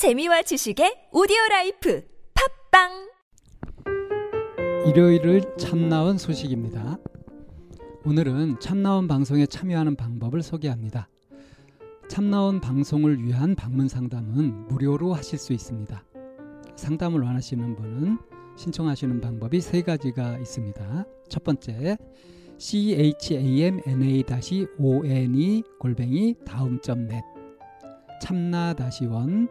재미와 지식의 오디오 life 팟빵 일요일을 참나온 소식입니다. 오늘은 참나온 방송에 참여하는 방법을 소개합니다. 참나온 방송을 위한 방문 상담은 무료로 하실 수 있습니다. 상담을 원하시는 분은 신청하시는 방법이 세 가지가 있습니다. 첫 번째, chamna-one 골뱅이 daum.net 참나-원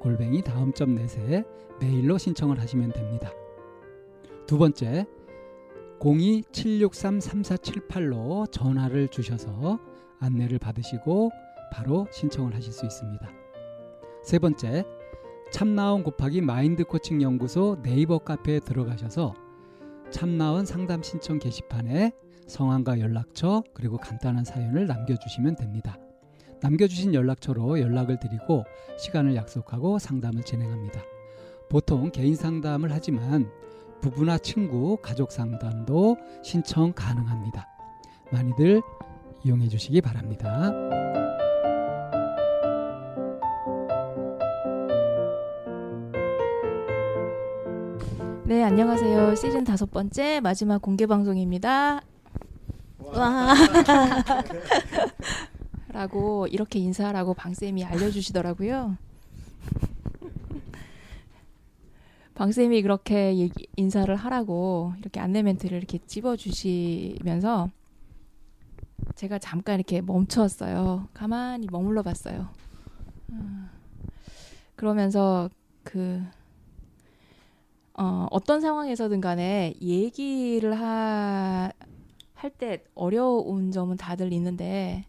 골뱅이 다음.net에 메일로 신청을 하시면 됩니다. 두 번째, 02-763-3478로 전화를 주셔서 안내를 받으시고 바로 신청을 하실 수 있습니다. 세 번째, 참나온 곱하기 마인드 코칭 연구소 네이버 카페에 들어가셔서 참나온 상담 신청 게시판에 성함과 연락처 그리고 간단한 사연을 남겨주시면 됩니다. 남겨주신 연락처로 연락을 드리고 시간을 약속하고 상담을 진행합니다. 보통 개인 상담을 하지만 부부나 친구, 가족 상담도 신청 가능합니다. 많이들 이용해 주시기 바랍니다. 네, 안녕하세요. 시즌 다섯 번째 마지막 공개 방송입니다. 와. 라고 이렇게 인사하라고 방쌤이 알려주시더라고요. 방쌤이 그렇게 인사를 하라고 이렇게 안내 멘트를 이렇게 찝어주시면서 제가 잠깐 이렇게 멈췄어요. 가만히 머물러 봤어요. 음, 그러면서 그 어, 어떤 상황에서든 간에 얘기를 하, 할때 어려운 점은 다들 있는데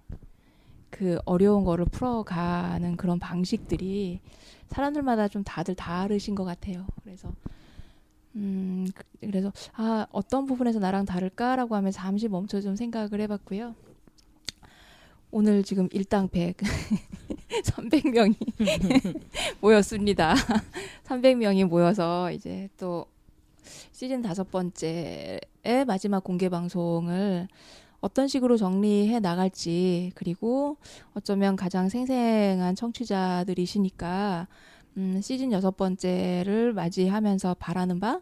그 어려운 거를 풀어가는 그런 방식들이 사람들마다 좀 다들 다르신 것 같아요. 그래서 음 그래서 아 어떤 부분에서 나랑 다를까라고 하면 잠시 멈춰 좀 생각을 해봤고요. 오늘 지금 일당 100 300명이 모였습니다. 300명이 모여서 이제 또 시즌 다섯 번째의 마지막 공개 방송을 어떤 식으로 정리해 나갈지 그리고 어쩌면 가장 생생한 청취자들이시니까 음, 시즌 여섯 번째를 맞이하면서 바라는 바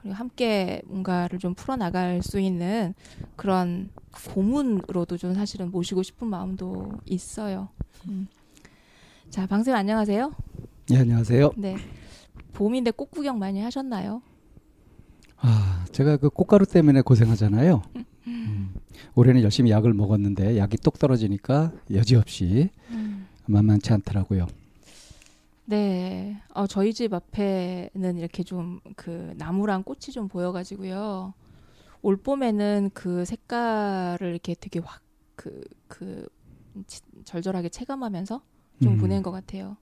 그리고 함께 뭔가를 좀 풀어 나갈 수 있는 그런 고문으로도 좀 사실은 모시고 싶은 마음도 있어요. 음. 자, 방쌤 안녕하세요. 네, 안녕하세요. 네. 봄인데 꽃 구경 많이 하셨나요? 아, 제가 그 꽃가루 때문에 고생하잖아요. 음, 올해는 열심히 약을 먹었는데 약이 똑 떨어지니까 여지없이 음. 만만치 않더라고요. 네. 어, 저희 집 앞에는 이렇게 좀 그 나무랑 꽃이 좀 보여가지고요. 올 봄에는 그 색깔을 이렇게 되게 확 그, 그, 치- 절절하게 체감하면서 좀 음. 보낸 것 같아요.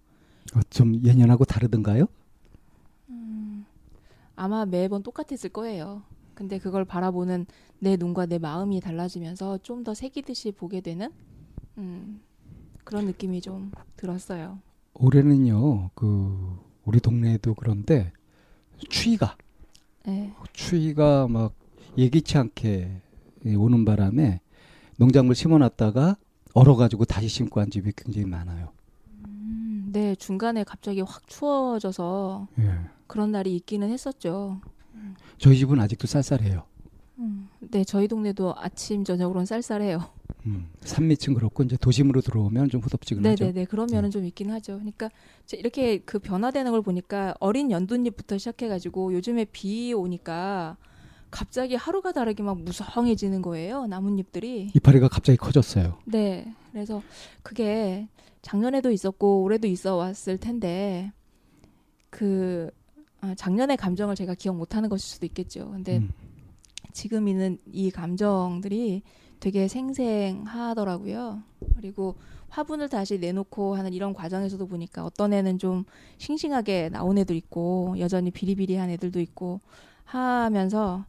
어, 좀 예년하고 다르던가요? 아마 매번 똑같았을 거예요. 근데 그걸 바라보는 내 눈과 내 마음이 달라지면서 좀 더 새기듯이 보게 되는 음, 그런 느낌이 좀 들었어요. 올해는요, 그 우리 동네에도 그런데 추위가 네. 추위가 막 예기치 않게 오는 바람에 농작물 심어놨다가 얼어가지고 다시 심고 한 집이 굉장히 많아요. 음, 네, 중간에 갑자기 확 추워져서 예. 그런 날이 있기는 했었죠. 저희 집은 아직도 쌀쌀해요. 음, 네, 저희 동네도 아침 저녁으로는 쌀쌀해요. 음, 산밑은 그렇고 이제 도심으로 들어오면 좀 후덥지근하죠. 네네네, 그러면은 좀 있긴 하죠. 그러니까 제- 이렇게 그 변화되는 걸 보니까 어린 연두잎부터 시작해가지고 요즘에 비 오니까 갑자기 하루가 다르게 막 무성해지는 거예요. 나뭇잎들이. 이파리가 갑자기 커졌어요. 네. 그래서 그게 작년에도 있었고 올해도 있어 왔을 텐데 그 아, 작년의 감정을 제가 기억 못하는 것일 수도 있겠죠. 근데 음. 지금 있는 이 감정들이 되게 생생하더라고요. 그리고 화분을 다시 내놓고 하는 이런 과정에서도 보니까 어떤 애는 좀 싱싱하게 나온 애들 있고 여전히 비리비리한 애들도 있고 하면서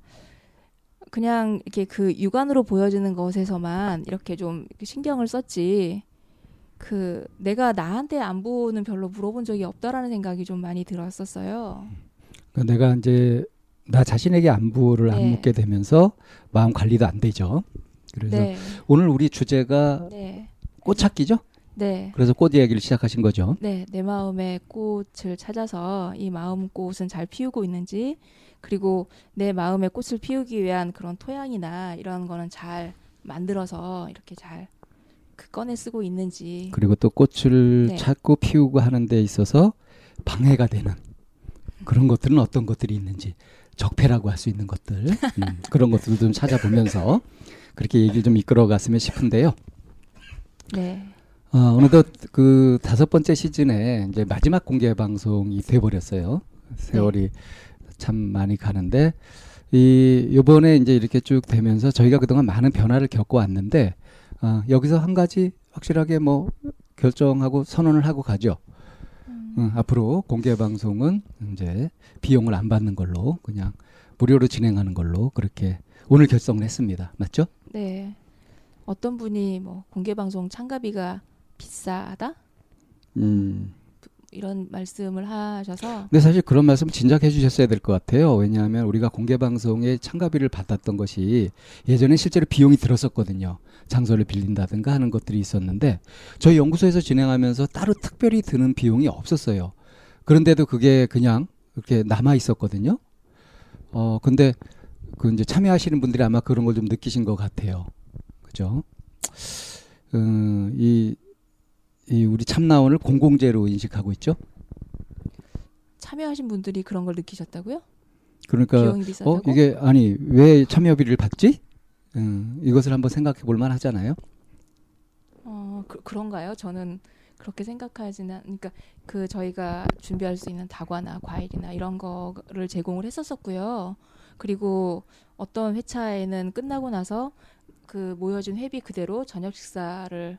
그냥 이렇게 그 육안으로 보여지는 것에서만 이렇게 좀 신경을 썼지 그 내가 나한테 안부는 별로 물어본 적이 없다라는 생각이 좀 많이 들었었어요. 그러니까 내가 이제 나 자신에게 안부를 안 네. 묻게 되면서 마음 관리도 안 되죠. 그래서 네. 오늘 우리 주제가 네. 꽃찾기죠? 네. 그래서 꽃 이야기를 시작하신 거죠. 네, 내 마음의 꽃을 찾아서 이 마음 꽃은 잘 피우고 있는지, 그리고 내 마음의 꽃을 피우기 위한 그런 토양이나 이런 거는 잘 만들어서 이렇게 잘 그 꺼내 쓰고 있는지. 그리고 또 꽃을 네. 찾고 피우고 하는 데 있어서 방해가 되는 그런 것들은 어떤 것들이 있는지 적폐라고 할 수 있는 것들 음, 그런 것들을 좀 찾아보면서 그렇게 얘기를 좀 이끌어갔으면 싶은데요. 네. 어, 어느덧 그 다섯 번째 시즌에 이제 마지막 공개 방송이 돼버렸어요. 세월이 참 많이 가는데 이 요번에 이제 이렇게 쭉 되면서 저희가 그동안 많은 변화를 겪어왔는데 어, 여기서 한 가지 확실하게 뭐 결정하고 선언을 하고 가죠. 음, 앞으로 공개 방송은 이제 비용을 안 받는 걸로 그냥 무료로 진행하는 걸로 그렇게 오늘 결정을 했습니다. 맞죠? 네. 어떤 분이 뭐 공개 방송 참가비가 비싸다 음. 이런 말씀을 하셔서 근데 사실 그런 말씀 진작 해 주셨어야 될 것 같아요. 왜냐하면 우리가 공개 방송에 참가비를 받았던 것이 예전에 실제로 비용이 들었었거든요. 장소를 빌린다든가 하는 것들이 있었는데 저희 연구소에서 진행하면서 따로 특별히 드는 비용이 없었어요. 그런데도 그게 그냥 이렇게 남아 있었거든요. 어 근데 그 이제 참여하시는 분들이 아마 그런 걸 좀 느끼신 것 같아요. 그죠? 음, 이, 이 우리 참나원을 공공재로 인식하고 있죠. 참여하신 분들이 그런 걸 느끼셨다고요? 그러니까? 어 이게 아니 왜 참여비를 받지? 음, 이것을 한번 생각해 볼 만하잖아요. 어, 그, 그런가요? 저는 그렇게 생각하지는 그러니까 그 저희가 준비할 수 있는 다과나 과일이나 이런 거를 제공을 했었었고요. 그리고 어떤 회차에는 끝나고 나서 그 모여진 회비 그대로 저녁 식사를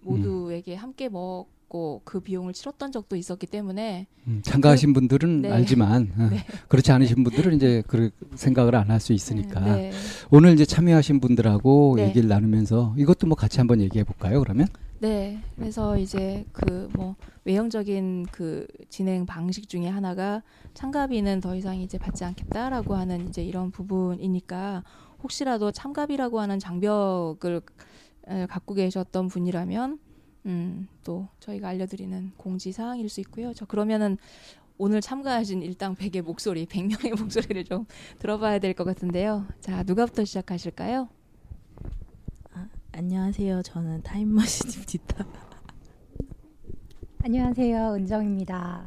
모두에게 함께 먹 고 그 비용을 치렀던 적도 있었기 때문에 음, 참가하신 분들은 네. 알지만 어, 네. 그렇지 않으신 분들은 이제 그 생각을 안 할 수 있으니까 네. 오늘 이제 참여하신 분들하고 네. 얘기를 나누면서 이것도 뭐 같이 한번 얘기해 볼까요? 그러면 네. 그래서 이제 그 뭐 외형적인 그 진행 방식 중에 하나가 참가비는 더 이상 이제 받지 않겠다라고 하는 이제 이런 부분이니까 혹시라도 참가비라고 하는 장벽을 에, 갖고 계셨던 분이라면 음, 또 저희가 알려드리는 공지 사항일 수 있고요. 저 그러면은 오늘 참가하신 일당 100의 목소리, 100명의 목소리를 좀 들어봐야 될 것 같은데요. 자, 누가부터 시작하실까요? 안녕하세요. 저는 타임머신 입니다. 안녕하세요. 은정입니다.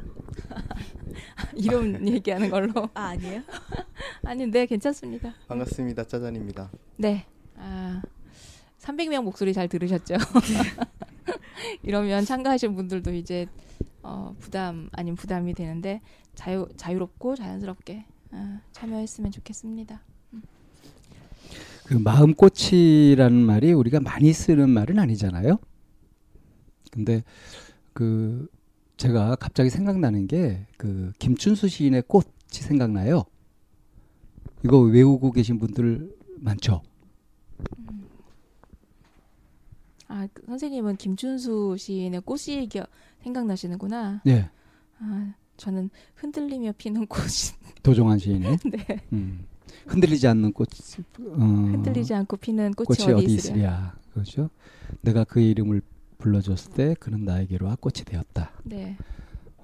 이름 얘기하는 걸로. 아, 아니에요? 아니, 네, 괜찮습니다. 반갑습니다. 짜잔입니다. 네. 아, 300명 목소리 잘 들으셨죠? 이러면 참가하신 분들도 이제 어, 부담 아닌 부담이 되는데 자유 자유롭고 자연스럽게 아, 참여했으면 좋겠습니다. 그 마음꽃이라는 말이 우리가 많이 쓰는 말은 아니잖아요. 근데 그 제가 갑자기 생각나는 게 그 김춘수 시인의 꽃이 생각나요. 이거 외우고 계신 분들 많죠. 아, 그 선생님은 김춘수 시인의 꽃이 기 생각나시는구나. 네, 아, 저는 흔들리며 피는 꽃이 도종환 시인의 네. 음, 흔들리지 않는 꽃, 어, 흔들리지 않고 피는 꽃이, 꽃이 어디, 어디 있으랴. 있으랴. 그렇죠. 내가 그 이름을 불러줬을 때 그는 나에게로 와 꽃이 되었다. 네.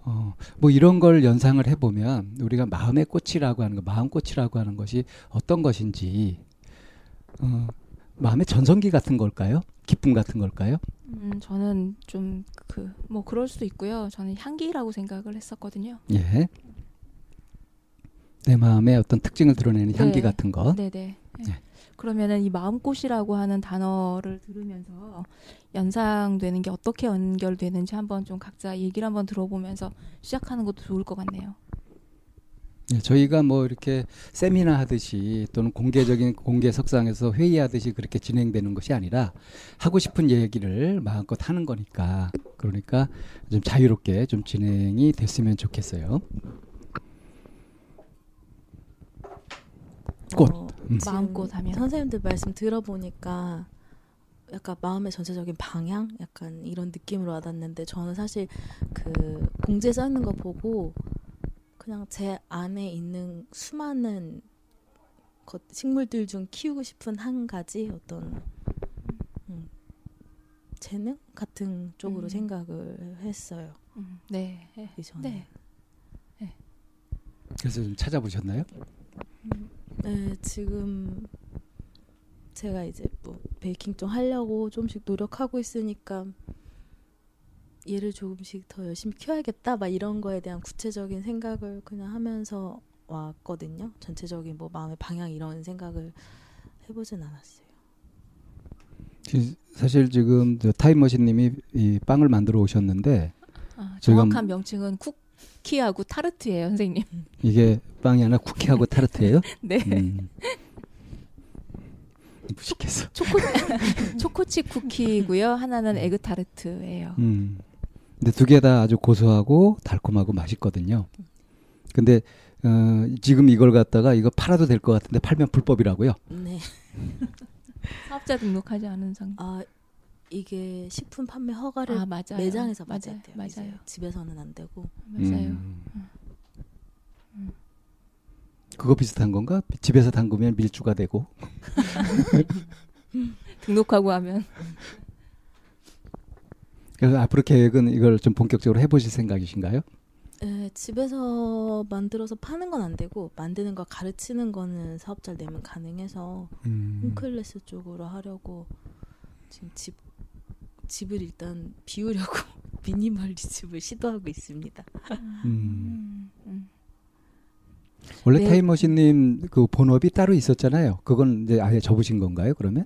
어, 뭐 이런 걸 연상을 해보면 우리가 마음의 꽃이라고 하는 거, 마음 꽃이라고 하는 것이 어떤 것인지, 어, 마음의 전성기 같은 걸까요? 기쁨 같은 걸까요? 음, 저는 좀 그 뭐 그럴 수도 있고요. 저는 향기라고 생각을 했었거든요. 예. 내 마음의 어떤 특징을 드러내는 향기 네. 같은 것. 네네. 네. 네. 그러면은 이 마음꽃이라고 하는 단어를 들으면서 연상되는 게 어떻게 연결되는지 한번 좀 각자 얘기를 한번 들어보면서 시작하는 것도 좋을 것 같네요. 예, 저희가 뭐 이렇게 세미나 하듯이 또는 공개적인 공개 석상에서 회의하듯이 그렇게 진행되는 것이 아니라 하고 싶은 얘기를 마음껏 하는 거니까 그러니까 좀 자유롭게 좀 진행이 됐으면 좋겠어요. 꽃. 어, 음. 마음꽃 하면. 선생님들 말씀 들어보니까 약간 마음의 전체적인 방향 약간 이런 느낌으로 와닿는데 저는 사실 그 공지에 써 있는 거 보고 그냥 제 안에 있는 수많은 것, 식물들 중 키우고 싶은 한 가지 어떤 음, 재능 같은 쪽으로 음. 생각을 했어요. 음, 네. 네. 이 전에. 네. 그래서 좀 찾아보셨나요? 네, 지금 제가 이제 뭐 베이킹 좀 하려고 조금씩 노력하고 있으니까 얘를 조금씩 더 열심히 키워야겠다 막 이런 거에 대한 구체적인 생각을 그냥 하면서 왔거든요. 전체적인 뭐 마음의 방향 이런 생각을 해보진 않았어요. 지- 사실 지금 저 타임머신님이 이 빵을 만들어 오셨는데 아, 정확한 명칭은 쿠키하고 타르트예요, 선생님. 이게 빵이 아니라 쿠키하고 타르트예요? 네. 음. 무식해서. 초코 초코칩 쿠키고요. 하나는 에그 타르트예요. 음. 근데 두 개 다 아주 고소하고 달콤하고 맛있거든요. 근데 어, 지금 이걸 갖다가 이거 팔아도 될 것 같은데 팔면 불법이라고요. 네. 사업자 등록하지 않은 상. 아 이게 식품 판매 허가를 아 맞아요. 매장에서 맞아요. 받아야 돼요. 맞아요. 이제 집에서는 안 되고. 맞아요. 음. 그거 비슷한 건가? 집에서 담그면 밀주가 되고. 등록하고 하면 그래서 앞으로 계획은 이걸 좀 본격적으로 해보실 생각이신가요? 네, 집에서 만들어서 파는 건 안 되고 만드는 거 가르치는 거는 사업자를 내면 가능해서 음. 홈클래스 쪽으로 하려고 지금 집 집을 일단 비우려고 미니멀리즘을 시도하고 있습니다. 음. 음, 음. 원래 네. 타임머신님 그 본업이 따로 있었잖아요. 그건 이제 아예 접으신 건가요? 그러면?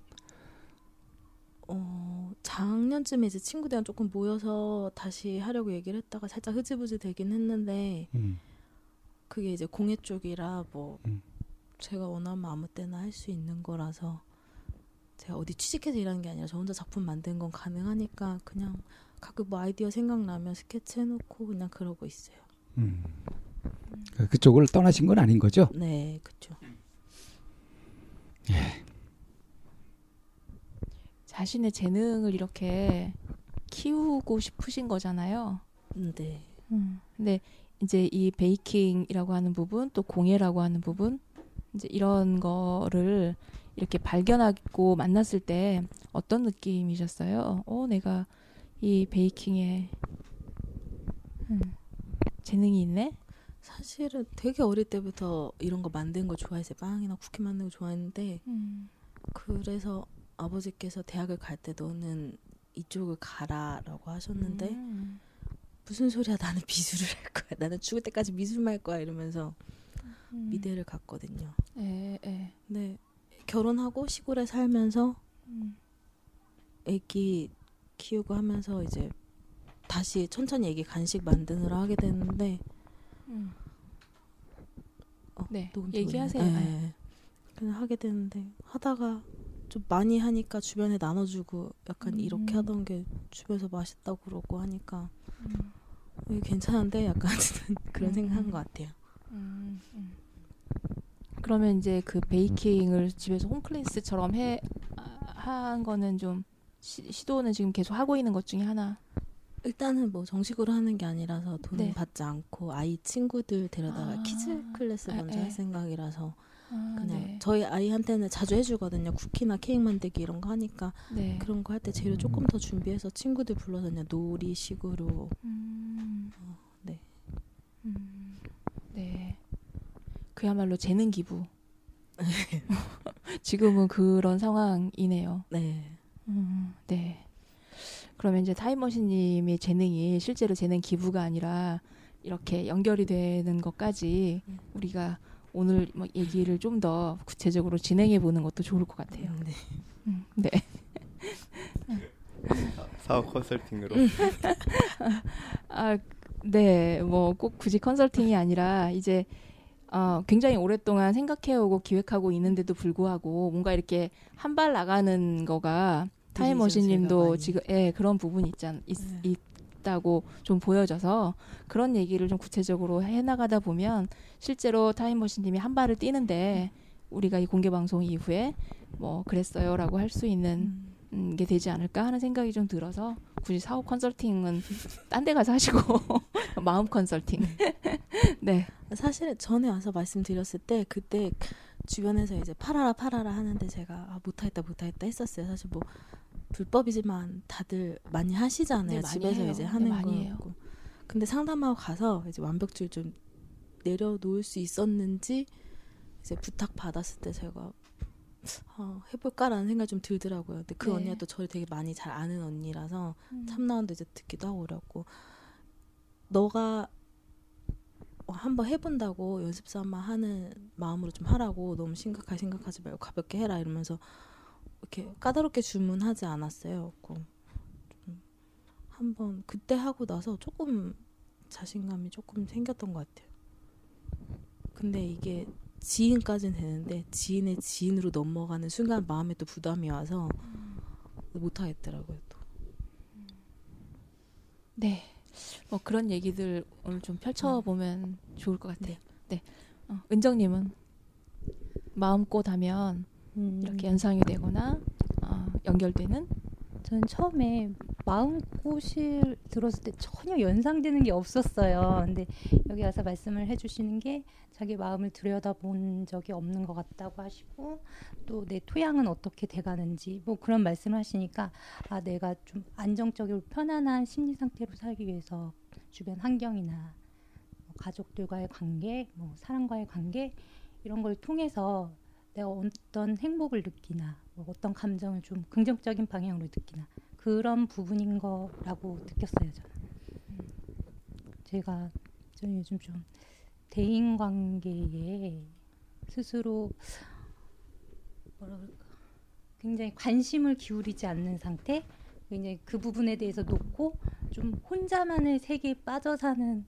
어, 작년쯤에 이제 친구들이랑 조금 모여서 다시 하려고 얘기를 했다가 살짝 흐지부지 되긴 했는데 음. 그게 이제 공예 쪽이라 뭐 음. 제가 원하면 아무 때나 할 수 있는 거라서 제가 어디 취직해서 일하는 게 아니라 저 혼자 작품 만드는 건 가능하니까 그냥 가끔 뭐 아이디어 생각나면 스케치 해놓고 그냥 그러고 있어요. 음. 그- 그쪽을 떠나신 건 아닌 거죠? 네, 그쵸. 자신의 재능을 이렇게 키우고 싶으신 거잖아요. 네. 음. 근데 이제 이 베이킹이라고 하는 부분 또 공예라고 하는 부분 이제 이런 거를 이렇게 발견하고 만났을 때 어떤 느낌이셨어요? 어, 내가 이 베이킹에 음, 재능이 있네? 사실은 되게 어릴 때부터 이런 거 만드는 거 좋아했어요. 빵이나 쿠키 만드는 거 좋아했는데 음. 그래서 아버지께서 대학을 갈 때 너는 이쪽을 가라라고 하셨는데 음. 무슨 소리야 나는 미술을 할 거야 나는 죽을 때까지 미술만 할 거야 이러면서 음. 미대를 갔거든요. 예, 예. 네 결혼하고 시골에 살면서 음. 애기 키우고 하면서 이제 다시 천천히 애기 간식 만드느라 하게 됐는데 음. 어, 네, 얘기하세요. 네. 그냥 하게 되는데 하다가 좀 많이 하니까 주변에 나눠주고 약간 이렇게 음. 하던 게 주변에서 맛있다고 그러고 하니까 음. 이게 괜찮은데 약간 그런 음. 생각한 것 같아요. 음, 음. 그러면 이제 그 베이킹을 집에서 home class처럼 해 한 거는 좀 시, 시도는 지금 계속 하고 있는 것 중에 하나. 일단은 뭐 정식으로 하는 게 아니라서 돈 네. 받지 않고 아이 친구들 데려다가 아. kids class 아, 먼저 예. 할 생각이라서 아, 그냥 네. 저희 아이한테는 자주 해주거든요. 쿠키나 케이크 만들기 이런 거 하니까 네. 그런 거 할 때 재료 조금 더 준비해서 친구들 불러서 그냥 놀이식으로 음, 네. 음, 네. 그야말로 재능 기부. 지금은 그런 상황이네요. 네. 음, 네. 그러면 이제 타임머신님의 재능이 실제로 재능 기부가 아니라 이렇게 연결이 되는 것까지 음. 우리가 오늘 뭐 얘기를 좀 더 구체적으로 진행해 보는 것도 좋을 것 같아요. 네. 음, 네. 사업 컨설팅으로 아, 네. 뭐 꼭 굳이 컨설팅이 아니라 이제 어, 굉장히 오랫동안 생각해오고 기획하고 있는데도 불구하고 뭔가 이렇게 한 발 나가는 거가 타임머신님도. 지금 예 그런 부분이 있잖 있, 네. 있다고 좀 보여져서 그런 얘기를 좀 구체적으로 해 나가다 보면 실제로 타임머신님이 한 발을 뛰는데 우리가 이 공개 방송 이후에 뭐 그랬어요라고 할 수 있는 음. 음, 게 되지 않을까 하는 생각이 좀 들어서 굳이 사업 컨설팅은 딴 데 가서 하시고 마음 컨설팅. 네. 사실 전에 와서 말씀드렸을 때 그때 주변에서 이제 팔아라 팔아라 하는데 제가 아, 못하겠다 못하겠다 했었어요. 사실 뭐 불법이지만 다들 많이 하시잖아요. 네, 많이 집에서 해요. 이제 네, 하는 많이 해요. 거고. 근데 상담하고 가서 이제 완벽주의 좀 내려놓을 수 있었는지 이제 부탁 받았을 때 제가 어, 해볼까라는 생각이 좀 들더라고요. 근데 그 네. 언니가 또 저를 되게 많이 잘 아는 언니라서 음. 참나원도 이제 듣기도 하고 그랬고 너가 어, 한번 해본다고 연습 삼아 하는 마음으로 좀 하라고 너무 심각하게 생각하지 말고 가볍게 해라 이러면서 이렇게 까다롭게 주문하지 않았어요. 한번 그때 하고 나서 조금 자신감이 조금 생겼던 것 같아요. 근데 이게 지인까지는 되는데 지인의 지인으로 넘어가는 순간 마음에 또 부담이 와서 못 하겠더라고요. 또. 네. 뭐 그런 얘기들 오늘 좀 펼쳐보면 좋을 것 같아요. 네. 어, 은정님은 마음꽃하면 음, 이렇게 연상이 되거나 어, 연결되는 저는 처음에 마음꽃을 들었을 때 전혀 연상되는 게 없었어요. 근데 여기 와서 말씀을 해주시는 게 자기 마음을 들여다본 적이 없는 것 같다고 하시고 또 내 토양은 어떻게 돼가는지 뭐 그런 말씀을 하시니까 아 내가 좀 안정적이고 편안한 심리 상태로 살기 위해서 주변 환경이나 뭐 가족들과의 관계, 뭐 사람과의 관계 이런 걸 통해서 내가 어떤 행복을 느끼나 뭐 어떤 감정을 좀 긍정적인 방향으로 느끼나 그런 부분인 거라고 느꼈어요 저는. 제가 저는 요즘 좀 대인 관계에 스스로 그럴까 굉장히 관심을 기울이지 않는 상태 굉장히 그 부분에 대해서 놓고 좀 혼자만의 세계에 빠져 사는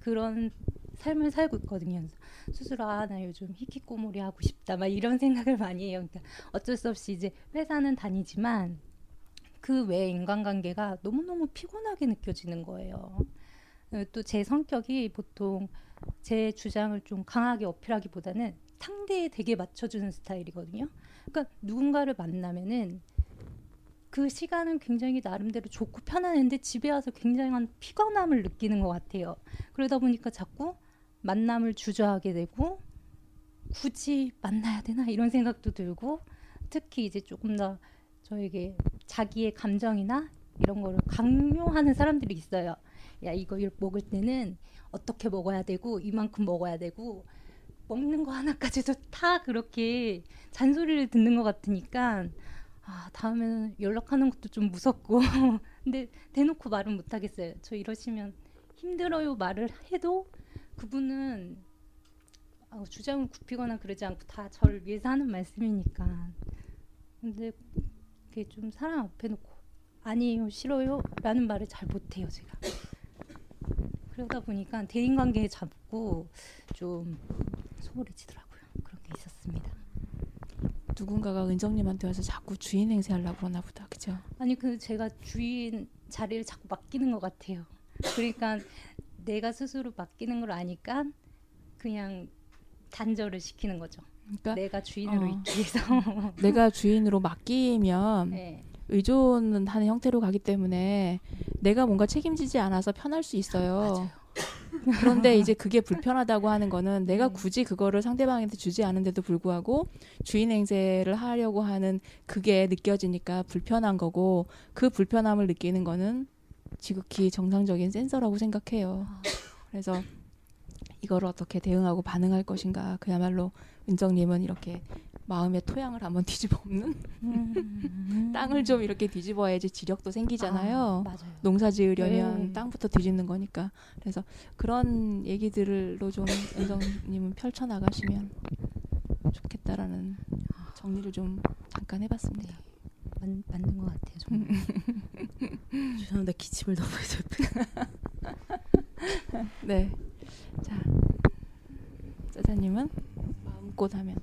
그런 삶을 살고 있거든요. 스스로 아 나 요즘 히키코모리 하고 싶다 막 이런 생각을 많이 해요. 그러니까 어쩔 수 없이 이제 회사는 다니지만 그 외의 인간관계가 너무너무 피곤하게 느껴지는 거예요. 또 제 성격이 보통 제 주장을 좀 강하게 어필하기보다는 상대에 되게 맞춰주는 스타일이거든요. 그러니까 누군가를 만나면은 그 시간은 굉장히 나름대로 좋고 편안한데 집에 와서 굉장한 피곤함을 느끼는 것 같아요. 그러다 보니까 자꾸 만남을 주저하게 되고 굳이 만나야 되나 이런 생각도 들고 특히 이제 조금 더 저에게 자기의 감정이나 이런 거를 강요하는 사람들이 있어요. 야 이거 먹을 때는 어떻게 먹어야 되고 이만큼 먹어야 되고 먹는 거 하나까지도 다 그렇게 잔소리를 듣는 것 같으니까 아 다음에는 연락하는 것도 좀 무섭고 근데 대놓고 말은 못 하겠어요. 저 이러시면 힘들어요 말을 해도 그분은 아, 주장을 굽히거나 그러지 않고 다 저를 위해서 하는 말씀이니까. 근데 그게 좀 사람 앞에 놓고 아니에요 싫어요? 라는 말을 잘 못해요 제가. 그러다 보니까 대인관계에 잡고 좀 소홀해지더라고요. 그런 게 있었습니다. 누군가가 은정님한테 와서 자꾸 주인 행세하려고 그러나 보다. 그죠? 아니 그 제가 주인 자리를 자꾸 맡기는 것 같아요. 그러니까 내가 스스로 맡기는 걸 아니까 그냥 단절을 시키는 거죠 그러니까 내가 주인으로 어. 있기 위해서 내가 주인으로 맡기면 네. 의존은 하는 형태로 가기 때문에 내가 뭔가 책임지지 않아서 편할 수 있어요. 그런데 이제 그게 불편하다고 하는 거는 내가 네. 굳이 그거를 상대방한테 주지 않은데도 불구하고 주인 행세를 하려고 하는 그게 느껴지니까 불편한 거고 그 불편함을 느끼는 거는 지극히 정상적인 센서라고 생각해요. 그래서 이거를 어떻게 대응하고 반응할 것인가 그야말로 은정님은 이렇게 마음의 토양을 한번 뒤집어 엎는 음. 땅을 좀 이렇게 뒤집어야지 지력도 생기잖아요. 아, 맞아요. 농사 지으려면 네. 땅부터 뒤집는 거니까. 그래서 그런 얘기들로 좀 은정님은 펼쳐 나가시면 좋겠다라는 정리를 좀 잠깐 해봤습니다. 맞, 맞는 것 같아요. 정말. 죄송합니다. 기침을 너무 해서 네. 자, 짜자님은 마음꽃 하면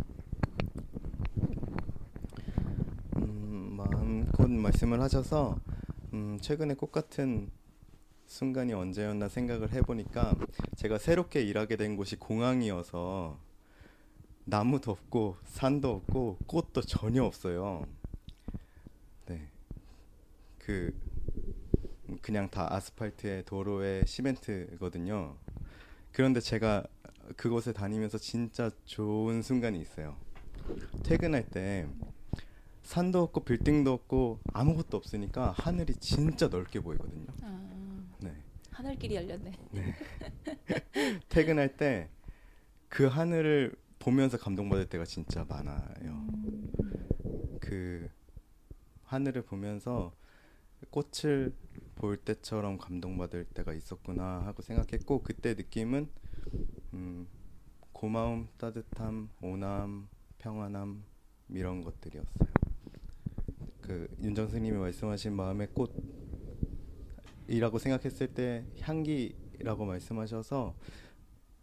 음, 마음껏 말씀을 하셔서 음, 최근에 꽃 같은 순간이 언제였나 생각을 해보니까 제가 새롭게 일하게 된 곳이 공항이어서 나무 도 없고 산도 없고 꽃도 전혀 없어요. 네, 그 그냥 다 아스팔트에 도로에 시멘트거든요. 그런데 제가 그곳에 다니면서 진짜 좋은 순간이 있어요. 퇴근할 때 산도 없고 빌딩도 없고 아무것도 없으니까 하늘이 진짜 넓게 보이거든요. 아, 네. 하늘길이 열렸네. 퇴근할 때 그 하늘을 보면서 감동받을 때가 진짜 많아요. 음. 그 하늘을 보면서 꽃을 볼 때처럼 감동받을 때가 있었구나 하고 생각했고 그때 느낌은 음, 고마움, 따뜻함, 온함, 평안함 이런 것들이었어요. 그 윤정 스님이 말씀하신 마음의 꽃이라고 생각했을 때 향기라고 말씀하셔서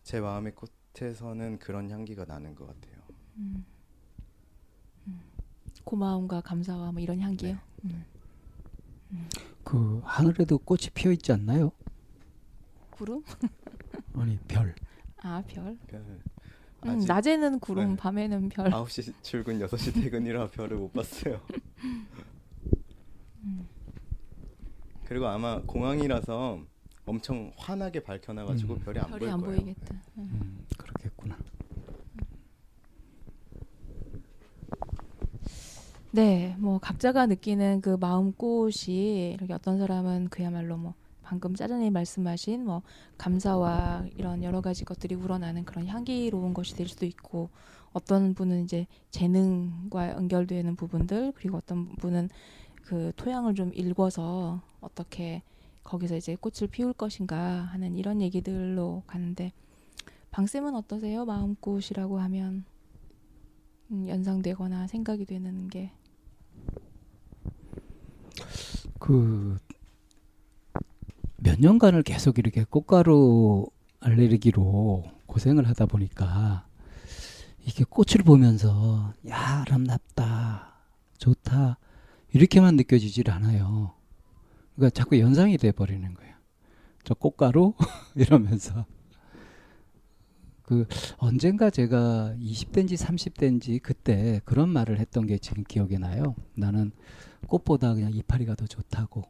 제 마음의 꽃에서는 그런 향기가 나는 것 같아요. 음. 음. 고마움과 감사와 뭐 이런 향기요. 음. 그 하늘에도 꽃이 피어 있지 않나요? 구름? 아니 별. 아 별. 별 음, 낮에는 구름, 네. 밤에는 별. 9시 출근 6시 퇴근이라 별을 못 봤어요. 그리고 아마 공항이라서 엄청 환하게 밝혀놔가지고 음. 별이 안 별이 보일 안 거예요. 보이겠다. 음. 음, 그렇겠구나. 네, 뭐 각자가 느끼는 그 마음꽃이 이렇게 어떤 사람은 그야말로 뭐 방금 짜장님 말씀하신 뭐 감사와 이런 여러 가지 것들이 우러나는 그런 향기로운 것이 될 수도 있고 어떤 분은 이제 재능과 연결되는 부분들 그리고 어떤 분은 그 토양을 좀 읽어서 어떻게 거기서 이제 꽃을 피울 것인가 하는 이런 얘기들로 가는데 방쌤은 어떠세요? 마음꽃이라고 하면 음, 연상되거나 생각이 되는 게 그 몇 년간을 계속 이렇게 꽃가루 알레르기로 고생을 하다 보니까 이게 꽃을 보면서 야 아름답다 좋다 이렇게만 느껴지질 않아요. 그러니까 자꾸 연상이 돼 버리는 거예요. 저 꽃가루 이러면서 그 언젠가 제가 20대인지 30대인지 그때 그런 말을 했던 게 지금 기억에 나요. 나는 꽃보다 그냥 이파리가 더 좋다고.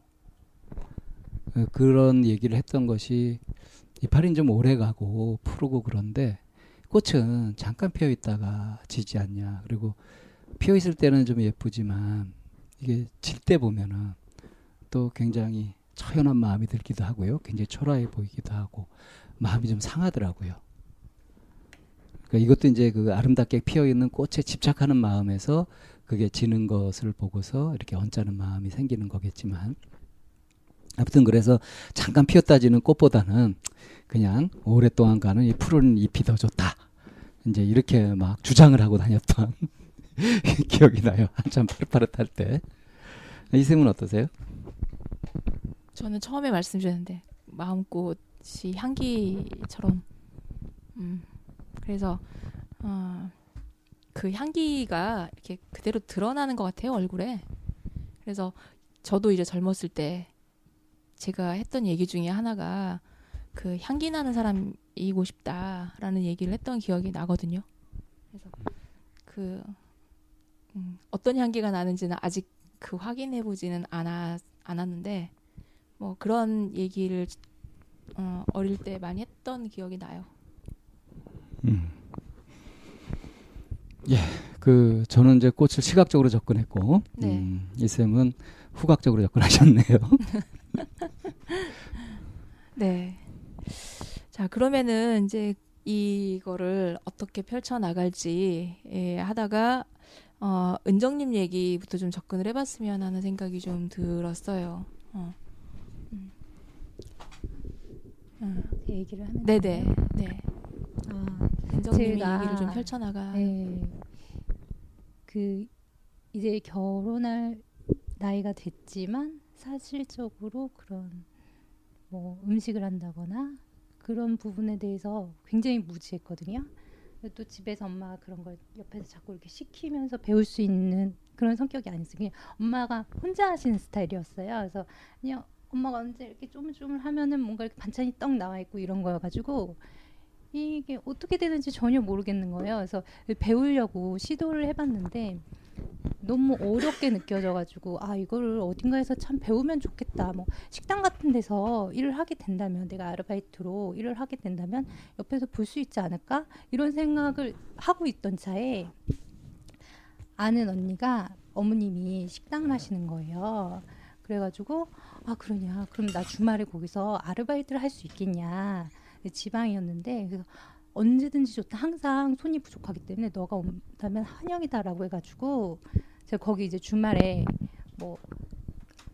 어, 그런 얘기를 했던 것이 이파리는 좀 오래 가고 푸르고 그런데 꽃은 잠깐 피어 있다가 지지 않냐. 그리고 피어 있을 때는 좀 예쁘지만 이게 질 때 보면은 또 굉장히 처연한 마음이 들기도 하고요. 굉장히 초라해 보이기도 하고 마음이 좀 상하더라고요. 그러니까 이것도 이제 그 아름답게 피어 있는 꽃에 집착하는 마음에서 그게 지는 것을 보고서 이렇게 언짢은 마음이 생기는 거겠지만 아무튼 그래서 잠깐 피었다 지는 꽃보다는 그냥 오랫동안 가는 이 푸른 잎이 더 좋다. 이제 이렇게 막 주장을 하고 다녔던 기억이 나요. 한참 파릇파릇할 때. 이쌤은 어떠세요? 저는 처음에 말씀드렸는데 마음꽃이 향기처럼 음 그래서 어, 그 향기가 이렇게 그대로 드러나는 것 같아요 얼굴에 그래서 저도 이제 젊었을 때 제가 했던 얘기 중에 하나가 그 향기 나는 사람이고 싶다라는 얘기를 했던 기억이 나거든요 그래서 그 음, 어떤 향기가 나는지는 아직 그 확인해 보지는 않았, 않았는데 뭐 그런 얘기를 어, 어릴 때 많이 했던 기억이 나요. 음. 예, 그 저는 이제 꽃을 시각적으로 접근했고, 네. 음, 이 쌤은 후각적으로 접근하셨네요. 네. 자 그러면은 이제 이거를 어떻게 펼쳐 나갈지 예, 하다가 어, 은정님 얘기부터 좀 접근을 해봤으면 하는 생각이 좀 들었어요. 어. 음. 음. 제 얘기를 하면 네네. 네. 아, 은정님이 제가- 얘기를 좀 펼쳐 나가. 네. 그 이제 결혼할 나이가 됐지만 사실적으로 그런 뭐 음식을 한다거나 그런 부분에 대해서 굉장히 무지했거든요. 또 집에서 엄마가 그런 걸 옆에서 자꾸 이렇게 시키면서 배울 수 있는 그런 성격이 아니었어요. 그냥 엄마가 혼자 하시는 스타일이었어요. 그래서 그냥 엄마가 언제 이렇게 쪼물쪼물 하면은 뭔가 이렇게 반찬이 떡 나와 있고 이런 거여가지고 이게 어떻게 되는지 전혀 모르겠는 거예요. 그래서 배우려고 시도를 해봤는데 너무 어렵게 느껴져가지고 아 이거를 어딘가에서 참 배우면 좋겠다. 뭐 식당 같은 데서 일을 하게 된다면 내가 아르바이트로 일을 하게 된다면 옆에서 볼 수 있지 않을까 이런 생각을 하고 있던 차에 아는 언니가 어머님이 식당을 하시는 거예요. 그래가지고 아 그러냐 그럼 나 주말에 거기서 아르바이트를 할 수 있겠냐 지방이었는데 그래서 언제든지 좋다 항상 손이 부족하기 때문에 너가 온다면 환영이다라고 해가지고 제가 거기 이제 주말에 뭐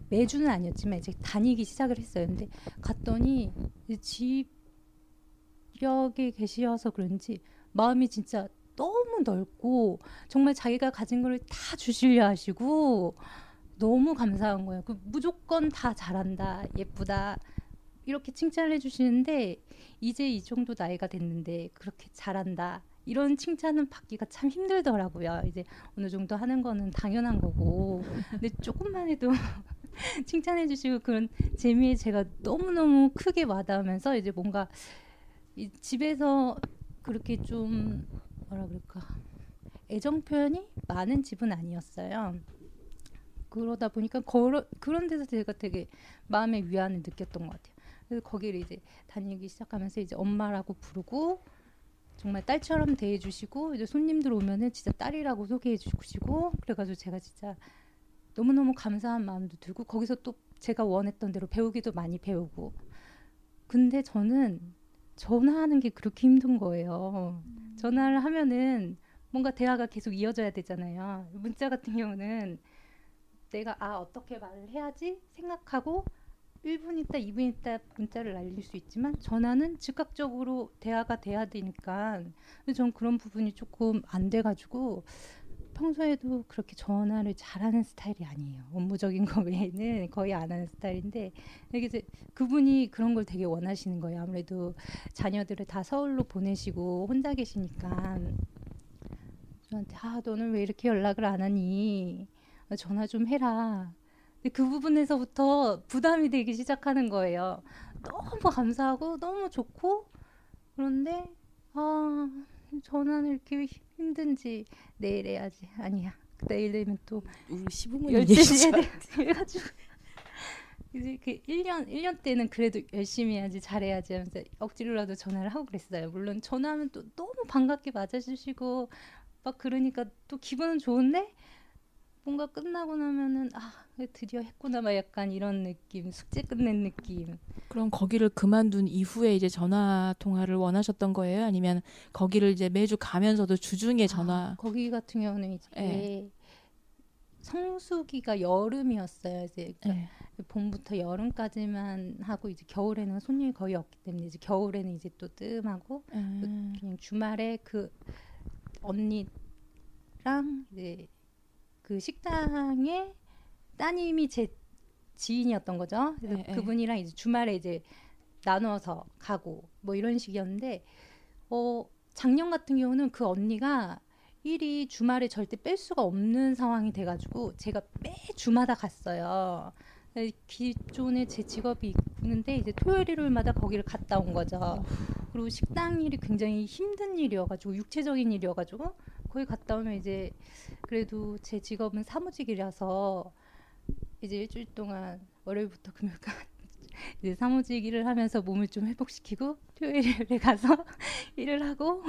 매주는 아니었지만 이제 다니기 시작을 했어요. 근데 갔더니 지역에 계셔서 그런지 마음이 진짜 너무 넓고 정말 자기가 가진 걸 다 주시려 하시고 너무 감사한 거예요. 그 무조건 다 잘한다, 예쁘다 이렇게 칭찬해 주시는데 이제 이 정도 나이가 됐는데 그렇게 잘한다 이런 칭찬은 받기가 참 힘들더라고요. 이제 어느 정도 하는 거는 당연한 거고 근데 조금만 해도 칭찬해 주시고 그런 재미에 제가 너무너무 크게 와닿으면서 이제 뭔가 이 집에서 그렇게 좀 뭐라 그럴까 애정 표현이 많은 집은 아니었어요. 그러다 보니까 그러, 그런 데서 제가 되게 마음의 위안을 느꼈던 것 같아요. 그래서 거기를 이제 다니기 시작하면서 이제 엄마라고 부르고 정말 딸처럼 대해주시고 이제 손님들 오면은 진짜 딸이라고 소개해주시고 그래가지고 제가 진짜 너무너무 감사한 마음도 들고 거기서 또 제가 원했던 대로 배우기도 많이 배우고 근데 저는 전화하는 게 그렇게 힘든 거예요. 음. 전화를 하면은 뭔가 대화가 계속 이어져야 되잖아요. 문자 같은 경우는 내가 아 어떻게 말을 해야지 생각하고 1분 있다 2분 있다 문자를 날릴 수 있지만 전화는 즉각적으로 대화가 돼야 되니까 전 그런 부분이 조금 안 돼가지고 평소에도 그렇게 전화를 잘하는 스타일이 아니에요. 업무적인 거 외에는 거의 안 하는 스타일인데 이게 이제 그분이 그런 걸 되게 원하시는 거예요. 아무래도 자녀들을 다 서울로 보내시고 혼자 계시니까 저한테 아 너는 왜 이렇게 연락을 안 하니 전화 좀 해라. 그 부분에서부터 부담이 되기 시작하는 거예요. 너무 감사하고 너무 좋고 그런데 아 전화는 이렇게 힘든지 내일 해야지. 아니야. 내일 되면 또 우리 시부모님 12시에 해가지고 이제 그 1년 1년 때는 그래도 열심히 해야지 잘해야지 하면서 억지로라도 전화를 하고 그랬어요. 물론 전화하면 또 너무 반갑게 맞아주시고 막 그러니까 또 기분은 좋은데 뭔가 끝나고 나면은 아 드디어 했구나 막 약간 이런 느낌 숙제 끝낸 느낌 그럼 거기를 그만둔 이후에 이제 전화 통화를 원하셨던 거예요 아니면 거기를 이제 매주 가면서도 주중에 전화 아, 거기 같은 경우는 이제 네. 성수기가 여름이었어요 이제 그러니까 네. 봄부터 여름까지만 하고 이제 겨울에는 손님이 거의 없기 때문에 이제 겨울에는 이제 또 뜸하고 음. 그냥 주말에 그 언니랑 이제 그 식당에 따님이 제 지인이었던 거죠. 그래서 네, 그분이랑 이제 주말에 이제 나눠서 가고 뭐 이런 식이었는데 어 작년 같은 경우는 그 언니가 일이 주말에 절대 뺄 수가 없는 상황이 돼가지고 제가 매 주마다 갔어요. 기존에 제 직업이 있는데 이제 토요일 일요일마다 거기를 갔다 온 거죠. 그리고 식당 일이 굉장히 힘든 일이어가지고 육체적인 일이어가지고 거기 갔다 오면 이제 그래도 제 직업은 사무직이라서 이제 일주일 동안 월요일부터 금요일까지 이제 사무직 일을 하면서 몸을 좀 회복시키고 토요일에 가서 일을 하고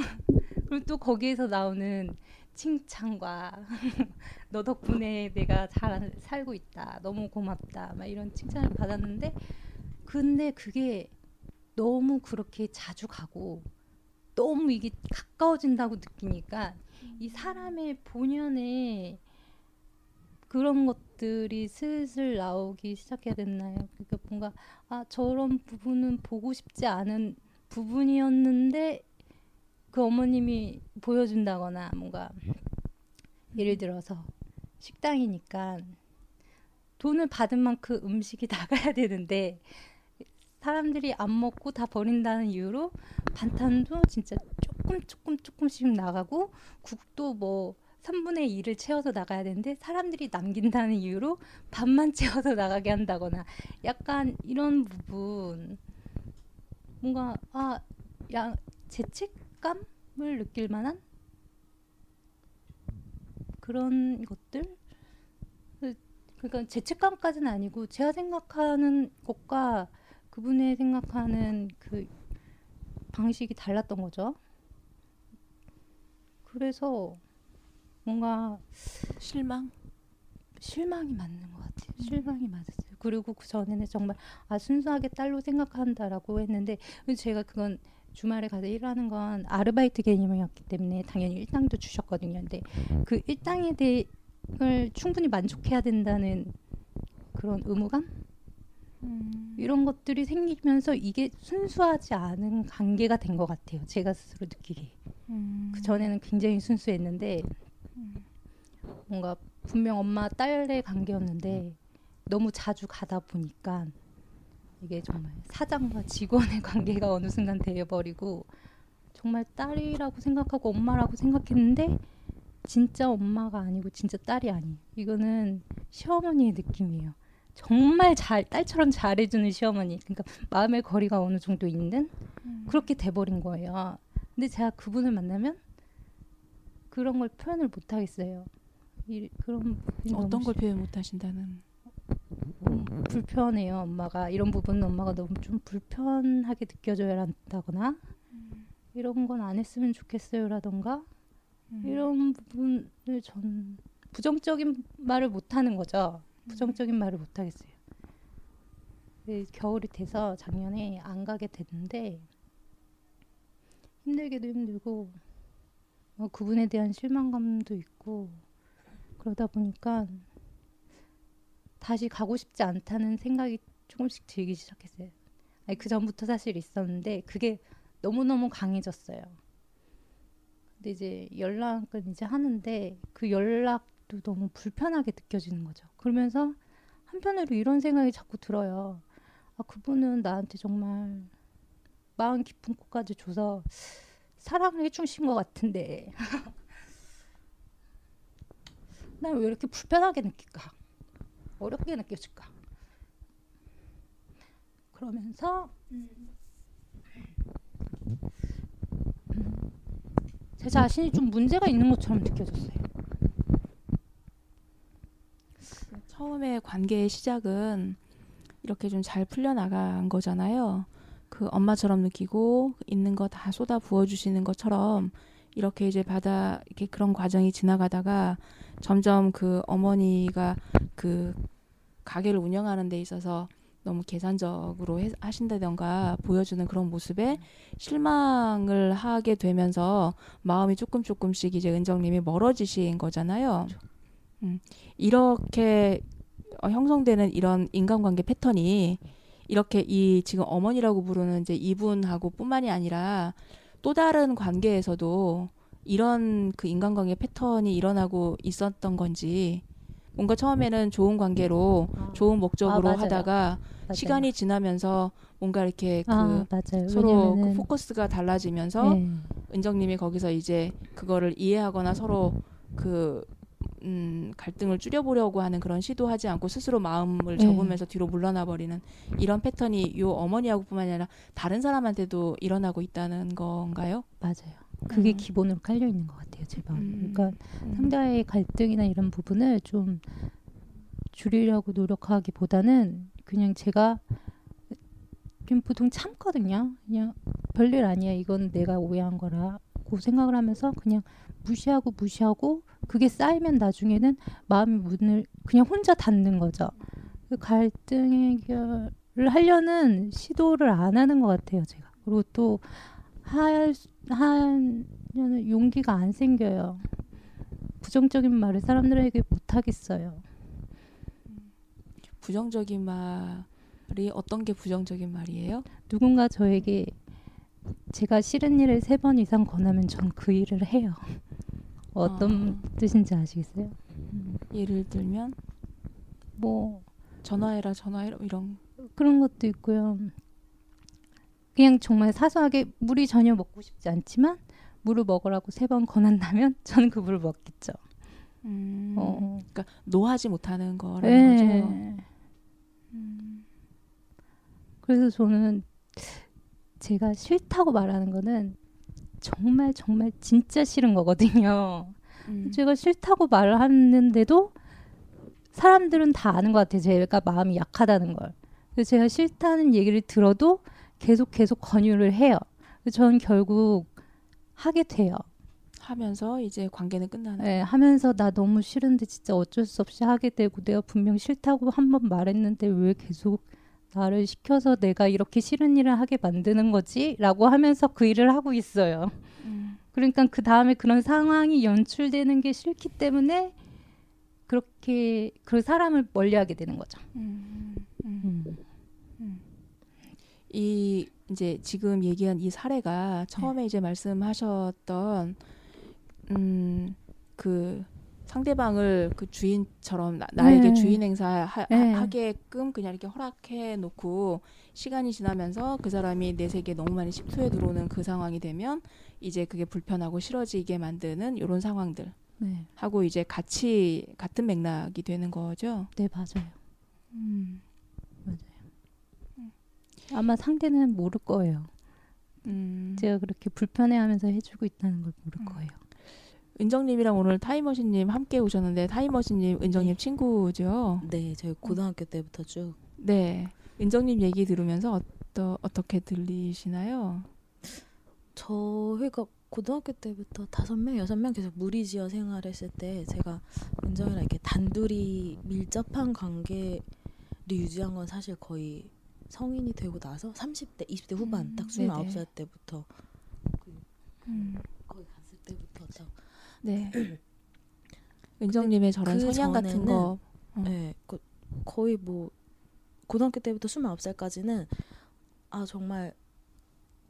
그리고 또 거기에서 나오는 칭찬과 너 덕분에 내가 잘 살고 있다 너무 고맙다 막 이런 칭찬을 받았는데 근데 그게 너무 그렇게 자주 가고 너무 이게 가까워진다고 느끼니까 이 사람의 본연의 그런 것들이 슬슬 나오기 시작해야 됐나요? 그러니까 뭔가 아 저런 부분은 보고 싶지 않은 부분이었는데 그 어머님이 보여준다거나 뭔가 예를 들어서 식당이니까 돈을 받은 만큼 음식이 나가야 되는데 사람들이 안 먹고 다 버린다는 이유로 반찬도 진짜 조금 조금 조금씩 나가고 국도 뭐 3분의 2를 채워서 나가야 되는데 사람들이 남긴다는 이유로 반만 채워서 나가게 한다거나 약간 이런 부분 뭔가 아야 죄책감을 느낄 만한 그런 것들? 그러니까 죄책감까지는 아니고 제가 생각하는 것과 그분의 생각하는 그 방식이 달랐던 거죠. 그래서 뭔가 실망? 실망이 맞는 것 같아요. 실망이 맞았어요. 그리고 그 전에는 정말 아 순수하게 딸로 생각한다라고 했는데 제가 그건 주말에 가서 일하는 건 아르바이트 개념이었기 때문에 당연히 일당도 주셨거든요. 근데 그 일당에 대을 충분히 만족해야 된다는 그런 의무감 이런 것들이 생기면서 이게 순수하지 않은 관계가 된 것 같아요. 제가 스스로 느끼기. 음. 그 전에는 굉장히 순수했는데 뭔가 분명 엄마 딸의 관계였는데 너무 자주 가다 보니까 이게 정말 사장과 직원의 관계가 어느 순간 되어버리고 정말 딸이라고 생각하고 엄마라고 생각했는데 진짜 엄마가 아니고 진짜 딸이 아니에요. 이거는 시어머니의 느낌이에요. 정말 잘 딸처럼 잘해주는 시어머니. 그러니까 마음의 거리가 어느 정도 있는 그렇게 돼버린 거예요. 근데 제가 그분을 만나면 그런 걸 표현을 못 하겠어요. 이, 그런 어떤 걸 표현 못 하신다는? 음, 불편해요. 엄마가 이런 부분은 엄마가 너무 좀 불편하게 느껴져야 한다거나 이런 건 안 했으면 좋겠어요라던가 음. 이런 부분을 전 부정적인 말을 못 하는 거죠. 부정적인 말을 못 하겠어요. 네, 겨울이 돼서 작년에 안 가게 됐는데 힘들기도 힘들고 어, 그분에 대한 실망감도 있고 그러다 보니까 다시 가고 싶지 않다는 생각이 조금씩 들기 시작했어요. 아니, 그 전부터 사실 있었는데 그게 너무 너무 강해졌어요. 근데 이제 연락은 이제 하는데 그 연락 도 너무 불편하게 느껴지는 거죠. 그러면서 한편으로 이런 생각이 자꾸 들어요. 아, 그분은 나한테 정말 마음 깊은 곳까지 줘서 사랑을 해주신 것 같은데 난 왜 이렇게 불편하게 느낄까? 어렵게 느껴질까? 그러면서 음, 음, 제 자신이 좀 문제가 있는 것처럼 느껴졌어요. 처음에 관계의 시작은 이렇게 좀 잘 풀려나간 거잖아요. 그 엄마처럼 느끼고 있는 거 다 쏟아 부어주시는 것처럼 이렇게 이제 받아 이렇게 그런 과정이 지나가다가 점점 그 어머니가 그 가게를 운영하는 데 있어서 너무 계산적으로 해, 하신다던가 보여주는 그런 모습에 실망을 하게 되면서 마음이 조금 조금씩 이제 은정님이 멀어지신 거잖아요. 음, 이렇게 어, 형성되는 이런 인간관계 패턴이 이렇게 이 지금 어머니라고 부르는 이제 이분하고 뿐만이 아니라 또 다른 관계에서도 이런 그 인간관계 패턴이 일어나고 있었던 건지 뭔가 처음에는 좋은 관계로 좋은 목적으로 아. 하다가 맞아요. 시간이 지나면서 뭔가 이렇게 그 아. 서로 그 왜냐면은- 포커스가 달라지면서 네. 은정님이 거기서 이제 그거를 이해하거나 서로 그 음, 갈등을 줄여보려고 하는 그런 시도하지 않고 스스로 마음을 네. 접으면서 뒤로 물러나 버리는 이런 패턴이 요 어머니하고뿐만 아니라 다른 사람한테도 일어나고 있다는 건가요? 맞아요. 그게 음. 기본으로 깔려 있는 것 같아요, 제 마음. 음. 그러니까 상대와의 갈등이나 이런 부분을 좀 줄이려고 노력하기보다는 그냥 제가 그냥 보통 참거든요. 그냥 별일 아니야. 이건 내가 오해한 거라고 생각을 하면서 그냥 무시하고 무시하고 그게 쌓이면 나중에는 마음의 문을 그냥 혼자 닫는 거죠. 그 갈등 해결을 하려는 시도를 안 하는 것 같아요, 제가. 그리고 또 할, 하려는 용기가 안 생겨요. 부정적인 말을 사람들에게 못 하겠어요. 부정적인 말이 어떤 게 부정적인 말이에요? 누군가 저에게 제가 싫은 일을 세 번 이상 권하면 전 그 일을 해요. 어떤 뜻인지 아시겠어요? 예를 들면 뭐 전화해라 전화해라 이런 그런 것도 있고요. 그냥 정말 사소하게 물이 전혀 먹고 싶지 않지만 물을 먹으라고 세 번 권한다면 저는 그 물을 먹겠죠. 음, 어. 그러니까 노하지 못하는 거라는 거죠. 네. 그래서 저는 제가 싫다고 말하는 거는 정말 정말 진짜 싫은 거거든요. 음. 제가 싫다고 말을 하는데도 사람들은 다 아는 것 같아요. 제가 마음이 약하다는 걸. 그래서 제가 싫다는 얘기를 들어도 계속 계속 권유를 해요. 그래서 저는 결국 하게 돼요. 하면서 이제 관계는 끝나는. 네, 하면서 나 너무 싫은데 진짜 어쩔 수 없이 하게 되고 내가 분명 싫다고 한 번 말했는데 왜 계속 나를 시켜서 내가 이렇게 싫은 일을 하게 만드는 거지? 라고 하면서 그 일을 하고 있어요. 음. 그러니까 그 다음에 그런 상황이 연출되는 게 싫기 때문에 그렇게 그 사람을 멀리하게 되는 거죠. 음. 음. 음. 이 이제 지금 얘기한 이 사례가 처음에 네. 이제 말씀하셨던 음 그 상대방을 그 주인처럼 나, 나에게 네. 주인 행사 하, 네. 그냥 이렇게 허락해 놓고 시간이 지나면서 그 사람이 내 세계에 너무 많이 십투에 들어오는 그 상황이 되면 이제 그게 불편하고 싫어지게 만드는 이런 상황들 네, 하고 이제 같이 같은 맥락이 되는 거죠. 네 맞아요. 음. 아마 상대는 모를 거예요. 음. 제가 그렇게 불편해하면서 해주고 있다는 걸 모를 음. 거예요. 은정님이랑 오늘 타임머신님 함께 오셨는데 타임머신님 은정님 친구죠. 네, 저희 고등학교 때부터 쭉 네. 은정님 얘기 들으면서 어떠, 어떻게 들리시나요? 저희가 고등학교 때부터 다섯 명, 여섯 명 계속 무리지어 생활했을 때 제가 은정이랑 이렇게 단둘이 밀접한 관계를 유지한 건 사실 거의 성인이 되고 나서 30대, 20대 후반 음, 딱 네네. 29살 때부터 음. 거기 갔을 때부터 딱 네. 은정님의 저런 그 성향 같은 거. 어. 네, 그 거의 뭐 고등학교 때부터 29살까지는 아 정말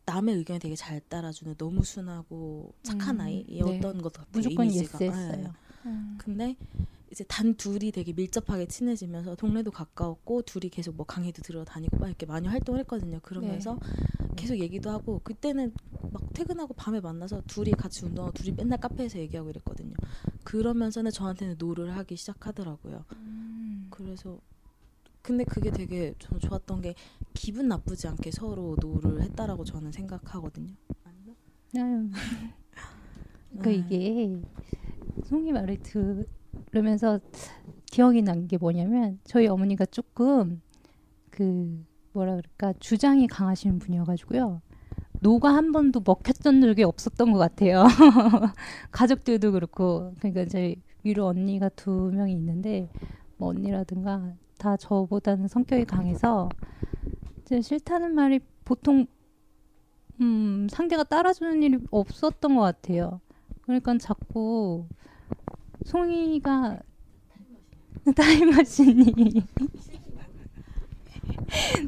남의 의견에 되게 잘 따라주는 너무 순하고 착한 음, 아이였던 것 같아요. 무조건. 예스했어요. 네. 음. 근데 이제 단 둘이 되게 밀접하게 친해지면서 동네도 가까웠고 둘이 계속 뭐 강의도 들어 다니고 막 이렇게 많이 활동을 했거든요. 그러면서 계속 얘기도 하고 그때는 막 퇴근하고 밤에 만나서 둘이 같이 운동하고 둘이 맨날 카페에서 얘기하고 이랬거든요. 그러면서는 저한테는 no를 하기 시작하더라고요. 음. 그래서 근데 그게 되게 저는 좋았던 게 기분 나쁘지 않게 서로 no를 했다라고 저는 생각하거든요. 아유. 그 네. 이게 송이 말을 들 으면서 기억이 난 게 뭐냐면 저희 어머니가 조금 그 뭐라 그럴까 주장이 강하신 분이어가지고요. no가 한 번도 먹혔던 적이 없었던 것 같아요. 가족들도 그렇고 그러니까 저희 위로 언니가 두 명이 있는데 뭐 언니라든가 다 저보다는 성격이 강해서 이제 싫다는 말이 보통 음, 상대가 따라주는 일이 없었던 것 같아요. 그러니까 자꾸 송이가 타임머신이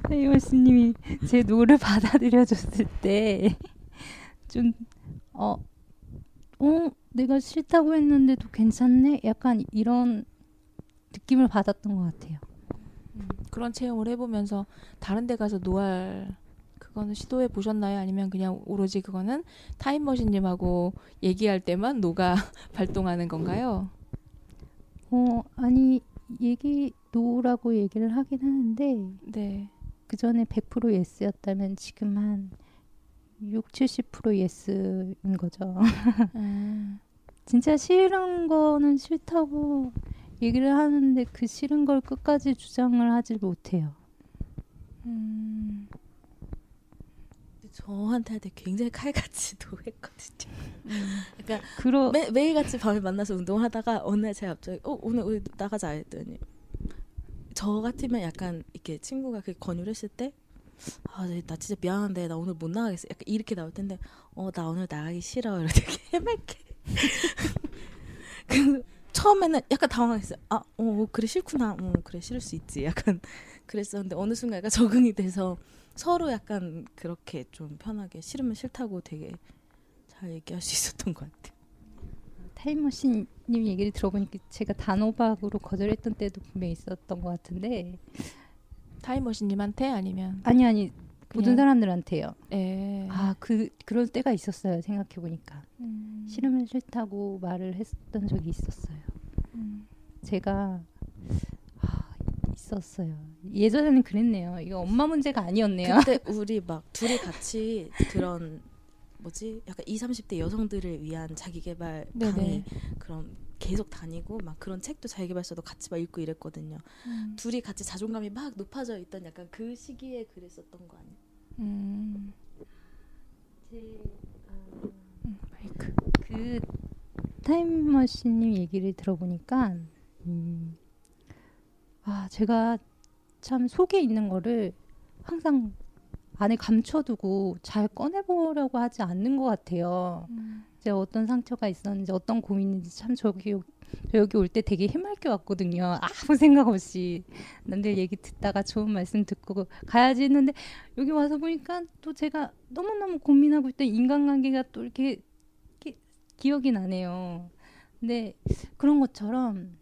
타임머신님이 제 no를 받아들여줬을 때좀 어, 어, 내가 싫다고 했는데도 괜찮네? 약간 이런 느낌을 받았던 것 같아요. 음. 그런 체험을 해보면서 다른 데 가서 no할 그거는 시도해 보셨나요? 아니면 그냥 오로지 그거는 타임머신님하고 얘기할 때만 no가 발동하는 건가요? 어, 아니, 얘기, no라고 얘기를 하긴 하는데, 네. 그 전에 100% yes였다면 지금 한 6, 70% yes인 거죠. 음. 진짜 싫은 거는 싫다고 얘기를 하는데 그 싫은 걸 끝까지 주장을 하질 못해요. 음. 저한테 할 때 굉장히 칼같이 no 했거든요. 음. 그러니까 그러, 매, 매일같이 밤에 만나서 운동하다가 어느 날 제가 갑자기 어 오늘 우리 나가자 했더니 저 같으면 약간 이렇게 친구가 그 권유를 했을 때 아, 네, 나 진짜 미안한데 나 오늘 못 나가겠어. 약간 이렇게 나올 텐데 어, 나 오늘 나가기 싫어. 이렇게 해맑게. 그 처음에는 약간 당황했어요. 아, 어, 그래 싫구나. 어, 그래 싫을 수 있지. 약간 그랬었는데 어느 순간 약간 적응이 돼서 서로 약간 그렇게 좀 편하게 싫으면 싫다고 되게 잘 얘기할 수 있었던 것 같아요. 타임머신님 얘기를 들어보니까 제가 단호박으로 거절했던 때도 분명히 있었던 것 같은데, 타임머신님한테 아니면 아니, 아니, 모든 사람들한테요. 예. 아, 그, 그럴 때가 있었어요. 생각해 보니까. 음. 싫으면 싫다고 말을 했던 적이 있었어요. 음. 제가 아, 있었어요. 예전에는 그랬네요. 이거 엄마 문제가 아니었네요. 그때 우리 막 둘이 같이 그런 뭐지 약간 20, 30대 여성들을 위한 자기 개발 네네. 강의 그런 계속 다니고 막 그런 책도 자기개발서도 같이 막 읽고 이랬거든요. 음. 둘이 같이 자존감이 막 높아져 있던 약간 그 시기에 그랬었던 거 아니에요? 음. 음, 마이크. 그 타임머신님 얘기를 들어보니까 음, 아 제가 참 속에 있는 거를 항상 안에 감춰두고 잘 꺼내보려고 하지 않는 것 같아요. 음. 이제 어떤 상처가 있었는지 어떤 고민인지 참 저기 저 여기 올 때 되게 해맑게 왔거든요. 아무 생각 없이 남들 얘기 듣다가 좋은 말씀 듣고 가야지 했는데 여기 와서 보니까 또 제가 너무너무 고민하고 있던 인간관계가 또 이렇게, 이렇게 기억이 나네요. 근데 그런 것처럼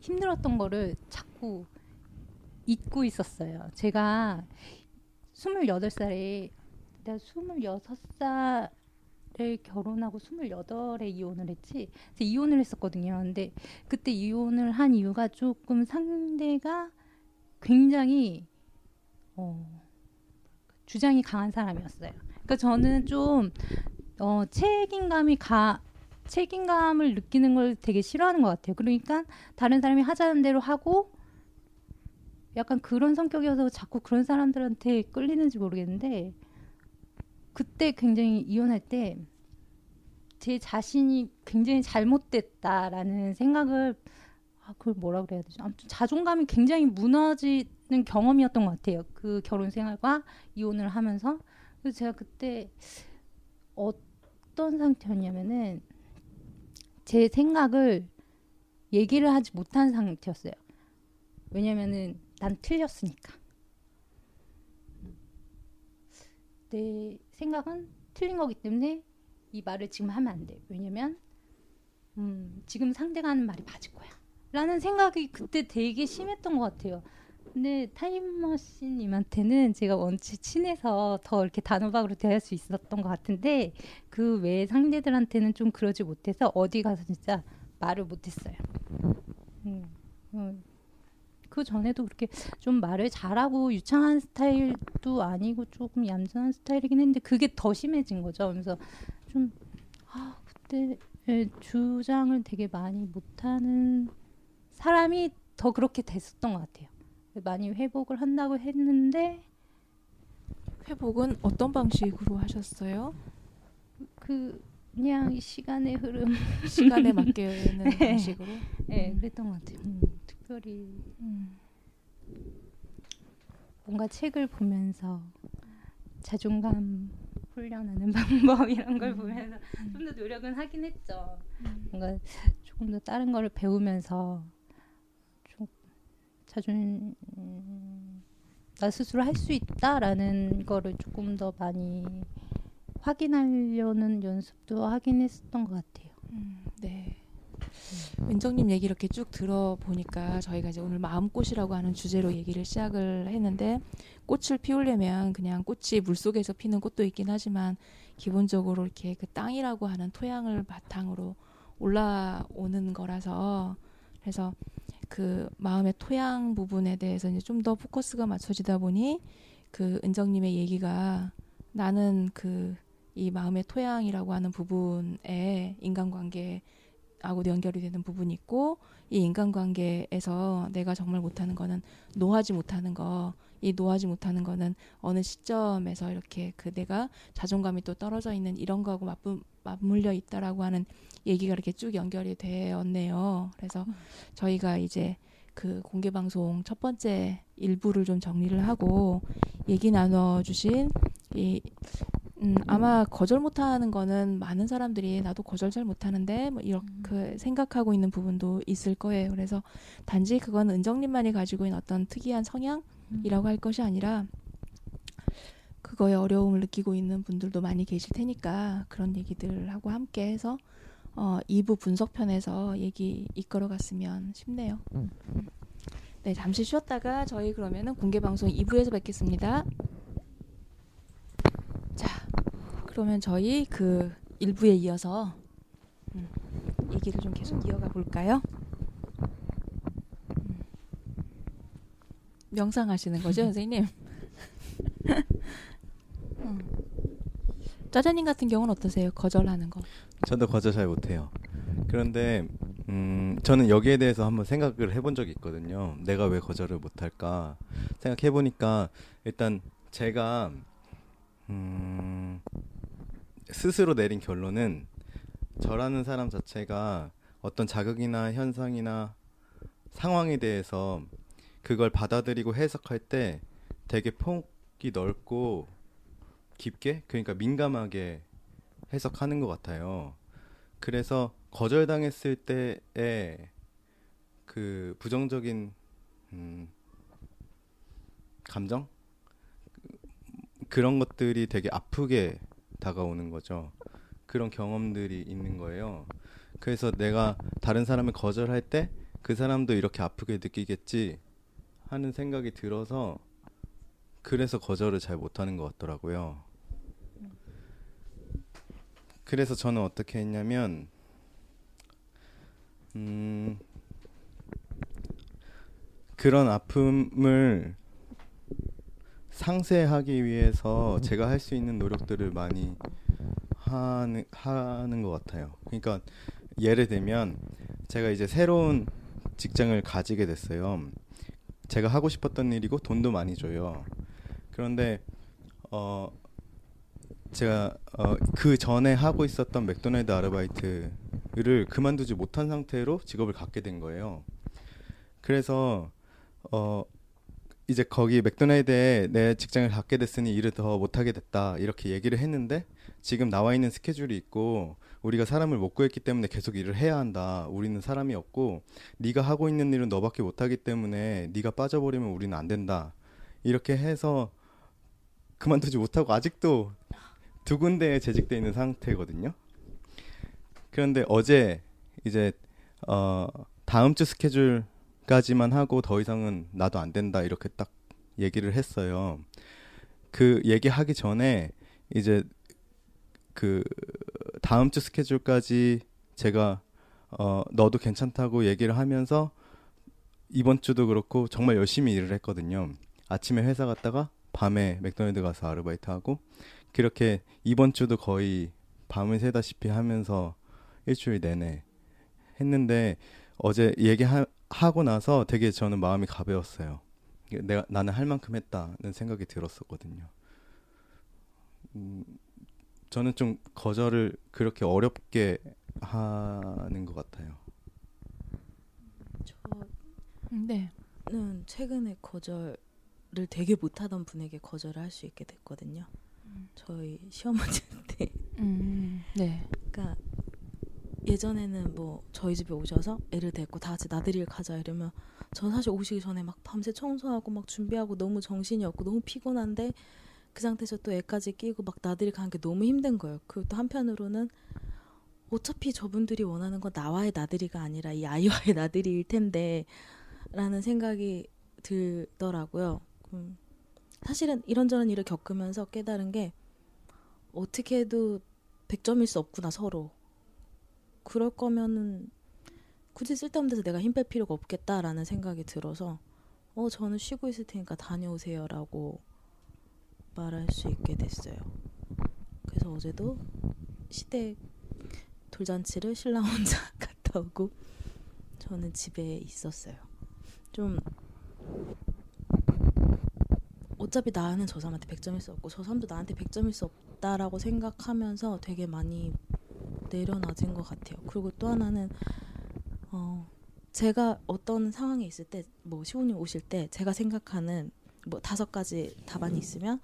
힘들었던 거를 자꾸 잊고 있었어요. 제가 28살에 내가 26살 에 결혼하고 28에 이혼을 했지. 이혼을 했었거든요. 근데 그때 이혼을 한 이유가 조금 상대가 굉장히 어, 주장이 강한 사람이었어요. 그러니까 저는 좀 어, 책임감이 가 책임감을 느끼는 걸 되게 싫어하는 것 같아요. 그러니까 다른 사람이 하자는 대로 하고 약간 그런 성격이어서 자꾸 그런 사람들한테 끌리는지 모르겠는데 그때 굉장히 이혼할 때 제 자신이 굉장히 잘못됐다라는 생각을 아 그걸 뭐라 그래야 되죠? 아무튼 자존감이 굉장히 무너지는 경험이었던 것 같아요. 그 결혼 생활과 이혼을 하면서 그래서 제가 그때 어떤 상태였냐면은 제 생각을 얘기를 하지 못한 상태였어요. 왜냐면은 난 틀렸으니까. 내 생각은 틀린 거기 때문에 이 말을 지금 하면 안 돼. 왜냐면 음, 지금 상대가 하는 말이 맞을 거야. 라는 생각이 그때 되게 심했던 것 같아요. 근데 타임머신님한테는 제가 원체 친해서 더 이렇게 단호박으로 대할 수 있었던 것 같은데 그 외 상대들한테는 좀 그러지 못해서 어디 가서 진짜 말을 못했어요. 음, 음. 그 전에도 그렇게 좀 말을 잘하고 유창한 스타일도 아니고 조금 얌전한 스타일이긴 했는데 그게 더 심해진 거죠. 그래서 좀 아, 그때 예, 주장을 되게 많이 못하는 사람이 더 그렇게 됐었던 것 같아요. 많이 회복을 한다고 했는데 회복은 어떤 방식으로 하셨어요? 그 그냥 시간의 흐름, 시간에 맡기는 네. 방식으로? 예, 그랬던 것 같아요. 음, 특별히 음. 뭔가 책을 보면서 자존감 훈련하는 방법 이런 걸 음. 보면서 좀 더 노력은 하긴 했죠. 음. 뭔가 조금 더 다른 거를 배우면서 좀 자존 음, 나 스스로 할 수 있다라는 거를 조금 더 많이 확인하려는 연습도 하긴 했었던 것 같아요. 음, 네. 은정님 얘기 이렇게 쭉 들어보니까 저희가 이제 오늘 마음꽃이라고 하는 주제로 얘기를 시작을 했는데 꽃을 피우려면 그냥 꽃이 물 속에서 피는 꽃도 있긴 하지만 기본적으로 이렇게 그 땅이라고 하는 토양을 바탕으로 올라오는 거라서 그래서 그 마음의 토양 부분에 대해서 이제 좀 더 포커스가 맞춰지다 보니 그 은정님의 얘기가 나는 그 이 마음의 토양이라고 하는 부분에 인간관계 하고도 연결이 되는 부분이 있고 이 인간관계에서 내가 정말 못하는 거는 노하지 못하는 거. 이 노하지 못하는 거는 어느 시점에서 이렇게 그 내가 자존감이 또 떨어져 있는 이런 거하고 맞부, 맞물려 있다라고 하는 얘기가 이렇게 쭉 연결이 되었네요. 그래서 저희가 이제 그 공개 방송 첫 번째 일부를 좀 정리를 하고 얘기 나눠 주신 이 음, 아마 거절 못하는 거는 많은 사람들이 나도 거절 잘 못하는데 뭐 이렇게 생각하고 있는 부분도 있을 거예요. 그래서 단지 그건 은정님만이 가지고 있는 어떤 특이한 성향이라고 할 것이 아니라 그거에 어려움을 느끼고 있는 분들도 많이 계실 테니까 그런 얘기들하고 함께 해서 어, 2부 분석편에서 얘기 이끌어갔으면 싶네요. 네, 잠시 쉬었다가 저희 그러면은 공개 방송 2부에서 뵙겠습니다. 자, 그러면 저희 그 1부에 이어서 음, 얘기를 좀 계속 이어가 볼까요? 음. 명상하시는 거죠, 선생님? 음. 짜자님 같은 경우는 어떠세요? 거절하는 거. 저도 거절 잘 못해요. 그런데 음, 저는 여기에 대해서 한번 생각을 해본 적이 있거든요. 내가 왜 거절을 못할까 생각해 보니까 일단 제가 음, 스스로 내린 결론은 저라는 사람 자체가 어떤 자극이나 현상이나 상황에 대해서 그걸 받아들이고 해석할 때 되게 폭이 넓고 깊게 그러니까 민감하게 해석하는 것 같아요. 그래서 거절당했을 때의 그 부정적인 음, 감정 그런 것들이 되게 아프게 다가오는 거죠. 그런 경험들이 있는 거예요. 그래서 내가 다른 사람을 거절할 때 그 사람도 이렇게 아프게 느끼겠지 하는 생각이 들어서 그래서 거절을 잘 못하는 것 같더라고요. 그래서 저는 어떻게 했냐면 음, 그런 아픔을 상쇄하기 위해서 제가 할 수 있는 노력들을 많이 하는 하는 것 같아요. 그러니까 예를 들면 제가 이제 새로운 직장을 가지게 됐어요. 제가 하고 싶었던 일이고 돈도 많이 줘요. 그런데 어 제가 어, 그 전에 하고 있었던 맥도날드 아르바이트를 그만두지 못한 상태로 직업을 갖게 된 거예요. 그래서 어 이제 거기 맥도날드에 내 직장을 갖게 됐으니 일을 더 못하게 됐다 이렇게 얘기를 했는데 지금 나와 있는 스케줄이 있고 우리가 사람을 못 구했기 때문에 계속 일을 해야 한다. 우리는 사람이 없고 네가 하고 있는 일은 너밖에 못하기 때문에 네가 빠져버리면 우리는 안 된다. 이렇게 해서 그만두지 못하고 아직도 두 군데에 재직돼 있는 상태거든요. 그런데 어제 이제 어 다음 주 스케줄까지만 하고 더 이상은 나도 안 된다 이렇게 딱 얘기를 했어요. 그 얘기하기 전에 이제 그 다음 주 스케줄까지 제가 어 너도 괜찮다고 얘기를 하면서 이번 주도 그렇고 정말 열심히 일을 했거든요. 아침에 회사 갔다가 밤에 맥도날드 가서 아르바이트 하고 그렇게 이번 주도 거의 밤을 새다시피 하면서 일주일 내내 했는데 어제 얘기하고 나서 되게 저는 마음이 가벼웠어요. 내가 나는 할 만큼 했다는 생각이 들었었거든요. 음, 저는 좀 거절을 그렇게 어렵게 하는 것 같아요. 네. 저는 최근에 거절을 되게 못하던 분에게 거절을 할 수 있게 됐거든요. 음. 저희 시어머니한테. 음, 네. 그러니까 예전에는 뭐 저희 집에 오셔서 애를 데리고 다 같이 나들이를 가자 이러면 전 사실 오시기 전에 막 밤새 청소하고 막 준비하고 너무 정신이 없고 너무 피곤한데 그 상태에서 또 애까지 끼고 막 나들이 가는 게 너무 힘든 거예요. 그리고 또 한편으로는 어차피 저분들이 원하는 건 나와의 나들이가 아니라 이 아이와의 나들이일 텐데 라는 생각이 들더라고요. 음, 사실은 이런저런 일을 겪으면서 깨달은 게 어떻게 해도 100점일 수 없구나 서로. 그럴 거면은 굳이 쓸데없는 데서 내가 힘 뺄 필요가 없겠다라는 생각이 들어서 어 저는 쉬고 있을 테니까 다녀오세요라고 말할 수 있게 됐어요. 그래서 어제도 시댁 돌잔치를 신랑 혼자 갔다 오고 저는 집에 있었어요. 좀 어차피 나는 저 사람한테 100점일 수 없고 저 사람도 나한테 100점일 수 없다라고 생각하면서 되게 많이 내려놔진 것 같아요. 그리고 또 하나는 어 제가 어떤 상황에 있을 때 뭐 시호님 오실 때 제가 생각하는 뭐 다섯 가지 답안이 있으면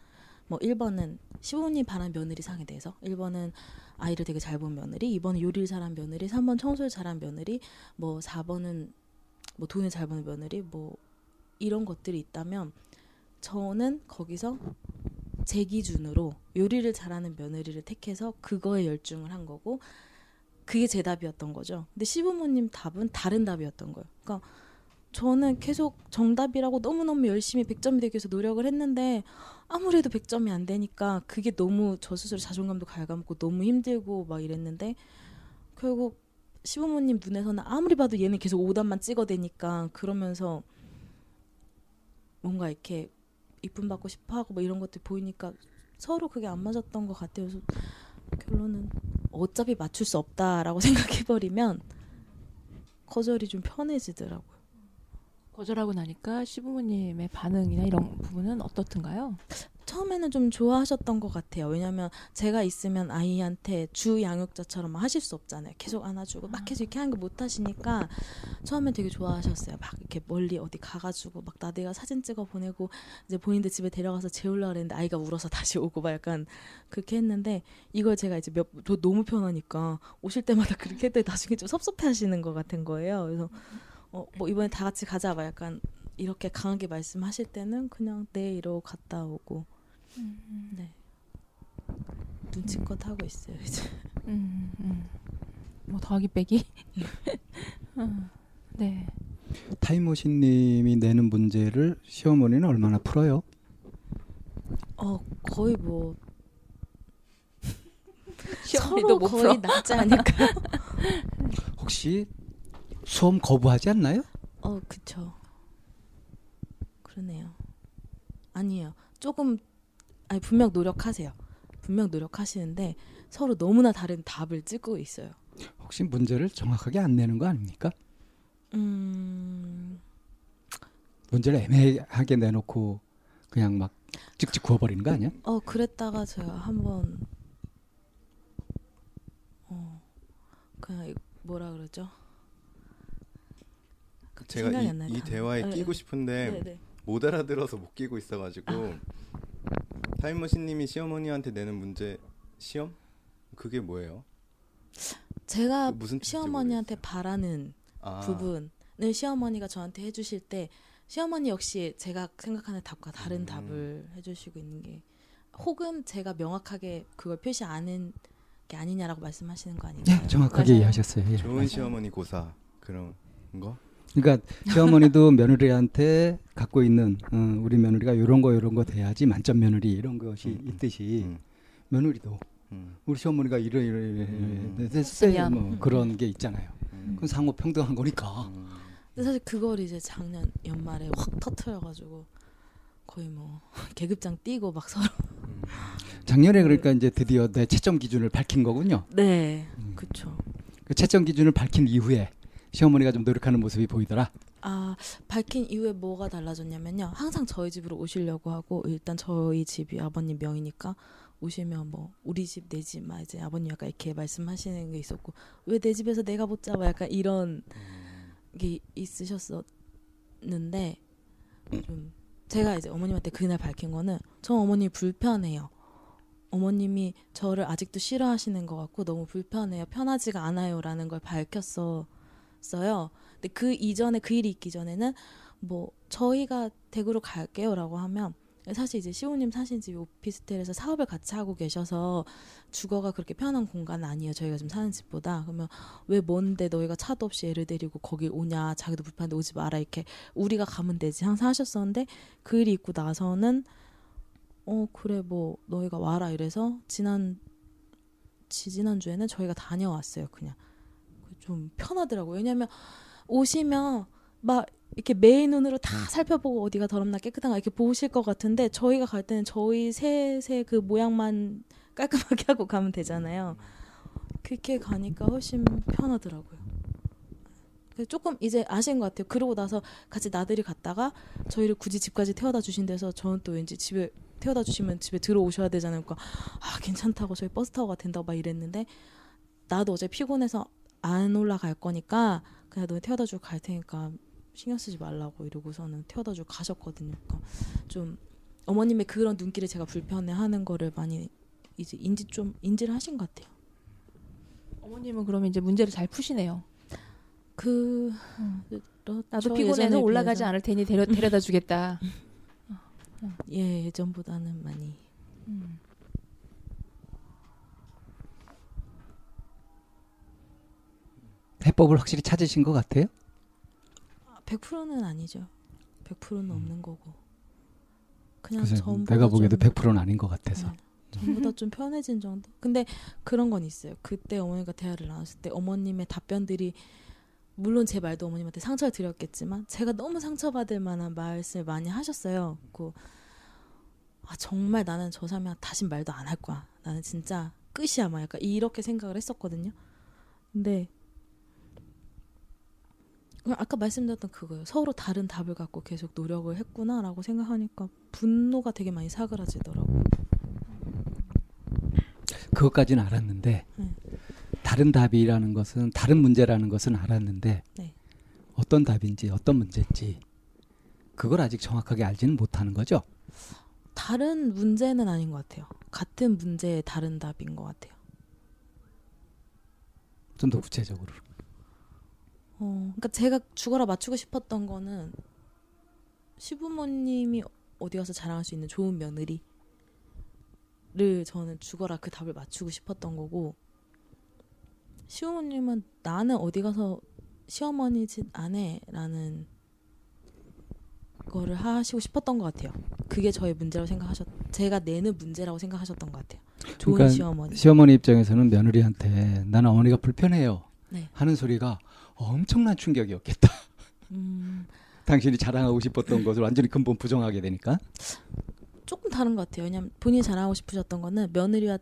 뭐 1번은 시부모님 바라는 며느리 상에 대해서 1번은 아이를 되게 잘 본 며느리 2번은 요리를 잘한 며느리 3번 청소를 잘한 며느리 뭐 4번은 뭐 돈을 잘 버는 며느리 뭐 이런 것들이 있다면 저는 거기서 제 기준으로 요리를 잘하는 며느리를 택해서 그거에 열중을 한 거고 그게 제 답이었던 거죠. 근데 시부모님 답은 다른 답이었던 거예요. 그러니까 저는 계속 정답이라고 너무너무 열심히 100점이 되기 위해서 노력을 했는데 아무래도 100점이 안 되니까 그게 너무 저 스스로 자존감도 갉아먹고 너무 힘들고 막 이랬는데 결국 시부모님 눈에서는 아무리 봐도 얘는 계속 오답만 찍어대니까 그러면서 뭔가 이렇게 이쁨 받고 싶어 하고 뭐 이런 것들 보이니까 서로 그게 안 맞았던 것 같아요. 그래서 결론은 어차피 맞출 수 없다라고 생각해버리면 거절이 좀 편해지더라고요. 거절하고 나니까 시부모님의 반응이나 이런 부분은 어떻던가요? 처음에는 좀 좋아하셨던 것 같아요. 왜냐하면 제가 있으면 아이한테 주 양육자처럼 하실 수 없잖아요. 계속 안아주고 막 계속 이렇게 하는 거 못 하시니까 처음엔 되게 좋아하셨어요. 막 이렇게 멀리 어디 가가지고 막 나대가 사진 찍어 보내고 이제 본인들 집에 데려가서 재우려 그랬는데 아이가 울어서 다시 오고 막 약간 그렇게 했는데 이걸 제가 이제 몇저 너무 편하니까 오실 때마다 그렇게 했더니 나중에 좀 섭섭해하시는 것 같은 거예요. 그래서 어 뭐 이번에 다 같이 가자 막 약간 이렇게 강하게 말씀하실 때는 그냥 네 이러고 갔다 오고 네 눈치껏 하고 있어요 이제 음, 음. 뭐 더하기 빼기. 음, 네. 타임머신님이 내는 문제를 시어머니는 얼마나 풀어요? 어 거의 뭐 시어머니도 서로 못 거의. 낫지 않을까요? 혹시 수험 거부하지 않나요? 어 그쵸 그러네요 아니에요 조금 아니 분명 노력하세요 분명 노력하시는데 서로 너무나 다른 답을 찍고 있어요 혹시 문제를 정확하게 안 내는 거 아닙니까? 음 문제를 애매하게 내놓고 그냥 막 찍찍 구워버리는 거 아니야? 어 그랬다가 제가 한번 어 그냥 이- 뭐라 그러죠? 제가 이. 이 대화에 네, 끼고 네. 싶은데 네네. 못 알아들어서 못 끼고 있어가지고 타임머신님이 시어머니한테 내는 문제 시험 그게 뭐예요? 제가 무슨 뜻인지 시어머니한테 모르겠어요. 바라는 아, 부분을 시어머니가 저한테 해주실 때 시어머니 역시 제가 생각하는 답과 다른 음. 답을 해주시고 있는 게 혹은 제가 명확하게 그걸 표시 않은 게 아니냐라고 말씀하시는 거 아닌가요? 네, 정확하게 맞아요. 이해하셨어요. 예. 좋은 시어머니 고사 그런 거? 그러니까 시어머니도 며느리한테 갖고 있는 어, 우리 며느리가 이런 거 이런 거 돼야지 만점 며느리 이런 것이 음, 음. 있듯이 음, 며느리도 음, 우리 시어머니가 음. 이래 했으면. 뭐 그런 게 있잖아요. 음, 그건 상호 평등한 거니까. 음. 근데 사실 그걸 이제 작년 연말에 확 터트려가지고 거의 뭐 계급장 뛰고 막 서로 작년에 그러니까 이제 드디어 내 채점 기준을 밝힌 거군요. 네 음. 그쵸 그 채점 기준을 밝힌 이후에 시어머니가 좀 노력하는 모습이 보이더라. 아 밝힌 이후에 뭐가 달라졌냐면요 항상 저희 집으로 오시려고 하고 일단 저희 집이 아버님 명이니까 오시면 뭐 우리 집 내 집 막 이제 아버님 약간 이렇게 말씀하시는 게 있었고 왜 내 집에서 내가 못 잡아 약간 이런 게 있으셨었는데 좀 제가 이제 어머님한테 그날 밝힌 거는 저 어머니 불편해요. 어머님이 저를 아직도 싫어하시는 것 같고 너무 불편해요. 편하지가 않아요라는 걸 밝혔 었어요. 근데 그 이전에 그 일이 있기 전에는 뭐 저희가 대구로 갈게요라고 하면 사실 이제 시호님 사신 집이 오피스텔에서 사업을 같이 하고 계셔서 주거가 그렇게 편한 공간은 아니에요. 저희가 지금 사는 집보다 그러면 왜 뭔데 너희가 차도 없이 애를 데리고 거기 오냐 자기도 불편한데 오지 마라 이렇게 우리가 가면 되지 항상 하셨었는데 그 일이 있고 나서는 어 그래 뭐 너희가 와라 이래서 지난 지지난 주에는 저희가 다녀왔어요 그냥 좀 편하더라고요 왜냐면 오시면 막 이렇게 매의 눈으로 다 살펴보고 어디가 더럽나 깨끗한가 이렇게 보실 것 같은데 저희가 갈 때는 저희 셋의 그 모양만 깔끔하게 하고 가면 되잖아요. 그렇게 가니까 훨씬 편하더라고요. 조금 이제 아신 것 같아요. 그러고 나서 같이 나들이 갔다가 저희를 굳이 집까지 태워다 주신 데서 저는 또 왠지 집에 태워다 주시면 집에 들어오셔야 되잖아요. 그러니까 아 괜찮다고 저희 버스 타고 가 된다고 막 이랬는데 나도 어제 피곤해서 안 올라갈 거니까 그냥 너 태워다 주고 갈 테니까 신경 쓰지 말라고 이러고서는 태워다 주고 가셨거든요. 그러니까 좀 어머님의 그런 눈길을 제가 불편해하는 거를 많이 이제 인지 좀 인지를 하신 것 같아요. 어머님은 그러면 이제 문제를 잘 푸시네요. 그 나도 저 피곤해서 올라가지 비해서. 않을 테니 데려, 데려다 주겠다. 예 예전보다는 많이 음. 해법을 확실히 찾으신 것 같아요. 100%는 아니죠. 100%는 없는 거고 그냥 전보다 내가 보기에도 좀- 100%는 아닌 것 같아서. 네. 전보다 좀 편해진 정도. 근데 그런 건 있어요. 그때 어머니가 대화를 나눴을 때 어머님의 답변들이 물론 제 말도 어머님한테 상처를 드렸겠지만 제가 너무 상처받을 만한 말씀을 많이 하셨어요. 그 아, 정말 나는 저 사람이랑 다신 말도 안 할 거야. 나는 진짜 끝이야. 막 약간 이렇게 생각을 했었거든요. 근데 아까 말씀드렸던 그거예요. 서로 다른 답을 갖고 계속 노력을 했구나라고 생각하니까 분노가 되게 많이 사그라지더라고요. 그것까지는 알았는데 네. 다른 답이라는 것은 다른 문제라는 것은 알았는데 네. 어떤 답인지 어떤 문제인지 그걸 아직 정확하게 알지는 못하는 거죠. 다른 문제는 아닌 것 같아요. 같은 문제의 다른 답인 것 같아요. 좀 더 구체적으로. 어, 그러니까 제가 죽어라 맞추고 싶었던 거는 시부모님이 어디 가서 자랑할 수 있는 좋은 며느리를 저는 죽어라 그 답을 맞추고 싶었던 거고 시부모님은 나는 어디 가서 시어머니 집 안 해라는 거를 하시고 싶었던 것 같아요. 그게 저의 문제라고 생각하셨, 제가 내는 문제라고 생각하셨던 것 같아요. 좋은 그러니까 시어머니. 시어머니 입장에서는 며느리한테 나는 어머니가 불편해요 네. 하는 소리가 엄청난 충격이었겠다. 음, 당신이 자랑하고 싶었던 것을 완전히 근본 부정하게 되니까. 조금 다른 것 같아요. 왜냐면 본인이 자랑하고 싶으셨던 거는 며느리와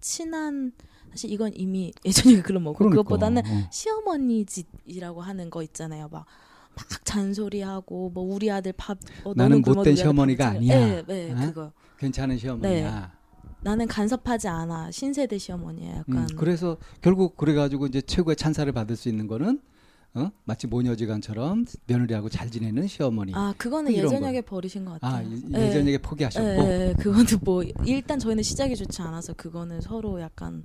친한 사실 이건 이미 예전에 글로 먹고 그러니까. 그것보다는 어. 시어머니 집이라고 하는 거 있잖아요. 막, 막 잔소리하고 뭐 우리 아들 밥 어, 나는 못된 시어머니가 밥 아니야. 네, 네, 어? 그거. 괜찮은 시어머니야. 나는 간섭하지 않아. 신세대 시어머니야. 약간 음, 그래서 결국 그래가지고 이제 최고의 찬사를 받을 수 있는 거는 어? 마치 모녀지간처럼 며느리하고 잘 지내는 시어머니. 아 그거는 이런 예전역에 버리신 것 같아요. 아, 예- 네. 예전에 포기하셨고 예, 예, 그거는 뭐 일단 저희는 시작이 좋지 않아서 그거는 서로 약간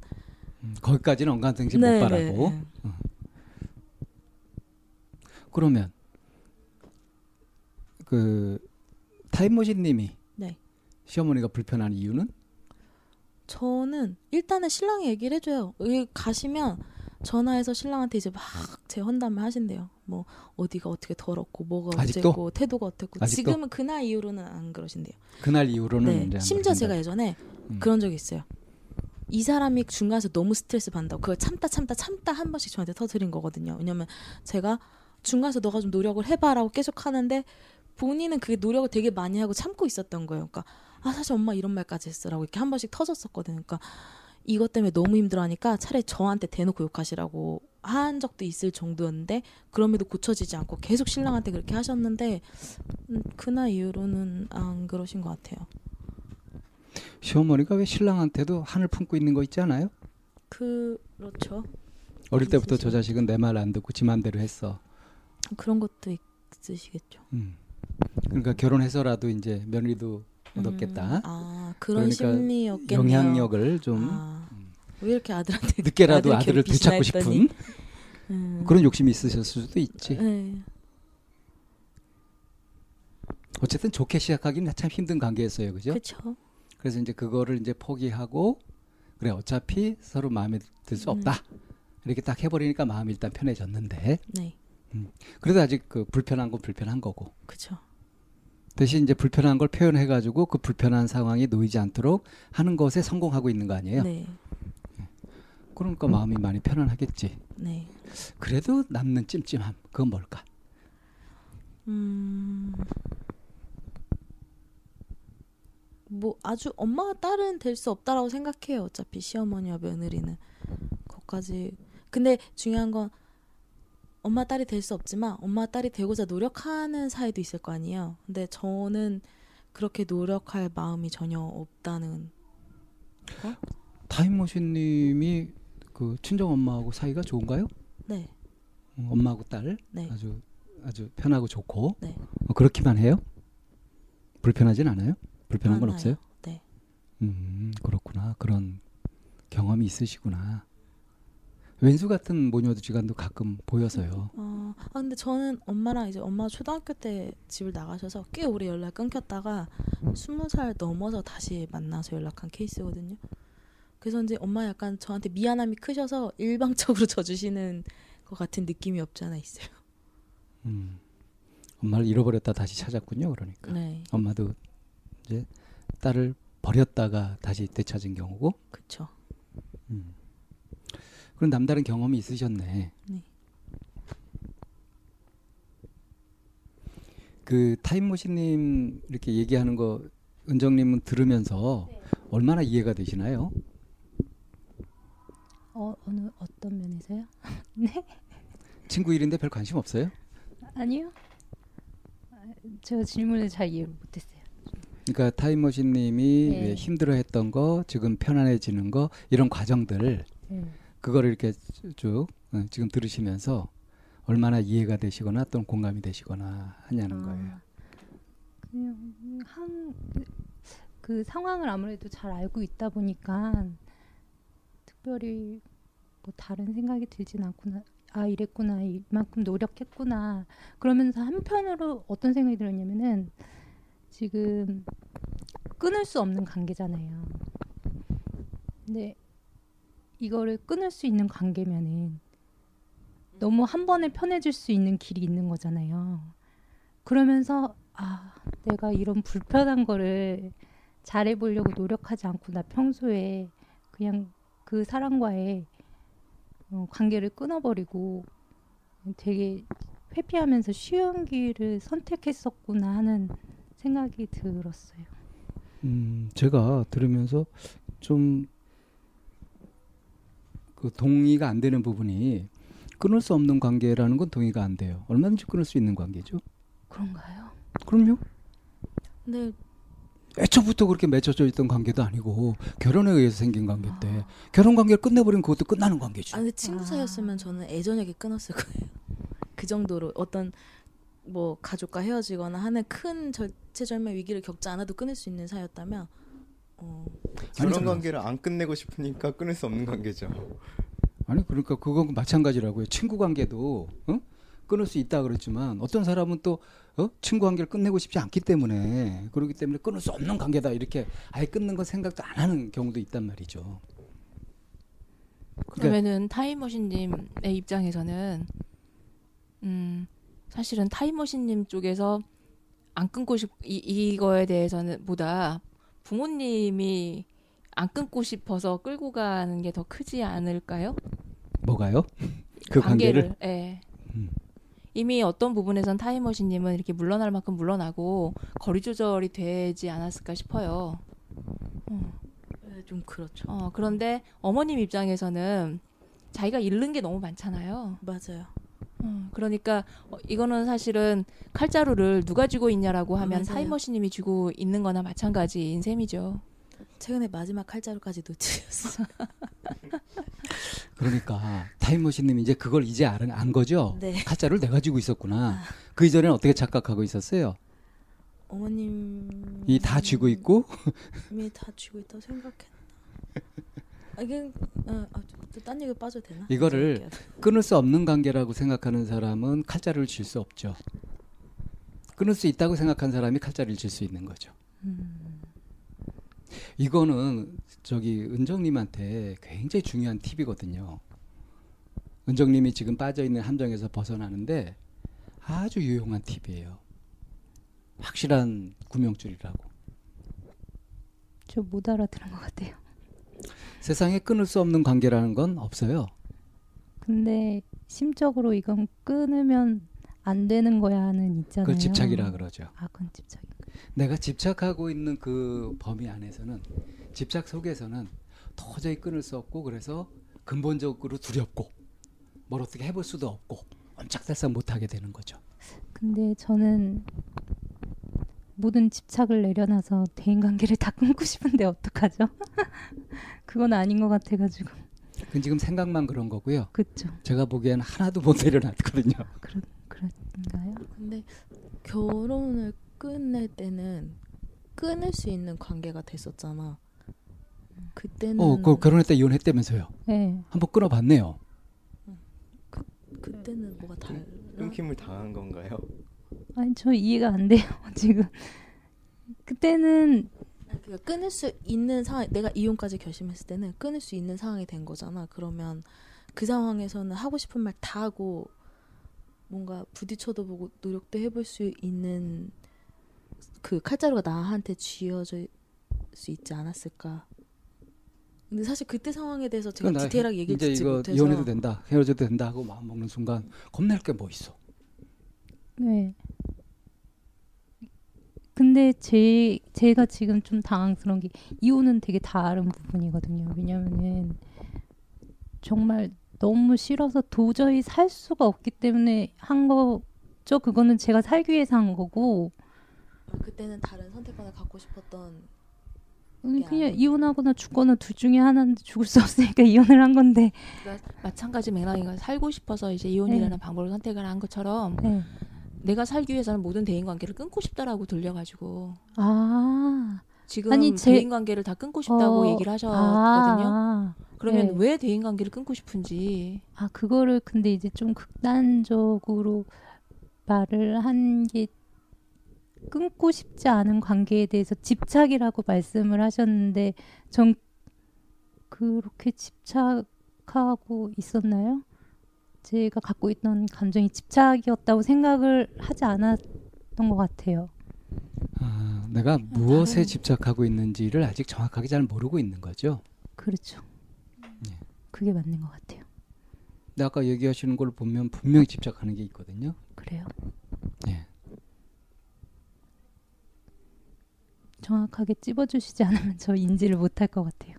음, 거기까지는 언간생심 네, 못 네, 바라고. 네. 그러면 그 타임머신님이 네. 시어머니가 불편한 이유는 저는 일단은 신랑이 얘기를 해줘요. 여기 가시면 전화해서 신랑한테 이제 막 제 헌담을 하신대요. 뭐 어디가 어떻게 더럽고 뭐가 아직도? 어쨌고 태도가 어땠고 아직도? 지금은 그날 이후로는 안 그러신대요. 그날 이후로는 네. 심지어. 제가 예전에 음. 그런 적이 있어요. 이 사람이 중간에서 너무 스트레스 받는다고 그걸 참다 참다 참다 한 번씩 저한테 터뜨린 거거든요. 왜냐면 제가 중간에서 너가 좀 노력을 해봐라고 계속 하는데 본인은 그게 노력을 되게 많이 하고 참고 있었던 거예요. 그러니까 아 사실 엄마 이런 말까지 했어라고 이렇게 한 번씩 터졌었거든요. 그러니까 이것 때문에 너무 힘들어하니까 차라리 저한테 대놓고 욕하시라고 한 적도 있을 정도였는데 그럼에도 고쳐지지 않고 계속 신랑한테 그렇게 하셨는데 음, 그날 이후로는 안 그러신 것 같아요. 시어머니가 왜 신랑한테도 한을 품고 있는 거 있지 않아요? 그렇죠. 어릴 때부터 저 있으시죠. 자식은 내 말 안 듣고 지 맘대로 했어. 그런 것도 있으시겠죠. 음. 그러니까 결혼해서라도 이제 며느리도 얻었겠다. 음, 아 그런 그러니까 심리였겠네요. 영향력을 좀 아, 왜 이렇게 아들한테 늦게라도 아들 아들을 되찾고. 싶은 음, 그런 욕심이 있으셨을 수도 있지. 네. 어쨌든 좋게 시작하기는 참 힘든 관계였어요, 그죠? 그렇죠. 그래서 이제 그거를 이제 포기하고 그래 어차피 서로 마음에 들수 음. 없다 이렇게 딱 해버리니까 마음이 일단 편해졌는데 네, 그래도 아직 그 불편한 건 불편한 거고 그렇죠. 대신 이제 불편한 걸 표현해 가지고 그 불편한 상황이 놓이지 않도록 하는 것에 성공하고 있는 거 아니에요? 네, 그러니까 마음이 많이 편안하겠지. 네. 그래도 남는 찜찜함 그건 뭘까? 음, 뭐 아주 엄마와 딸은 될 수 없다라고 생각해요. 어차피 시어머니와 며느리는 거기까지. 근데 중요한 건 엄마 딸이 될 수 없지만 엄마 딸이 되고자 노력하는 사이도 있을 거 아니에요. 근데 저는 그렇게 노력할 마음이 전혀 없다는. 타임머신 님이 그 친정 엄마하고 사이가 좋은가요? 네, 음, 엄마하고 딸 네. 아주 아주 편하고 좋고 네. 어, 그렇기만 해요? 불편하진 않아요? 불편한 건. 없어요? 네. 음 그렇구나 그런 경험이 있으시구나. 왼수 같은 모녀지간도 가끔 보여서요. 어, 아 근데 저는 엄마랑 이제 엄마 초등학교 때 집을 나가셔서 꽤 오래 연락 끊겼다가 스무 살 넘어서 다시 만나서 연락한 케이스거든요. 그래서 이제 엄마 약간 저한테 미안함이 크셔서 일방적으로 져주시는 것 같은 느낌이 없지 않아 있어요. 음, 엄마를 잃어버렸다 다시 찾았군요. 그러니까 네, 엄마도 이제 딸을 버렸다가 다시 되찾은 경우고. 그쵸. 음. 그런 남다른 경험이 있으셨네. 네. 그 타임머신님 이렇게 얘기하는 거 은정님은 들으면서 얼마나 이해가 되시나요? 어, 어느 어떤 면에서요? 친구 일인데 별 관심 없어요? 아니요. 아, 제가 질문을 잘 이해를 못했어요. 그러니까 타임머신님이 네. 왜 힘들어했던 거, 지금 편안해지는 거 이런 과정들 네. 그거를 이렇게 쭉 어, 지금 들으시면서 얼마나 이해가 되시거나 또는 공감이 되시거나 하냐는 거예요. 아, 그냥 한 그 상황을 아무래도 잘 알고 있다 보니까 특별히 뭐 다른 생각이 들진 않구나. 아 이랬구나 이만큼 노력했구나 그러면서 한편으로 어떤 생각이 들었냐면은 지금 끊을 수 없는 관계잖아요. 근데 이거를 끊을 수 있는 관계면은 너무 한 번에 편해질 수 있는 길이 있는 거잖아요. 그러면서 아 내가 이런 불편한 거를 잘해 보려고 노력하지 않고 나 평소에 그냥 그 사람과의 어, 관계를 끊어버리고 되게 회피하면서 쉬운 길을 선택했었구나 하는 생각이 들었어요. 음, 제가 들으면서 좀 그 동의가 안 되는 부분이 끊을 수 없는 관계라는 건 동의가 안 돼요. 얼마든지 끊을 수 있는 관계죠. 그런가요? 그럼요. 근데 애초부터 그렇게 맺혀져 있던 관계도 아니고 결혼에 의해서 생긴 관계인데 결혼 관계를 끝내버리면 그것도 끝나는 관계죠. 아 근데 친구 아. 사이였으면 저는 애저녁에 끊었을 거예요. 그 정도로 어떤 뭐 가족과 헤어지거나 하는 큰 절체절명 위기를 겪지 않아도 끊을 수 있는 사이였다면 어, 그런 아니잖아. 관계를 안 끝내고 싶으니까 끊을 수 없는 관계죠. 아니 그러니까 그건 마찬가지라고요. 친구 관계도 어? 끊을 수 있다 그랬지만 어떤 사람은 또 어? 친구 관계를 끝내고 싶지 않기 때문에 그렇기 때문에 끊을 수 없는 관계다 이렇게 아예 끊는 건 생각도 안 하는 경우도 있단 말이죠. 그러니까 그러면은 타임머신님의 입장에서는 음 사실은 타임머신님 쪽에서 안 끊고 싶 이, 이거에 대해서는 보다 부모님이 안 끊고 싶어서 끌고 가는 게 더 크지 않을까요? 뭐가요? 그 관계를 예. 음. 이미 어떤 부분에선 타임머신님은 이렇게 물러날 만큼 물러나고 거리 조절이 되지 않았을까 싶어요. 네, 좀 그렇죠. 어, 그런데 어머님 입장에서는 자기가 잃는 게 너무 많잖아요. 맞아요. 음, 그러니까 어, 이거는 사실은 칼자루를 누가 쥐고 있냐라고 하면 맞아요. 타임머신님이 쥐고 있는 거나 마찬가지인 셈이죠. 최근에 마지막 칼자루까지 놓치셨어. 그러니까 타임머신님이 이제 그걸 이제 안, 안 거죠. 네. 가짜를 내가 쥐고 있었구나. 그 이전에는 어떻게 착각하고 있었어요? 어머님 이 다 쥐고 있고 이미 다 쥐고 있다고 생각했나? 아, 이게 어, 아, 또딴 얘기 빠져도 되나? 이거를 끊을 수 없는 관계라고 생각하는 사람은 칼자루를 쥘수 없죠. 끊을 수 있다고 생각한 사람이 칼자루를 쥘수 있는 거죠. 음, 이거는 저기 은정님한테 굉장히 중요한 팁이거든요. 은정님이 지금 빠져 있는 함정에서 벗어나는데 아주 유용한 팁이에요. 확실한 구명줄이라고. 저 못 알아들은 것 같아요. 세상에 끊을 수 없는 관계라는 건 없어요. 근데 심적으로 이건 끊으면 안 되는 거야는 있잖아요. 그걸 집착이라 그러죠. 아, 그건 집착. 내가 집착하고 있는 그 범위 안에서는 집착 속에서는 도저히 끊을 수 없고 그래서 근본적으로 두렵고 뭘 어떻게 해볼 수도 없고 옴짝달싹 못하게 되는 거죠. 근데 저는 모든 집착을 내려놔서 대인 관계를 다 끊고 싶은데 어떡하죠? 그건 아닌 것 같아가지고. 그건 지금 생각만 그런 거고요. 그쵸. 제가 보기엔 하나도 못 내려놨거든요. 그런, 그런가요? 근데 결혼을 끝낼 때는 끊을 수 있는 관계가 됐었잖아. 그때는 어, 그 결혼했다 이혼했다면서요. 네. 한번 끊어봤네요. 그때는 뭐가 달라? 끊김을 당한 건가요? 아니, 저 이해가 안 돼요, 지금. 그때는, 그러니까 끊을 수 있는 상황, 내가 이혼까지 결심했을 때는 끊을 수 있는 상황이 된 거잖아. 그러면 그 상황에서는 하고 싶은 말 다 하고 뭔가 부딪혀도 보고 노력도 해볼 수 있는 그 칼자루가 나한테 쥐어질 수 있지 않았을까. 근데 사실 그때 상황에 대해서 제가 디테일하게 얘기를 이제 듣지 이거 못해서 이혼해도 된다, 헤어져도 된다 하고 마음 먹는 순간 겁낼 게 뭐 있어. 네. 근데 제, 제가 지금 좀 당황스러운 게 이혼은 되게 다른 부분이거든요. 왜냐면은 정말 너무 싫어서 도저히 살 수가 없기 때문에 한 없죠. 그거는 제가 살기 위해서 한 거고 그때는 다른 선택권을 갖고 싶었던 음, 그냥. 이혼하거나 죽거나 둘 중에 하나인데 죽을 수 없으니까 이혼을 한 건데. 그러니까 마찬가지 맥락인 거예요. 살고 싶어서 이제 이혼이라는 네. 방법을 선택을 한 것처럼 네. 내가 살기 위해서는 모든 대인 관계를 끊고 싶다라고 들려가지고 아. 지금 아니, 제- 대인 관계를 다 끊고 싶다고 어, 얘기를 하셨거든요. 아, 그러면 네. 왜 대인 관계를 끊고 싶은지 아 그거를 근데 이제 좀 극단적으로 말을 한 게 끊고 싶지 않은 관계에 대해서 집착이라고 말씀을 하셨는데 전 그렇게 집착하고 있었나요? 제가 갖고 있던 감정이 집착이었다고 생각을 하지 않았던 것 같아요. 아, 내가 무엇에 집착하고 있는지를 아직 정확하게 잘 모르고 있는 거죠. 그렇죠. 예. 그게 맞는 것 같아요. 근데 아까 얘기하시는 걸 보면 분명히 집착하는 게 있거든요. 그래요. 예. 정확하게 찝어주시지 않으면 저 인지를 못할 것 같아요.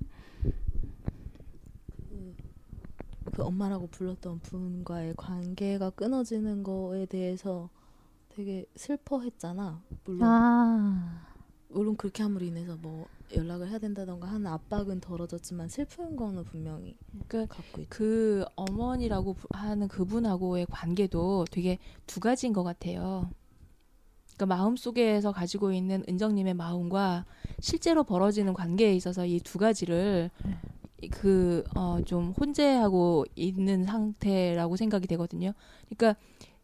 그 엄마라고 불렀던 분과의 관계가 끊어지는 거에 대해서 되게 슬퍼했잖아. 물론 아, 물론 그렇게 함으로 인해서 뭐 연락을 해야 된다던가 하는 압박은 덜어졌지만 슬픈 거는 분명히 그 갖고 있죠. 그 어머니라고 부- 하는 그분하고의 관계도 되게 두 가지인 것 같아요. 그러니까 마음 속에서 가지고 있는 은정님의 마음과 실제로 벌어지는 관계에 있어서 이 두 가지를 그어좀 혼재하고 있는 상태라고 생각이 되거든요. 그러니까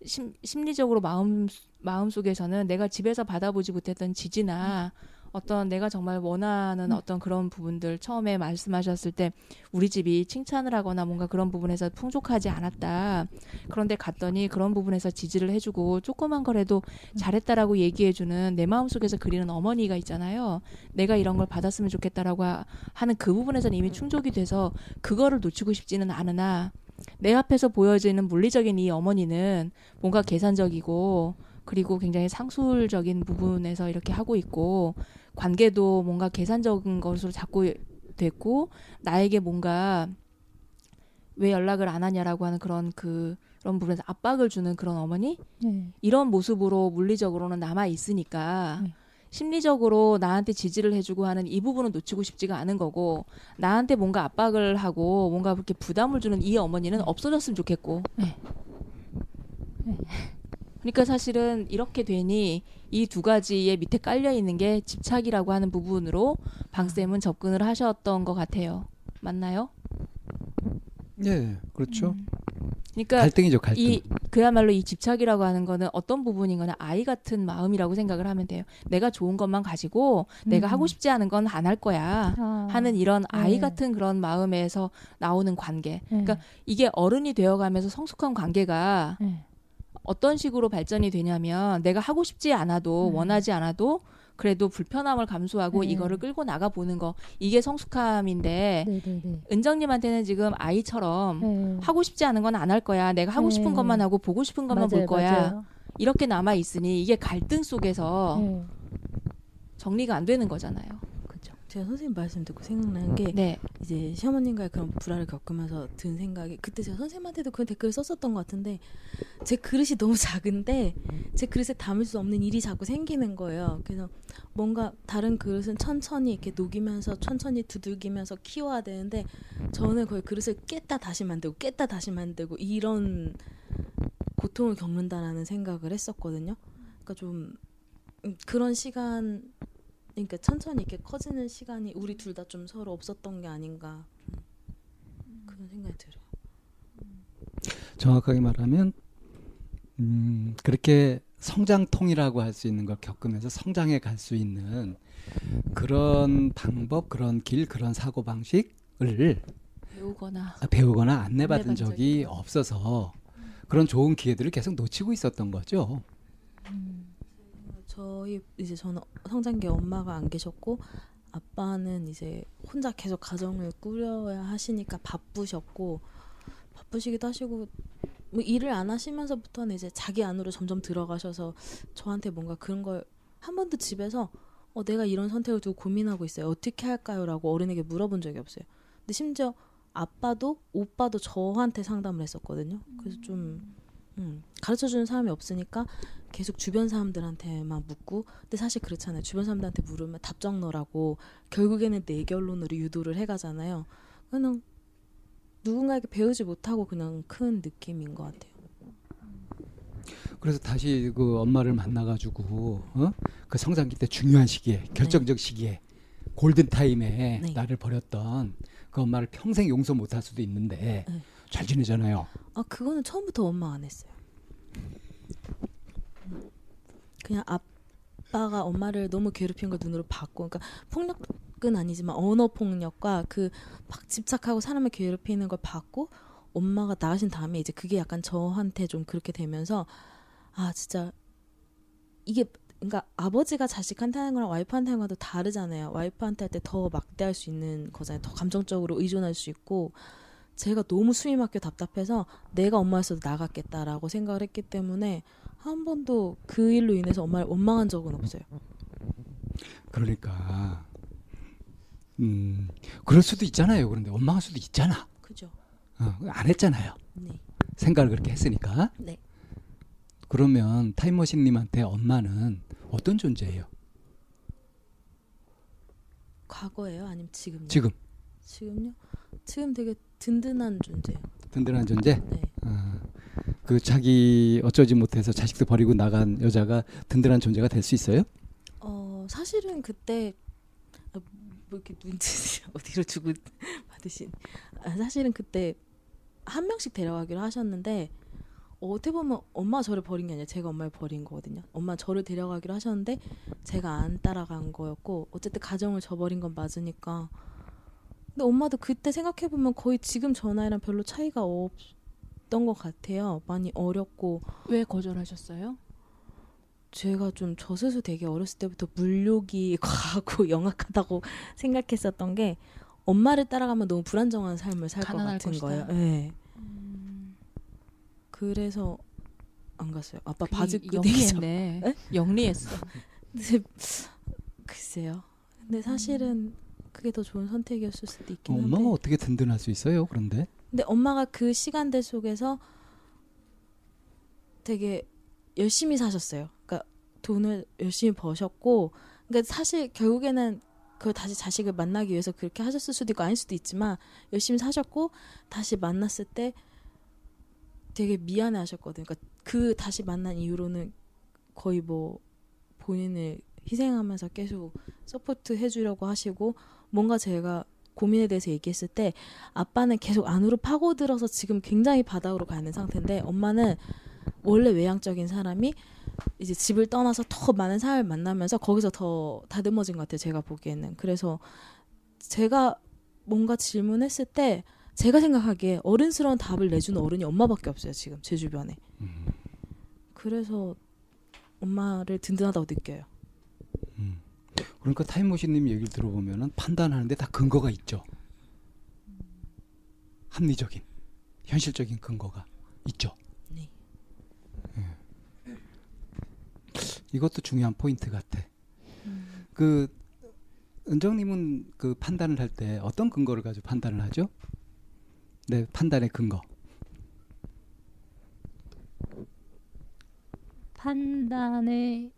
심, 심리적으로 마음 마음 속에서는 내가 집에서 받아보지 못했던 지지나 어떤 내가 정말 원하는 음. 어떤 그런 부분들 처음에 말씀하셨을 때 우리 집이 칭찬을 하거나 뭔가 그런 부분에서 풍족하지 않았다. 그런데 갔더니 그런 부분에서 지지를 해주고 조그만 거라도 잘했다라고 얘기해주는 내 마음속에서 그리는 어머니가 있잖아요. 내가 이런 걸 받았으면 좋겠다라고 하- 하는 그 부분에서는 이미 충족이 돼서 그거를 놓치고 싶지는 않으나 내 앞에서 보여지는 물리적인 이 어머니는 뭔가 계산적이고 그리고 굉장히 상술적인 부분에서 이렇게 하고 있고 관계도 뭔가 계산적인 것으로 자꾸 됐고 나에게 뭔가 왜 연락을 안 하냐라고 하는 그런 그 그런 부분에서 압박을 주는 그런 어머니 네. 이런 모습으로 물리적으로는 남아 있으니까 네. 심리적으로 나한테 지지를 해주고 하는 이 부분은 놓치고 싶지가 않은 거고 나한테 뭔가 압박을 하고 뭔가 그렇게 부담을 주는 이 어머니는 없어졌으면 좋겠고 네. 네. 그러니까 사실은 이렇게 되니 이 두 가지의 밑에 깔려 있는 게 집착이라고 하는 부분으로 방쌤은 접근을 하셨던 것 같아요. 맞나요? 예, 그렇죠. 음. 그러니까 갈등이죠, 갈등. 이 그야말로 이 집착이라고 하는 거는 어떤 부분인거나 아이 같은 마음이라고 생각을 하면 돼요. 내가 좋은 것만 가지고 내가 음. 하고 싶지 않은 건 안 할 거야. 아, 하는 이런 아이 네. 같은 그런 마음에서 나오는 관계. 네. 그러니까 이게 어른이 되어가면서 성숙한 관계가 네. 어떤 식으로 발전이 되냐면 내가 하고 싶지 않아도 음. 원하지 않아도 그래도 불편함을 감수하고 네. 이거를 끌고 나가 보는 거 이게 성숙함인데 네. 은정님한테는 지금 아이처럼 네. 하고 싶지 않은 건 안 할 거야. 내가 하고 싶은 네. 것만 하고 보고 싶은 것만 볼 맞아요, 거야. 맞아요. 이렇게 남아 있으니 이게 갈등 속에서 네. 정리가 안 되는 거잖아요. 제가 선생님 말씀 듣고 생각나는 게 네. 이제 시어머님과의 그런 불화를 겪으면서 든 생각이 그때 제가 선생님한테도 그런 댓글을 썼었던 것 같은데 제 그릇이 너무 작은데 제 그릇에 담을 수 없는 일이 자꾸 생기는 거예요. 그래서 뭔가 다른 그릇은 천천히 이렇게 녹이면서 천천히 두들기면서 키워야 되는데 저는 거의 그릇을 깼다 다시 만들고 깼다 다시 만들고 이런 고통을 겪는다라는 생각을 했었거든요. 그러니까 좀 음, 그런 시간 그러니까 천천히 이렇게 커지는 시간이 우리 둘 다 좀 서로 없었던 게 아닌가 좀 그런 생각이 들어요. 정확하게 말하면 음, 그렇게 성장통이라고 할 수 있는 걸 겪으면서 성장해 갈 수 있는 그런 방법, 그런 길, 그런 사고 방식을 배우거나 배우거나 안내받은 안내받은 적이 적이 없어서 그런 좋은 기회들을 계속 놓치고 있었던 거죠. 저희 이제 저는 성장기 엄마가 안 계셨고 아빠는 이제 혼자 계속 가정을 꾸려야 하시니까 바쁘셨고 바쁘시기도 하시고 뭐 일을 안 하시면서부터는 이제 자기 안으로 점점 들어가셔서 저한테 뭔가 그런 걸 한 번도 집에서 어 내가 이런 선택을 두고 고민하고 있어요 어떻게 할까요라고 어른에게 물어본 적이 없어요. 근데 심지어 아빠도 오빠도 저한테 상담을 했었거든요. 그래서 좀 음, 가르쳐 주는 사람이 없으니까 계속 주변 사람들한테만 묻고 근데 사실 그렇잖아요. 주변 사람들한테 물으면 답정 너라고 결국에는 내 결론으로 유도를 해가잖아요. 그냥 누군가에게 배우지 못하고 그냥 큰 느낌인 것 같아요. 그래서 다시 그 엄마를 만나가지고 어? 그 성장기 때 중요한 시기에 결정적 시기에 골든 타임에 네. 나를 버렸던 그 엄마를 평생 용서 못할 수도 있는데 네. 잘 지내잖아요. 아 그거는 처음부터 원망 안 했어요. 그냥 아빠가 엄마를 너무 괴롭힌 걸 눈으로 봤고, 그러니까 폭력은 아니지만 언어 폭력과 그 막 집착하고 사람을 괴롭히는 걸 봤고, 엄마가 나가신 다음에 이제 그게 약간 저한테 좀 그렇게 되면서 아 진짜 이게 그러니까 아버지가 자식한테 하는 거랑 와이프한테 하는 거랑 또 다르잖아요. 와이프한테 할 때 더 막대할 수 있는 거잖아요. 더 감정적으로 의존할 수 있고 제가 너무 막혀 답답해서 내가 엄마였어도 나갔겠다라고 생각을 했기 때문에 한 번도 그 일로 인해서 엄마를 원망한 적은 없어요. 그러니까 음 그럴 수도 있잖아요. 그런데 원망할 수도 있잖아. 그죠? 어, 안 했잖아요. 네. 생각을 그렇게 했으니까. 네. 그러면 타임머신님한테 엄마는 어떤 존재예요? 과거예요? 아니면 지금요? 지금 지금요? 지금 되게 든든한 존재예요. 든든한 존재. 네. 어, 그 자기 어쩌지 못해서 자식도 버리고 나간 여자가 든든한 존재가 될 수 있어요? 어 사실은 그때 아, 뭐 이렇게 눈치 어디로 주고 받으신 아, 사실은 그때 한 명씩 데려가기로 하셨는데 어, 어떻게 보면 엄마가 저를 버린 게 아니라 제가 엄마를 버린 거거든요. 엄마 저를 데려가기로 하셨는데 제가 안 따라간 거였고 어쨌든 가정을 저버린 건 맞으니까 근데 엄마도 그때 생각해 보면 거의 지금 저 나이랑 별로 차이가 없 던 것 같아요. 많이 어렸고 왜 거절하셨어요? 제가 좀 저 스스 되게 어렸을 때부터 물욕이 과하고 영악하다고 생각했었던 게 엄마를 따라가면 너무 불안정한 삶을 살 것 같은 것이다. 거예요. 네. 그래서 안 갔어요. 아빠 바지. 영리했네. 영리했어. 근데 글쎄요. 근데 사실은 그게 더 좋은 선택이었을 수도 있긴 한데. 엄마가 어떻게 든든할 수 있어요? 그런데 근데 엄마가 그 시간들 속에서 되게 열심히 사셨어요. 그러니까 돈을 열심히 버셨고, 그러니까 사실 결국에는 그걸 다시 자식을 만나기 위해서 그렇게 하셨을 수도 있고 아닐 수도 있지만 열심히 사셨고 다시 만났을 때 되게 미안해 하셨거든요. 그러니까 그 다시 만난 이후로는 거의 뭐 본인을 희생하면서 계속 support 해주려고 하시고 뭔가 제가 고민에 대해서 얘기했을 때 아빠는 계속 안으로 파고들어서 지금 굉장히 바닥으로 가는 상태인데 엄마는 원래 외향적인 사람이 이제 집을 떠나서 더 많은 사람을 만나면서 거기서 더 다듬어진 것 같아요. 제가 보기에는. 그래서 제가 뭔가 질문했을 때 제가 생각하기에 어른스러운 답을 내주는 어른이 엄마밖에 없어요. 지금 제 주변에. 그래서 엄마를 든든하다고 느껴요. 그러니까 타임머신님 얘기를 들어보면은 판단하는데 다 근거가 있죠. 합리적인, 현실적인 근거가 있죠. 네. 예. 이것도 중요한 포인트 같아. 음. 그 은정님은 그 판단을 할 때 어떤 근거를 가지고 판단을 하죠? 네, 판단의 근거. 판단의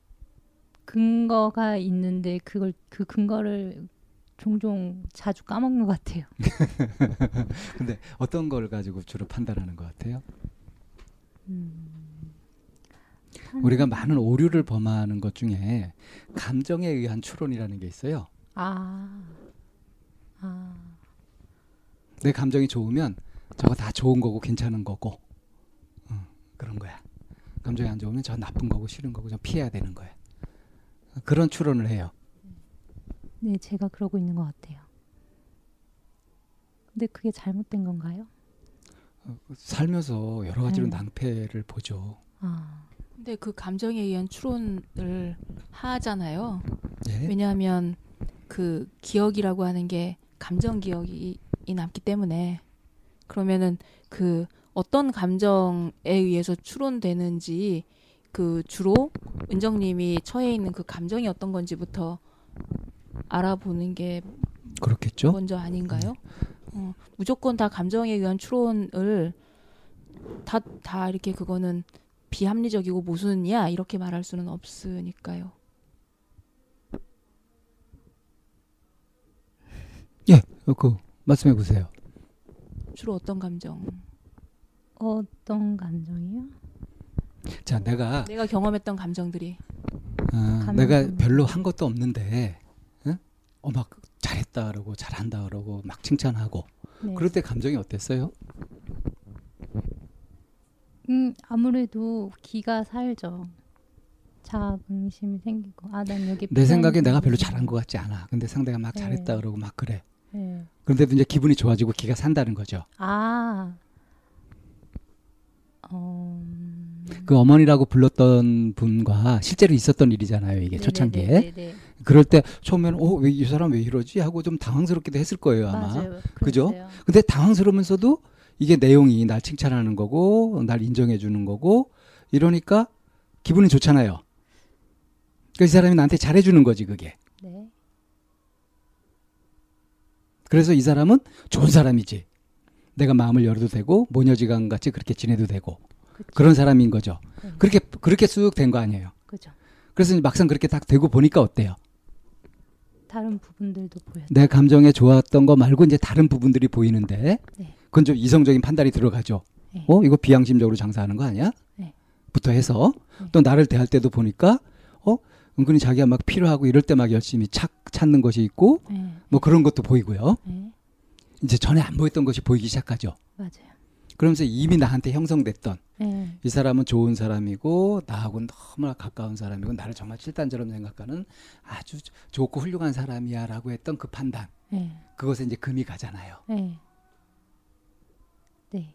근거가 있는데 그걸 그 근거를 종종 자주 까먹는 것 같아요. 근데 어떤 걸 가지고 주로 판단하는 것 같아요? 음, 우리가 많은 오류를 범하는 것 중에 감정에 의한 추론이라는 게 있어요. 아, 아, 내 감정이 좋으면 저거 다 좋은 거고 괜찮은 거고 어, 그런 거야. 감정이 안 좋으면 저 나쁜 거고 싫은 거고 좀 피해야 되는 거야. 그런 추론을 해요. 네, 제가 그러고 있는 것 같아요. 근데 그게 잘못된 건가요? 살면서 여러 가지로 음. 낭패를 보죠. 아, 근데 그 감정에 의한 추론을 하잖아요. 예? 왜냐하면 그 기억이라고 하는 게 감정 기억이 이 남기 때문에 그러면은 그 어떤 감정에 의해서 추론되는지 그 주로 은정님이 처해 있는 그 감정이 어떤 건지부터 알아보는 게 그렇겠죠. 먼저 아닌가요? 어, 무조건 다 감정에 의한 추론을 다 다 이렇게 그거는 비합리적이고 모순이야 이렇게 말할 수는 없으니까요. 그 말씀해 보세요. 주로 어떤 감정? 어떤 감정이요? 자, 내가 내가 경험했던 감정들이 어, 내가. 별로 한 것도 없는데 응? 어, 막 잘했다 그러고 잘한다 그러고 막 칭찬하고 네. 그럴 때 감정이 어땠어요? 음, 아무래도 기가 살죠. 자긍심이 생기고 아 난 여기 내 생각에 내가 별로 잘한 것 같지 않아. 근데 상대가 막 네. 잘했다 그러고 막 그래. 네. 그런데도 이제 기분이 좋아지고 기가 산다는 거죠. 아 어... 음, 그 어머니라고 불렀던 분과 실제로 있었던 일이잖아요. 이게 초창기에. 네네네네네. 그럴 때 처음에는 어, 왜 이 사람 왜 이러지 하고 좀 당황스럽기도 했을 거예요, 아마. 맞아요. 그죠? 그랬어요. 근데 당황스러우면서도 이게 내용이 날 칭찬하는 거고 날 인정해 주는 거고 이러니까 기분이 좋잖아요. 그이 사람이 나한테 잘해 주는 거지, 그게. 네. 그래서 이 사람은 좋은 사람이지. 내가 마음을 열어도 되고 모녀지간 같이 그렇게 지내도 되고 그쵸. 그런 사람인 거죠. 네. 그렇게 그렇게 쑥 된 거 아니에요. 그죠. 그래서 막상 그렇게 딱 되고 보니까 어때요? 다른 부분들도 보였죠. 내 감정에 좋았던 거 말고 이제 다른 부분들이 보이는데 네. 그건 좀 이성적인 판단이 들어가죠. 네. 어 이거 비양심적으로 장사하는 거 아니야? 네. 부터 해서 네. 또 나를 대할 때도 보니까 어 은근히 자기가 막 필요하고 이럴 때 막 열심히 찾, 찾는 것이 있고 네. 뭐 그런 것도 보이고요. 네. 이제 전에 안 보였던 것이 보이기 시작하죠. 맞아요. 그러면서 이미 나한테 형성됐던 네. 이 사람은 좋은 사람이고 나하고는 너무나 가까운 사람이고 나를 정말 칠단처럼 생각하는 아주 좋고 훌륭한 사람이야라고 했던 그 판단 네. 그것에 이제 금이 가잖아요. 네. 네.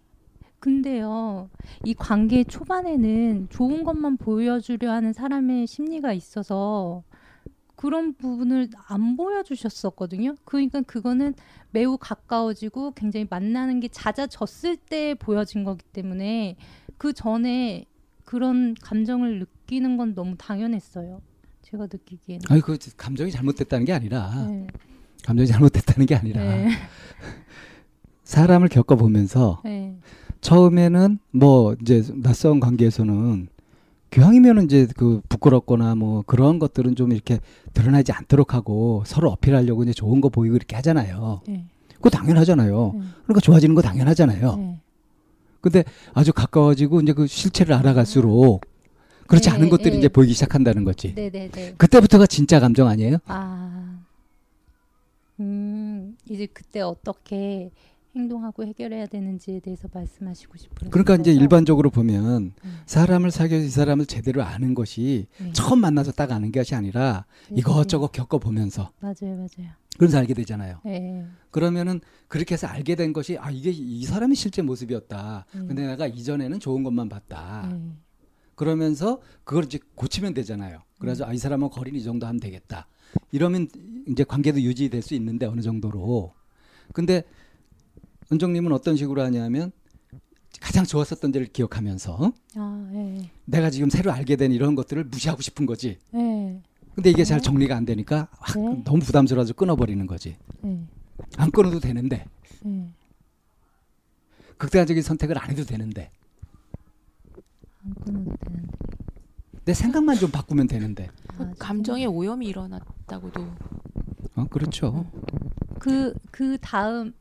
근데요, 이 관계 초반에는 좋은 것만 보여주려 하는 사람의 심리가 있어서 그런 부분을 안 보여주셨었거든요. 그러니까 그거는 매우 가까워지고 굉장히 만나는 게 잦아졌을 때 보여진 거기 때문에 그 전에 그런 감정을 느끼는 건 너무 당연했어요. 제가 느끼기에는. 아니 그 감정이 잘못됐다는 게 아니라 네. 감정이 잘못됐다는 게 아니라 네. 사람을 겪어 보면서 네. 처음에는 뭐 이제 낯선 관계에서는 교양이면은 이제 그 부끄럽거나 뭐 그런 것들은 좀 이렇게 드러나지 않도록 하고 서로 어필하려고 이제 좋은 거 보이고 이렇게 하잖아요. 네. 그거 당연하잖아요. 네. 그러니까 좋아지는 거 당연하잖아요. 네. 근데 아주 가까워지고 이제 그 실체를 알아갈수록 그렇지 네, 않은 것들이 네. 이제 보이기 시작한다는 거지. 네 네 네. 그때부터가 진짜 감정 아니에요? 아, 음, 이제 그때 어떻게 행동하고 해결해야 되는지에 대해서 말씀하시고 싶어요. 그러니까 이제 일반적으로 보면 음. 사람을 사귀어서 이 사람을 제대로 아는 것이 네. 처음 만나서 딱 아는 것이 아니라 네, 이것저것 겪어보면서 맞아요, 맞아요. 그래서 알게 되잖아요. 네. 그러면은 그렇게 해서 알게 된 것이 아 이게 이 사람이 실제 모습이었다. 음. 근데 내가 이전에는 좋은 것만 봤다. 네. 그러면서 그걸 이제 고치면 되잖아요. 그래서 아, 이 사람은 거리는 이 정도 하면 되겠다. 이러면 이제 관계도 유지될 수 있는데 어느 정도로. 근데 은정님은 어떤 식으로 하냐면 가장 좋았었던 데를 기억하면서 아, 네. 내가 지금 새로 알게 된 이런 것들을 무시하고 싶은 거지. 네. 근데 이게 잘 네. 정리가 안 되니까 확 네. 너무 부담스러워서 끊어버리는 거지. 네. 안 끊어도 되는데 네. 극단적인 선택을 안 해도 되는데 안 끊어도 되는데. 내 생각만 좀 바꾸면 되는데. 아, 감정의 오염이 일어났다고도 어 그렇죠. 그, 그 다음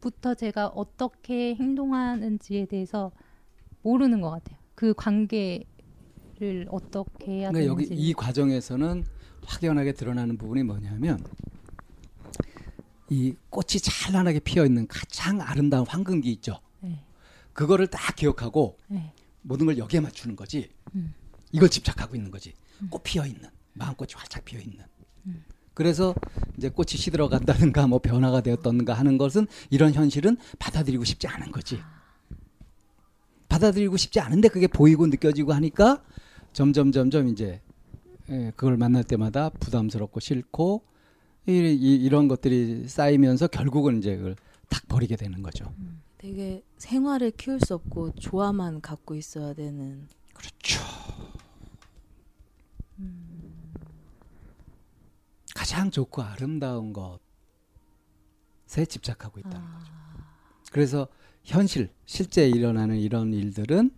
부터 제가 어떻게 행동하는지에 대해서 모르는 것 같아요. 그 관계를 어떻게 해야 그러니까 여기 되는지. 이 과정에서는 확연하게 드러나는 부분이 뭐냐면 이 꽃이 찬란하게 피어 있는 가장 아름다운 황금기 있죠. 네. 그거를 딱 기억하고 네. 모든 걸 여기에 맞추는 거지. 음. 이걸 집착하고 있는 거지. 꽃 피어 있는 마음꽃이 활짝 피어 있는. 음. 그래서 이제 꽃이 시들어 간다든가 뭐 변화가 되었던가 하는 것은 이런 현실은 받아들이고 싶지 않은 거지. 받아들이고 싶지 않은데 그게 보이고 느껴지고 하니까 점점 점점 이제 예, 그걸 만날 때마다 부담스럽고 싫고 이, 이, 이런 것들이 쌓이면서 결국은 이제 그걸 탁 버리게 되는 거죠. 되게 생활을 키울 수 없고 조화만 갖고 있어야 되는 그렇죠. 가장 좋고 아름다운 것에 집착하고 있다는 거죠. 그래서 현실 실제 일어나는 이런 일들은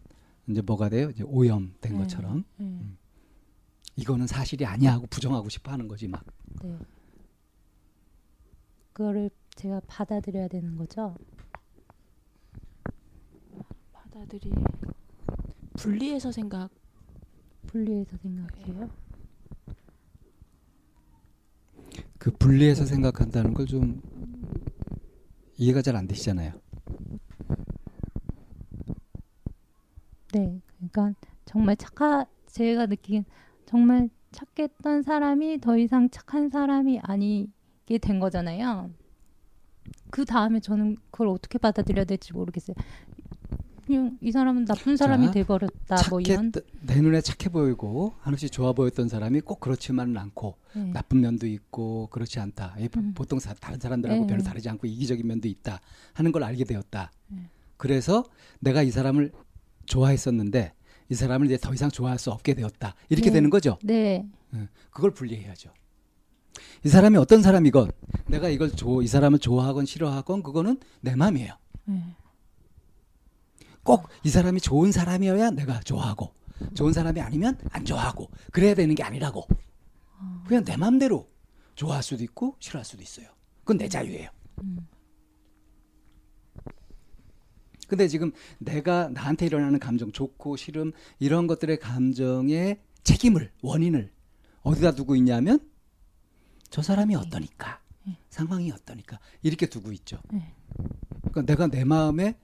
이제 뭐가 돼요? 이제 오염된 네. 것처럼 네. 이거는 사실이 아니야 하고 부정하고 싶어 하는 거지 막. 네. 그거를 제가 받아들여야 되는 거죠. 받아들이 분리해서 생각 분리해서 생각해요. 그 분리해서 생각한다는 걸 좀 이해가 잘 안 되시잖아요. 네, 그러니까 정말 착하 제가 느낀 정말 착했던 사람이 더 이상 착한 사람이 아니게 된 거잖아요. 그 다음에 저는 그걸 어떻게 받아들여야 될지 모르겠어요. 그냥 이 사람은 나쁜 사람이 자, 돼버렸다. 뭐 착해 이런. 내 눈에 착해 보이고 한없이 좋아 보였던 사람이 꼭 그렇지만은 않고 네. 나쁜 면도 있고 그렇지 않다. 음. 보통 사- 다른 사람들하고 네. 별로 다르지 않고 이기적인 면도 있다 하는 걸 알게 되었다. 네. 그래서 내가 이 사람을 좋아했었는데 이 사람을 이제 더 이상 좋아할 수 없게 되었다. 이렇게 네. 되는 거죠. 네, 그걸 분리해야죠. 이 사람이 어떤 사람이건 내가 이걸 좋, 이 사람을 좋아하건 싫어하건 그거는 내 마음이에요. 네. 꼭이 사람이 좋은 사람이어야 내가 좋아하고 좋은 사람이 아니면 안 좋아하고 그래야 되는 게 아니라고. 그냥 내 마음대로 좋아할 수도 있고 싫어할 수도 있어요. 그건 내 자유예요. 음. 근데 지금 내가 나한테 일어나는 감정, 좋고 싫음 이런 것들의 감정의 책임을 원인을 어디다 두고 있냐면 저 사람이 어떠니까 상황이 어떠니까 이렇게 두고 있죠. 네. 그러니까 내가 내 마음의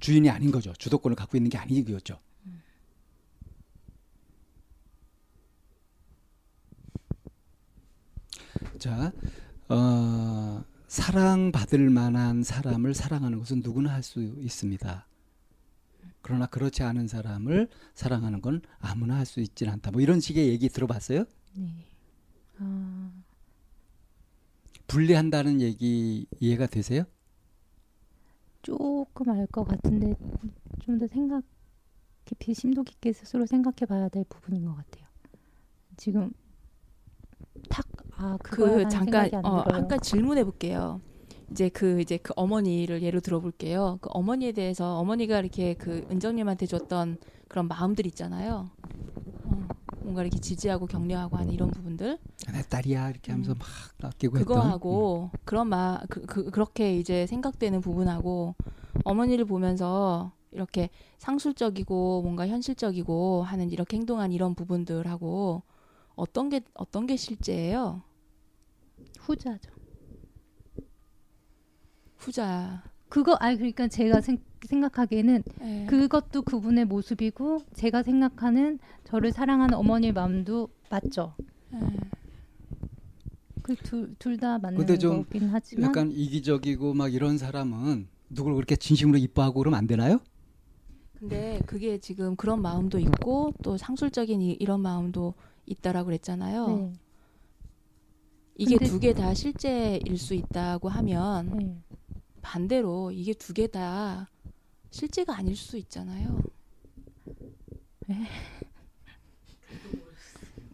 주인이 아닌 거죠. 주도권을 갖고 있는 게 아닌 거죠. 자, 어, 사랑받을 만한 사람을 사랑하는 것은 누구나 할 수 있습니다. 그러나 그렇지 않은 사람을 사랑하는 건 아무나 할 수 있지는 않다. 뭐 이런 식의 얘기 들어봤어요? 네. 아, 분리한다는 얘기 이해가 되세요? 조금 알 것 같은데 좀 더 생각 깊이 심도 깊게 스스로 생각해 봐야 될 부분인 것 같아요. 지금 탁 아 그 잠깐 안 어, 가지 질문해 볼게요. 이제 그 이제 그 어머니를 예로 들어볼게요. 그 어머니에 대해서 어머니가 이렇게 그 은정님한테 줬던 그런 마음들 있잖아요. 어, 뭔가 이렇게 지지하고 격려하고 하는 이런 부분들 내 딸이야 이렇게 하면서 막 아끼고 했던 그거하고 그런 마 그, 그, 그렇게 이제 생각되는 부분하고 어머니를 보면서 이렇게 상술적이고 뭔가 현실적이고 하는 이렇게 행동한 이런 부분들하고 어떤 게 어떤 게 실제예요? 후자죠. 후자. 그거 아니 그러니까 제가 생, 생각하기에는 예. 그것도 그분의 모습이고 제가 생각하는 저를 사랑하는 어머니의 마음도 맞죠. 예. 그둘둘다 맞는 근데 좀 거긴 하지만 약간 이기적이고 막 이런 사람은 누굴 그렇게 진심으로 이뻐하고 그러면 안 되나요? 근데 그게 지금 그런 마음도 있고 또 상술적인 이, 이런 마음도 있다라고 그랬잖아요. 네, 이게 두 개 다 실제일 수 있다고 하면 네. 반대로 이게 두 개 다 실제가 아닐 수 있잖아요.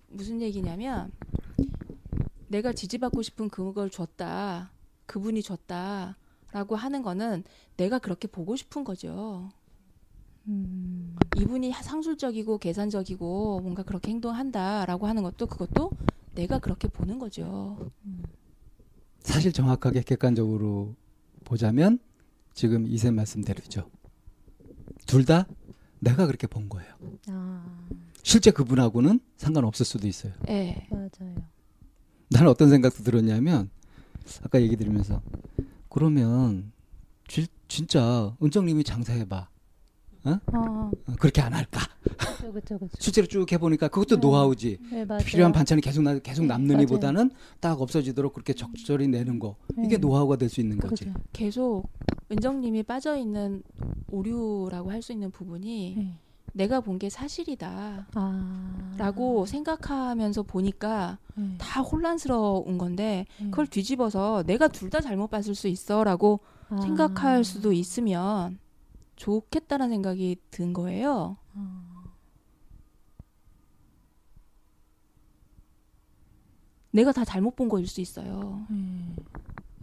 무슨 얘기냐면 내가 지지받고 싶은 그걸 줬다. 그분이 줬다 라고 하는 거는 내가 그렇게 보고 싶은 거죠. 음, 이분이 상술적이고 계산적이고 뭔가 그렇게 행동한다라고 하는 것도 그것도 내가 그렇게 보는 거죠. 사실 정확하게 객관적으로 보자면 지금 이세 말씀대로죠. 둘 다 내가 그렇게 본 거예요. 아 실제 그분하고는 상관없을 수도 있어요. 예. 맞아요. 나는 어떤 생각도 들었냐면 아까 얘기 들으면서 그러면 지- 진짜 은정님이 장사해봐. 아 어, 그렇게 안 할까? 그렇죠 그렇죠 그렇죠. 실제로 쭉 해보니까 그것도 네. 노하우지. 네. 필요한 반찬이 계속 나, 계속 네. 이보다는 딱 없어지도록 그렇게 적절히 내는 거 이게 네. 노하우가 될 수 있는 거지. 그죠. 계속 은정님이 빠져 있는 오류라고 할 수 있는 부분이 네. 내가 본 게 사실이다라고 아 생각하면서 보니까 네. 다 혼란스러운 건데 네. 그걸 뒤집어서 내가 둘 다 잘못 봤을 수 있어 라고 아. 생각할 수도 있으면 좋겠다는 생각이 든 거예요. 아. 내가 다 잘못 본 거일 수 있어요. 네.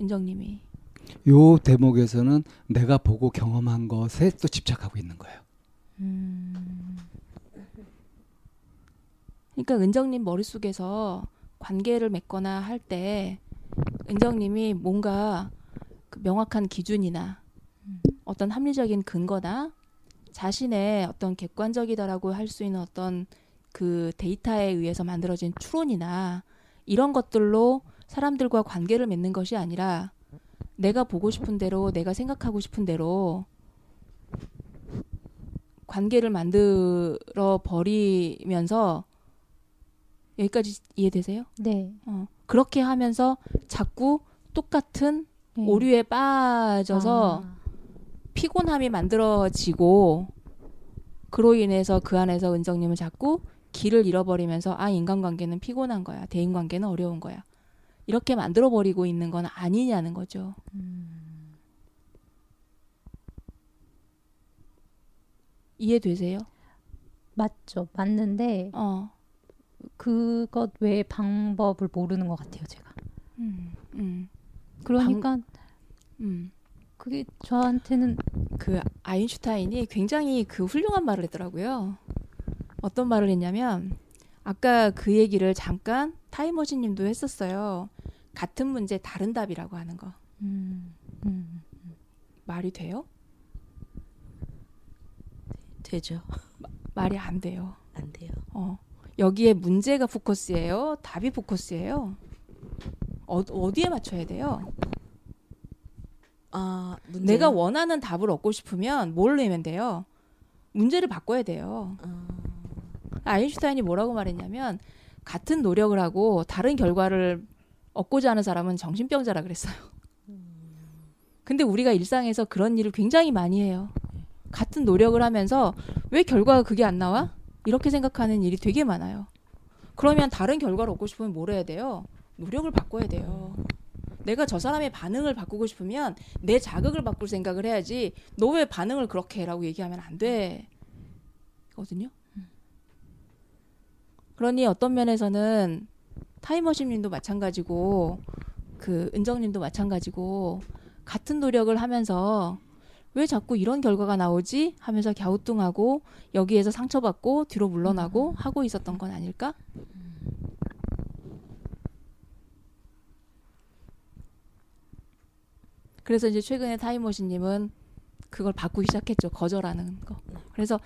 은정님이. 요 대목에서는 내가 보고 경험한 것에 또 집착하고 있는 거예요. 음. 그러니까 은정님 머릿속에서 관계를 맺거나 할 때 은정님이 뭔가 그 명확한 기준이나 음. 어떤 합리적인 근거나 자신의 어떤 객관적이다라고 할 수 있는 어떤 그 데이터에 의해서 만들어진 추론이나 이런 것들로 사람들과 관계를 맺는 것이 아니라 내가 보고 싶은 대로 내가 생각하고 싶은 대로 관계를 만들어 버리면서 여기까지 이해되세요? 네. 어, 그렇게 하면서 자꾸 똑같은 네. 오류에 빠져서 아. 피곤함이 만들어지고 그로 인해서 그 안에서 은정님은 자꾸 길을 잃어버리면서 아 인간관계는 피곤한 거야 대인관계는 어려운 거야 이렇게 만들어버리고 있는 건 아니냐는 거죠. 음. 이해되세요? 맞죠. 맞는데 어. 그것 외에 방법을 모르는 것 같아요, 제가. 음, 음, 그러니까 음. 그게 저한테는 그 아인슈타인이 굉장히 그 훌륭한 말을 했더라고요. 어떤 말을 했냐면 아까 그 얘기를 잠깐 타이머지님도 했었어요. 같은 문제 다른 답이라고 하는 거 음, 음, 말이 돼요? 되죠. 말이 안 돼요. 안 돼요. 어. 여기에 문제가 포커스예요? 답이 포커스예요? 어, 어디에 맞춰야 돼요? 아, 문제는- 내가 원하는 답을 얻고 싶으면 뭘 내면 돼요? 문제를 바꿔야 돼요. 어, 아인슈타인이 뭐라고 말했냐면 같은 노력을 하고 다른 결과를 얻고자 하는 사람은 정신병자라 그랬어요. 근데 우리가 일상에서 그런 일을 굉장히 많이 해요. 같은 노력을 하면서 왜 결과가 그게 안 나와? 이렇게 생각하는 일이 되게 많아요. 그러면 다른 결과를 얻고 싶으면 뭘 해야 돼요? 노력을 바꿔야 돼요. 내가 저 사람의 반응을 바꾸고 싶으면 내 자극을 바꿀 생각을 해야지 너 왜 반응을 그렇게 해라고 얘기하면 안 돼. 거든요. 그러니 어떤 면에서는 타이머신님도 마찬가지고 그 은정님도 마찬가지고 같은 노력을 하면서 왜 자꾸 이런 결과가 나오지 하면서 갸우뚱하고 여기에서 상처받고 뒤로 물러나고 하고 있었던 건 아닐까? 그래서 이제 최근에 타이머신님은 그걸 바꾸기 시작했죠 거절하는 거. 그래서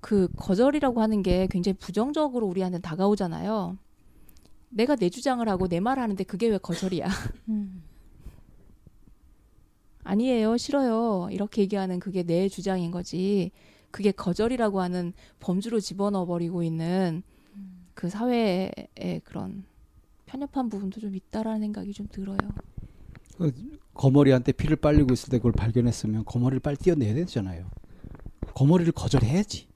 그 거절이라고 하는 게 굉장히 부정적으로 우리한테 다가오잖아요. 내가 내 주장을 하고 내말 하는데 그게 왜 거절이야? 음. 아니에요, 싫어요. 이렇게 얘기하는 그게 내 주장인 거지. 그게 거절이라고 하는 범주로 집어넣어 버리고 있는 그 사회의 그런 편협한 부분도 좀 있다라는 생각이 좀 들어요. 거머리한테 피를 빨리고 있을 때 그걸 발견했으면 거머리를 빨리 띄어내야 되잖아요. 거머리를 거절해야지.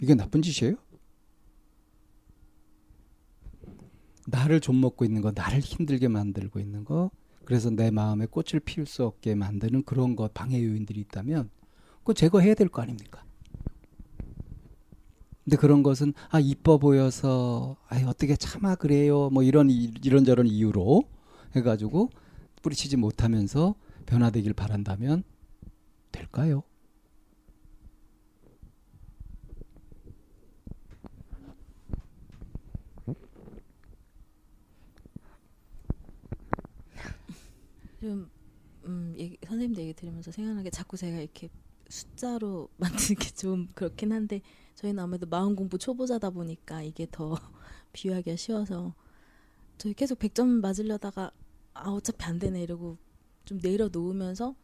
이게 나쁜 짓이에요? 나를 좀 먹고 있는 거, 나를 힘들게 만들고 있는 거, 그래서 내 마음에 꽃을 피울 수 없게 만드는 그런 것 방해 요인들이 있다면 그거 제거해야 될 거 아닙니까? 근데 그런 것은 아 이뻐 보여서 아 어떻게 참아 그래요 뭐 이런 이- 이런저런 이유로 해가지고 뿌리치지 못하면서 변화되길 바란다면 될까요? 좀 음, 얘기, 선생님들 얘기 들으면서 생각나는 게 자꾸 제가 이렇게 숫자로 만드는 게 좀 그렇긴 한데 저희는 아무래도 마음 공부 초보자다 보니까 이게 더 비유하기가 쉬워서 저희 계속 100점 맞으려다가 아 어차피 안 되네 이러고 좀 내려놓으면서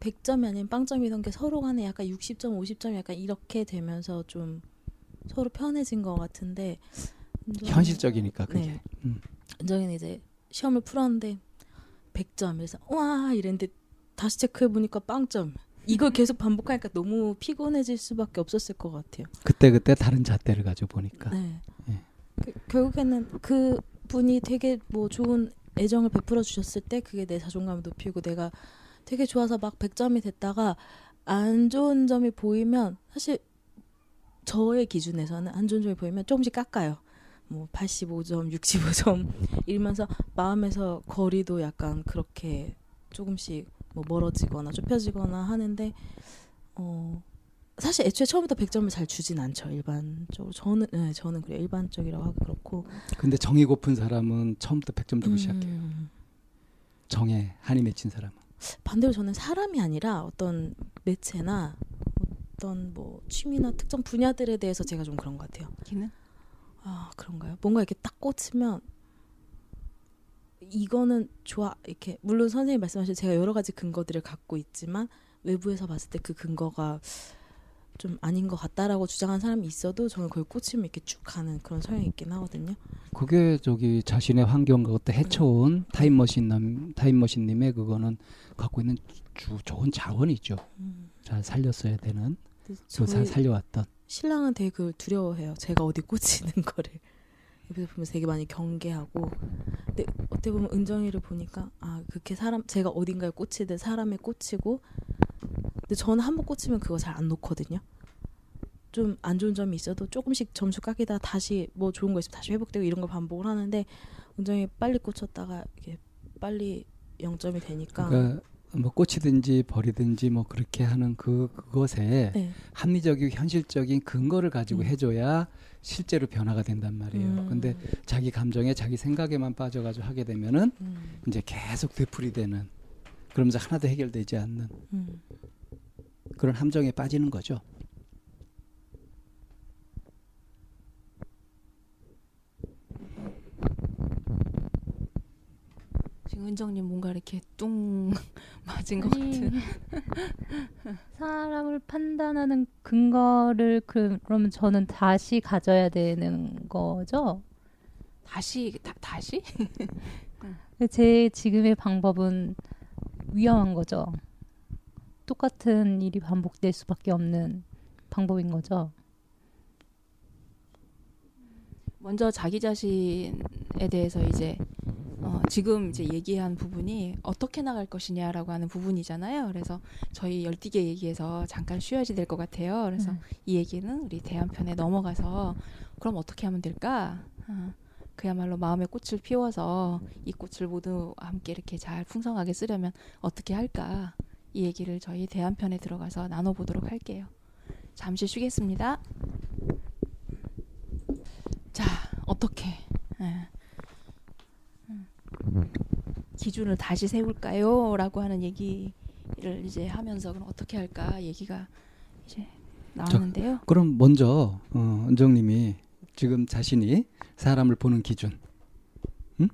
100점이 아닌 빵점이던 게 서로 간에 약간 60점, 50점 약간 이렇게 되면서 좀 서로 편해진 것 같은데 현실적이니까 그게 네. 음. 은정이는 이제 시험을 풀었는데 100점 그래서 와 이랬는데 다시 체크해 보니까 빵점 이걸 계속 반복하니까 너무 피곤해질 수밖에 없었을 것 같아요. 그때 그때 다른 잣대를 가지고 보니까 네. 예. 그, 결국에는 그 분이 되게 뭐 좋은 애정을 베풀어 주셨을 때 그게 내 자존감을 높이고 내가 되게 좋아서 막 100점이 됐다가 안 좋은 점이 보이면 사실 저의 기준에서는 안 좋은 점이 보이면 조금씩 깎아요. 뭐 85점, 65점 이러면서 마음에서 거리도 약간 그렇게 조금씩 뭐 멀어지거나 좁혀지거나 하는데 어 사실 애초에 처음부터 100점을 잘 주진 않죠 일반적으로 저는 네, 저는 그래 일반적이라고 하기 그렇고 근데 정이 고픈 사람은 처음부터 100점 주고 시작해요. 음, 정에 한이 맺힌 사람은. 반대로 저는 사람이 아니라 어떤 매체나 어떤 뭐 취미나 특정 분야들에 대해서 제가 좀 그런 것 같아요. 기는 아 그런가요? 뭔가 이렇게 딱 꽂히면 이거는 좋아 이렇게 물론 선생님 말씀하신 제가 여러 가지 근거들을 갖고 있지만 외부에서 봤을 때 그 근거가 좀 아닌 것 같다라고 주장한 사람이 있어도 저는 그걸 꽂히면 이렇게 쭉 가는 그런 성향이 있긴 하거든요. 그게 저기 자신의 환경과 그때 해쳐온 타임머신 남 타임머신님의 그거는 갖고 있는 주 좋은 자원이죠. 음. 잘 살렸어야 되는 그살 저희 살려왔던. 신랑은 되게 그걸 두려워해요. 제가 어디 꽂히는 거를. 옆에서 보면서 되게 많이 경계하고. 근데 어떻게 보면 은정이를 보니까 아 그렇게 사람 제가 어딘가에 꽂히든 사람에 꽂히고. 근데 저는 한 번 꽂히면 그거 잘 안 놓거든요. 좀 안 좋은 점이 있어도 조금씩 점수 깎이다 다시 뭐 좋은 거 있으면 다시 회복되고 이런 걸 반복을 하는데 은정이 빨리 꽂혔다가 이게 빨리 0점이 되니까. 그러니까 뭐 꽃이든지 벌이든지 뭐 그렇게 하는 그 그것에 네. 합리적이고 현실적인 근거를 가지고 음. 해줘야 실제로 변화가 된단 말이에요. 음. 근데 자기 감정에 자기 생각에만 빠져가지고 하게 되면은 음, 이제 계속 되풀이 되는 그러면서 하나도 해결되지 않는 음. 그런 함정에 빠지는 거죠. 지금 은정님 뭔가 이렇게 뚱 맞은 것 같은. 사람을 판단하는 근거를 그- 그러면 저는 다시 가져야 되는 거죠. 다시 다, 다시? 제 지금의 방법은 위험한 거죠. 똑같은 일이 반복될 수밖에 없는 방법인 거죠. 먼저 자기 자신에 대해서 이제 어, 지금 이제 얘기한 부분이 어떻게 나갈 것이냐라고 하는 부분이잖아요. 그래서 저희 열띠게 얘기해서 잠깐 쉬어야지 될 것 같아요. 그래서 네. 이 얘기는 우리 대한편에 넘어가서 그럼 어떻게 하면 될까? 어, 그야말로 마음의 꽃을 피워서 이 꽃을 모두 함께 이렇게 잘 풍성하게 쓰려면 어떻게 할까? 이 얘기를 저희 대한편에 들어가서 나눠보도록 할게요. 잠시 쉬겠습니다. 자, 어떻게 예. 음. 기준을 다시 세울까요? 라고 하는 얘기를 이제 하면서 그럼 어떻게 할까 얘기가 이제 나왔는데요. 그럼 먼저 어, 은정님이 지금 자신이 사람을 보는 기준, 응?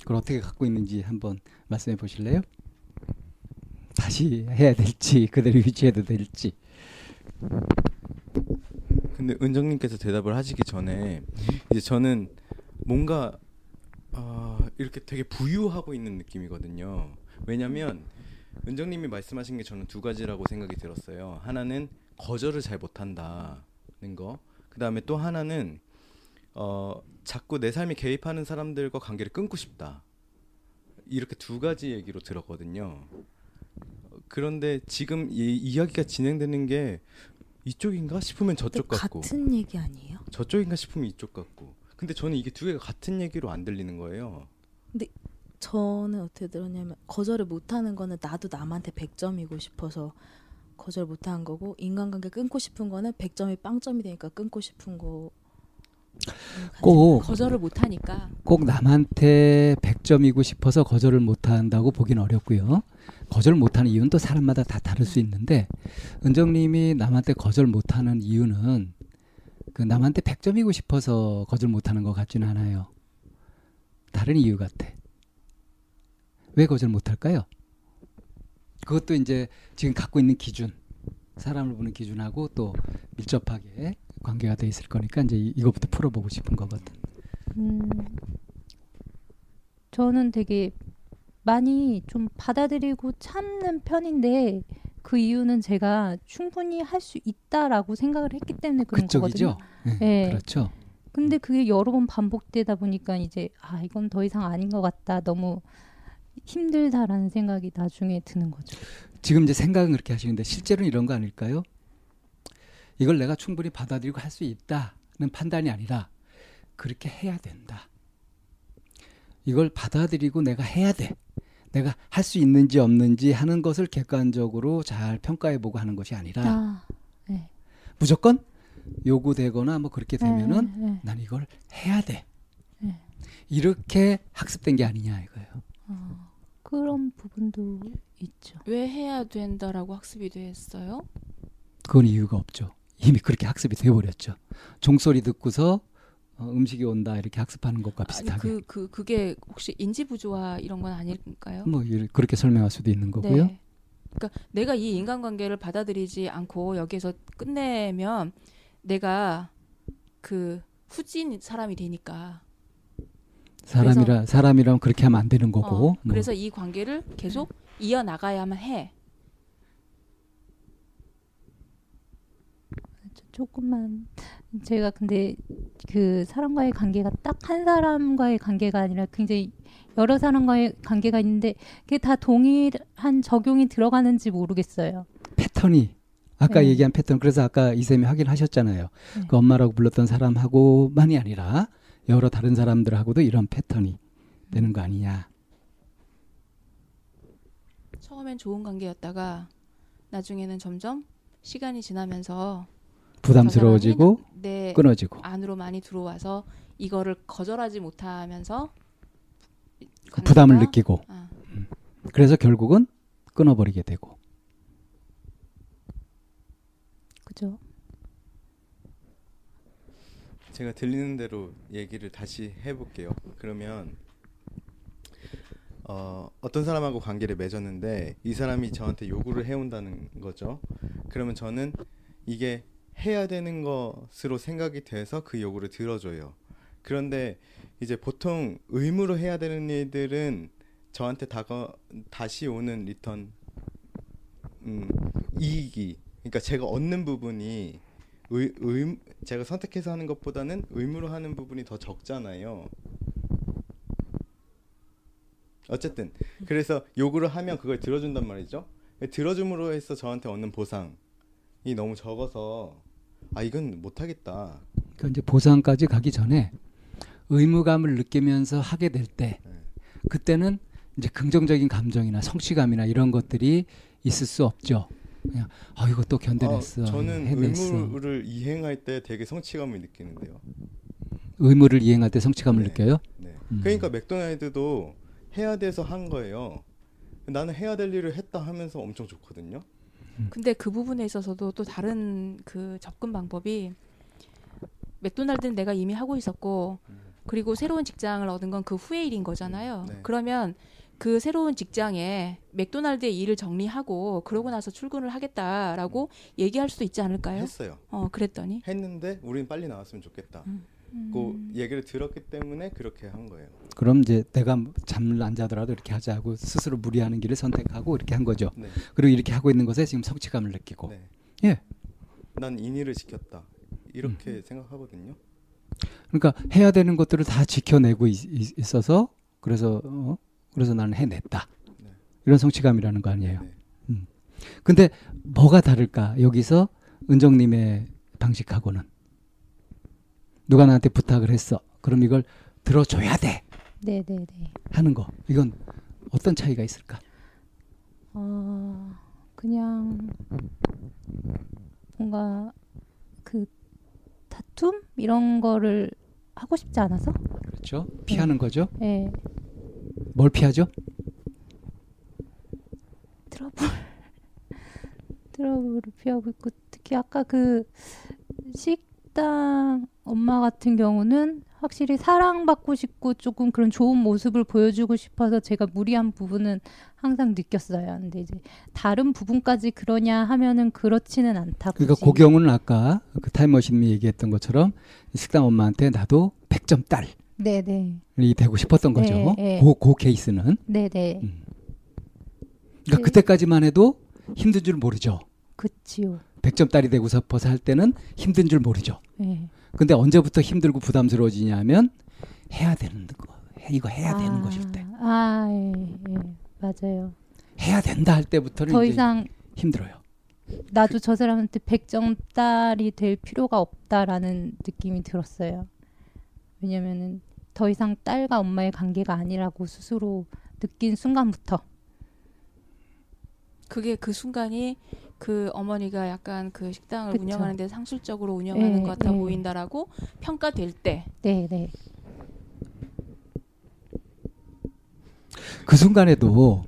그걸 어떻게 갖고 있는지 한번 말씀해 보실래요? 다시 해야 될지 그대로 유지해도 될지. 근데 은정님께서 대답을 하시기 전에 이제 저는 뭔가 어, 이렇게 되게 부유하고 있는 느낌이거든요. 왜냐하면 은정님이 말씀하신 게 저는 두 가지라고 생각이 들었어요. 하나는 거절을 잘 못한다는 거. 그 다음에 또 하나는 어, 자꾸 내 삶에 개입하는 사람들과 관계를 끊고 싶다. 이렇게 두 가지 얘기로 들었거든요. 어, 그런데 지금 이 이야기가 진행되는 게 이쪽인가 싶으면 저쪽 같고 같은 얘기 아니에요? 저쪽인가 싶으면 이쪽 같고 근데 저는 이게 두 개가 같은 얘기로 안 들리는 거예요 저는 어떻게 들었냐면 거절을 못하는 거는 나도 남한테 100점이고 싶어서 거절 못한 거고 인간관계 끊고 싶은 거는 100점이 빵점이 되니까 끊고 싶은 거. 꼭 거절을 못 하니까 꼭 남한테 100점이고 싶어서 거절을 못 한다고 보기는 어렵고요. 거절 못 하는 이유는 또 사람마다 다 다를 수 있는데 은정 님이 남한테 거절 못 하는 이유는 그 남한테 100점이고 싶어서 거절 못 하는 것 같지는 않아요. 다른 이유 같아. 왜 거절 못 할까요? 그것도 이제 지금 갖고 있는 기준, 사람을 보는 기준하고 또 밀접하게 관계가 돼 있을 거니까 이제 이- 이것부터 풀어보고 싶은 거거든. 음, 저는 되게 많이 좀 받아들이고 참는 편인데 그 이유는 제가 충분히 할 수 있다라고 생각을 했기 때문에 그런 그쪽이죠. 거거든요. 네, 네. 그렇죠. 근데 그게 여러 번 반복되다 보니까 이제 아 이건 더 이상 아닌 것 같다. 너무 힘들다라는 생각이 나중에 드는 거죠. 지금 이제 생각은 그렇게 하시는데 실제로는 이런 거 아닐까요? 이걸 내가 충분히 받아들이고 할 수 있다는 판단이 아니라 그렇게 해야 된다. 이걸 받아들이고 내가 해야 돼. 내가 할 수 있는지 없는지 하는 것을 객관적으로 잘 평가해보고 하는 것이 아니라 아, 네. 무조건 요구되거나 뭐 그렇게 되면은 네, 네. 난 이걸 해야 돼. 네. 이렇게 학습된 게 아니냐 이거예요. 어, 그런 부분도 있죠. 왜 해야 된다라고 학습이 됐어요? 그건 이유가 없죠. 이미 그렇게 학습이 되어버렸죠. 종소리 듣고서 어, 음식이 온다 이렇게 학습하는 것과 비슷하게 그, 그 그게 혹시 인지 부조화 이런 건 아닐까요? 뭐 그렇게 설명할 수도 있는 거고요. 네. 그러니까 내가 이 인간관계를 받아들이지 않고 여기에서 끝내면 내가 그 후진 사람이 되니까. 사람이라 사람이라면 그렇게 하면 안 되는 거고. 어, 뭐. 그래서 이 관계를 계속 이어 나가야만 해. 저- 조금만 제가 근데 그 사람과의 관계가 딱 한 사람과의 관계가 아니라 굉장히 여러 사람과의 관계가 있는데 그게 다 동일한 적용이 들어가는지 모르겠어요. 패턴이 아까 네. 얘기한 패턴 그래서 아까 이쌤이 확인하셨잖아요. 네. 그 엄마라고 불렀던 사람하고만이 아니라 여러 다른 사람들하고도 이런 패턴이 되는 거 아니냐. 처음엔 좋은 관계였다가 나중에는 점점 시간이 지나면서 부담스러워지고 내 끊어지고. 안으로 많이 들어와서 이거를 거절하지 못하면서 그 부담을 느끼고 아, 그래서 결국은 끊어버리게 되고. 그죠? 제가 들리는 대로 얘기를 다시 해볼게요. 그러면 어, 어떤 사람하고 관계를 맺었는데 이 사람이 저한테 요구를 해온다는 거죠. 그러면 저는 이게 해야 되는 것으로 생각이 돼서 그 요구를 들어줘요. 그런데 이제 보통 의무로 해야 되는 일들은 저한테 다가 다시 오는 return 음, 이익이 그러니까 제가 얻는 부분이 의, 의, 제가 선택해서 하는 것보다는 의무로 하는 부분이 더 적잖아요. 어쨌든 그래서 요구를 하면 그걸 들어준단 말이죠. 들어줌으로 해서 저한테 얻는 보상이 너무 적어서 아 이건 못하겠다. 그 이제 보상까지 가기 전에 의무감을 느끼면서 하게 될때 네. 그때는 이제 긍정적인 감정이나 성취감이나 이런 것들이 있을 수 없죠. 그냥 아 이거 또 견뎌냈어. 아, 저는 해냈어. 의무를 이행할 때 되게 성취감을 느끼는데요. 의무를 이행할 때 성취감을 네. 느껴요. 네. 음. 그러니까 맥도날드도 해야 돼서 한 거예요. 나는 해야 될 일을 했다 하면서 엄청 좋거든요. 근데 그 부분에 있어서도 또 다른 그 접근 방법이 맥도날드는 내가 이미 하고 있었고 그리고 새로운 직장을 얻은 건 그 후의 일인 거잖아요. 네. 그러면 그 새로운 직장에 맥도날드의 일을 정리하고 그러고 나서 출근을 하겠다라고 얘기할 수도 있지 않을까요? 했어요. 어, 그랬더니 했는데 우린 빨리 나왔으면 좋겠다. 음. 그 얘기를 들었기 때문에 그렇게 한 거예요. 그럼 이제 내가 잠을 안 자더라도 이렇게 하자고 스스로 무리하는 길을 선택하고 이렇게 한 거죠. 네. 그리고 이렇게 하고 있는 것에 지금 성취감을 느끼고. 네. 예. 난 인의를 지켰다. 이렇게 음. 생각하거든요. 그러니까 해야 되는 것들을 다 지켜내고 있, 어서 그래서 어? 그래서 나는 해냈다. 네. 이런 성취감이라는 거 아니에요. 네. 근데 뭐가 다를까? 여기서 은정님의 방식하고는 누가 나한테 부탁을 했어. 그럼 이걸 들어줘야 돼 네, 네, 네. 하는 거. 이건 어떤 차이가 있을까? 어, 그냥 뭔가 그 다툼 이런 거를 하고 싶지 않아서 그렇죠. 피하는 거죠. 예뭘 피하죠? 트러블 트러블을 피하고 있고 특히 아까 그 식당 엄마 같은 경우는 확실히 사랑받고 싶고 조금 그런 좋은 모습을 보여주고 싶어서 제가 무리한 부분은 항상 느꼈어요. 근데 이제 다른 부분까지 그러냐 하면은 그렇지는 않다. 그러니까. 고경은 아까 그 타임머신이 얘기했던 것처럼 식당 엄마한테 나도 100점 딸이 네네 되고 싶었던 거죠. 네, 네. 그, 그 케이스는. 네네 음. 그러니까 네. 그때까지만 해도 힘든 줄 모르죠. 그치요. 100점 딸이 되고 싶어서 할 때는 힘든 줄 모르죠. 네. 근데 언제부터 힘들고 부담스러워지냐면 해야 되는 거. 해- 이거 해야 되는 것일 때. 아, 예, 예, 맞아요. 해야 된다 할 때부터는 더 이상 힘들어요. 나도 저 사람한테 100점 딸이 될 필요가 없다라는 느낌이 들었어요. 왜냐면은 더 이상 딸과 엄마의 관계가 아니라고 스스로 느낀 순간부터 그게 그 순간이 그 어머니가 약간 그 식당을 그쵸. 운영하는 데 상술적으로 운영하는 예, 것 같아 예. 보인다라고 평가될 때 네, 네. 그 순간에도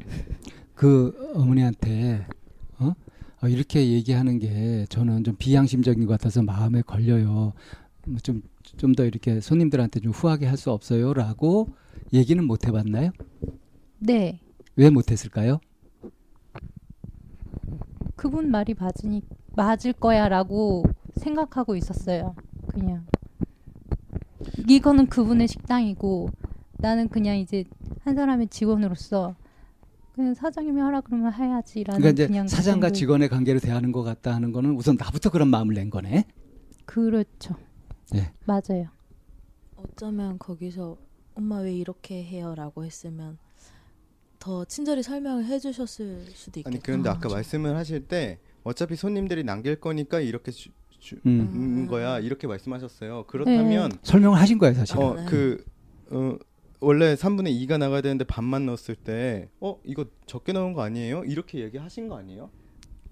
그 어머니한테 어? 어, 이렇게 얘기하는 게 저는 좀 비양심적인 것 같아서 마음에 걸려요. 뭐좀좀 더 이렇게 손님들한테 좀 후하게 할 수 없어요라고 얘기는 못 해봤나요? 네. 왜 못했을까요? 그분 말이 맞으니 맞을 거야라고 생각하고 있었어요. 그냥 이거는 그분의 식당이고 나는 그냥 이제 한 사람의 직원으로서 그냥 사장님이 하라 그러면 해야지라는 그러니까 이제 그냥 그 사장과. 직원의 관계로 대하는 것 같다 하는 거는 우선 나부터 그런 마음을 낸 거네. 그렇죠. 예. 맞아요. 어쩌면 거기서 엄마 왜 이렇게 해요라고 했으면 더 친절히 설명을 해주셨을 수도 있겠다. 아니 그런데 아까 그죠? 말씀을 하실 때 어차피 손님들이 남길 거니까 이렇게 주, 주, 음. 는 거야 이렇게 말씀하셨어요. 그렇다면 설명을 하신 거예요, 사실. 어 네. 그 어, 원래 3분의 2가 나가야 되는데 반만 넣었을 때 어 이거 적게 넣은 거 아니에요? 이렇게 얘기하신 거 아니에요?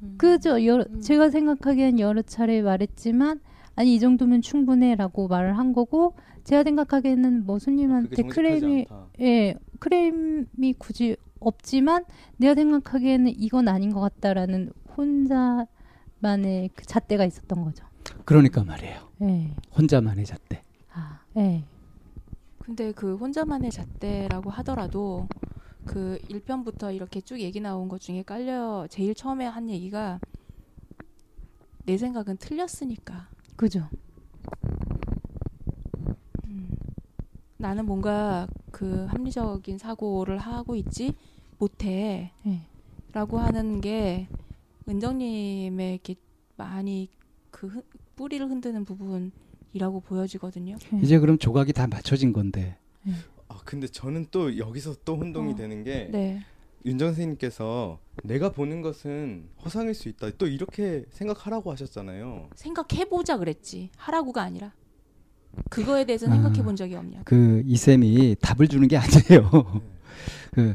음. 그죠. 여러, 음. 제가 생각하기엔 여러 차례 말했지만 아니 이 정도면 충분해라고 말을 한 거고 제가 생각하기에는 뭐 손님한테 크레임이 않다. 예 크레임이 굳이 없지만 내가 생각하기에는 이건 아닌 것 같다라는 혼자만의 그 잣대가 있었던 거죠. 그러니까 말이에요. 예. 혼자만의 잣대. 아, 예. 근데 그 혼자만의 잣대라고 하더라도 그 1편부터 이렇게 쭉 얘기 나온 것 중에 깔려 제일 처음에 한 얘기가 내 생각은 틀렸으니까 그죠. 음, 나는 뭔가 그 합리적인 사고를 하고 있지 못해 예. 라고 하는 게 은정님의 이렇게 많이 그 흔- 뿌리를 흔드는 부분이라고 보여지거든요. 예. 이제 그럼 조각이 다 맞춰진 건데. 아 근데 저는 또 여기서 또 혼동이 어. 되는 게 네. 윤정 선생님께서 내가 보는 것은 허상일 수 있다. 또 이렇게 생각하라고 하셨잖아요. 생각해보자 그랬지. 하라고가 아니라. 그거에 대해서 아. 생각해 본 적이 없냐. 그 이쌤이 답을 주는 게 아니에요. 그,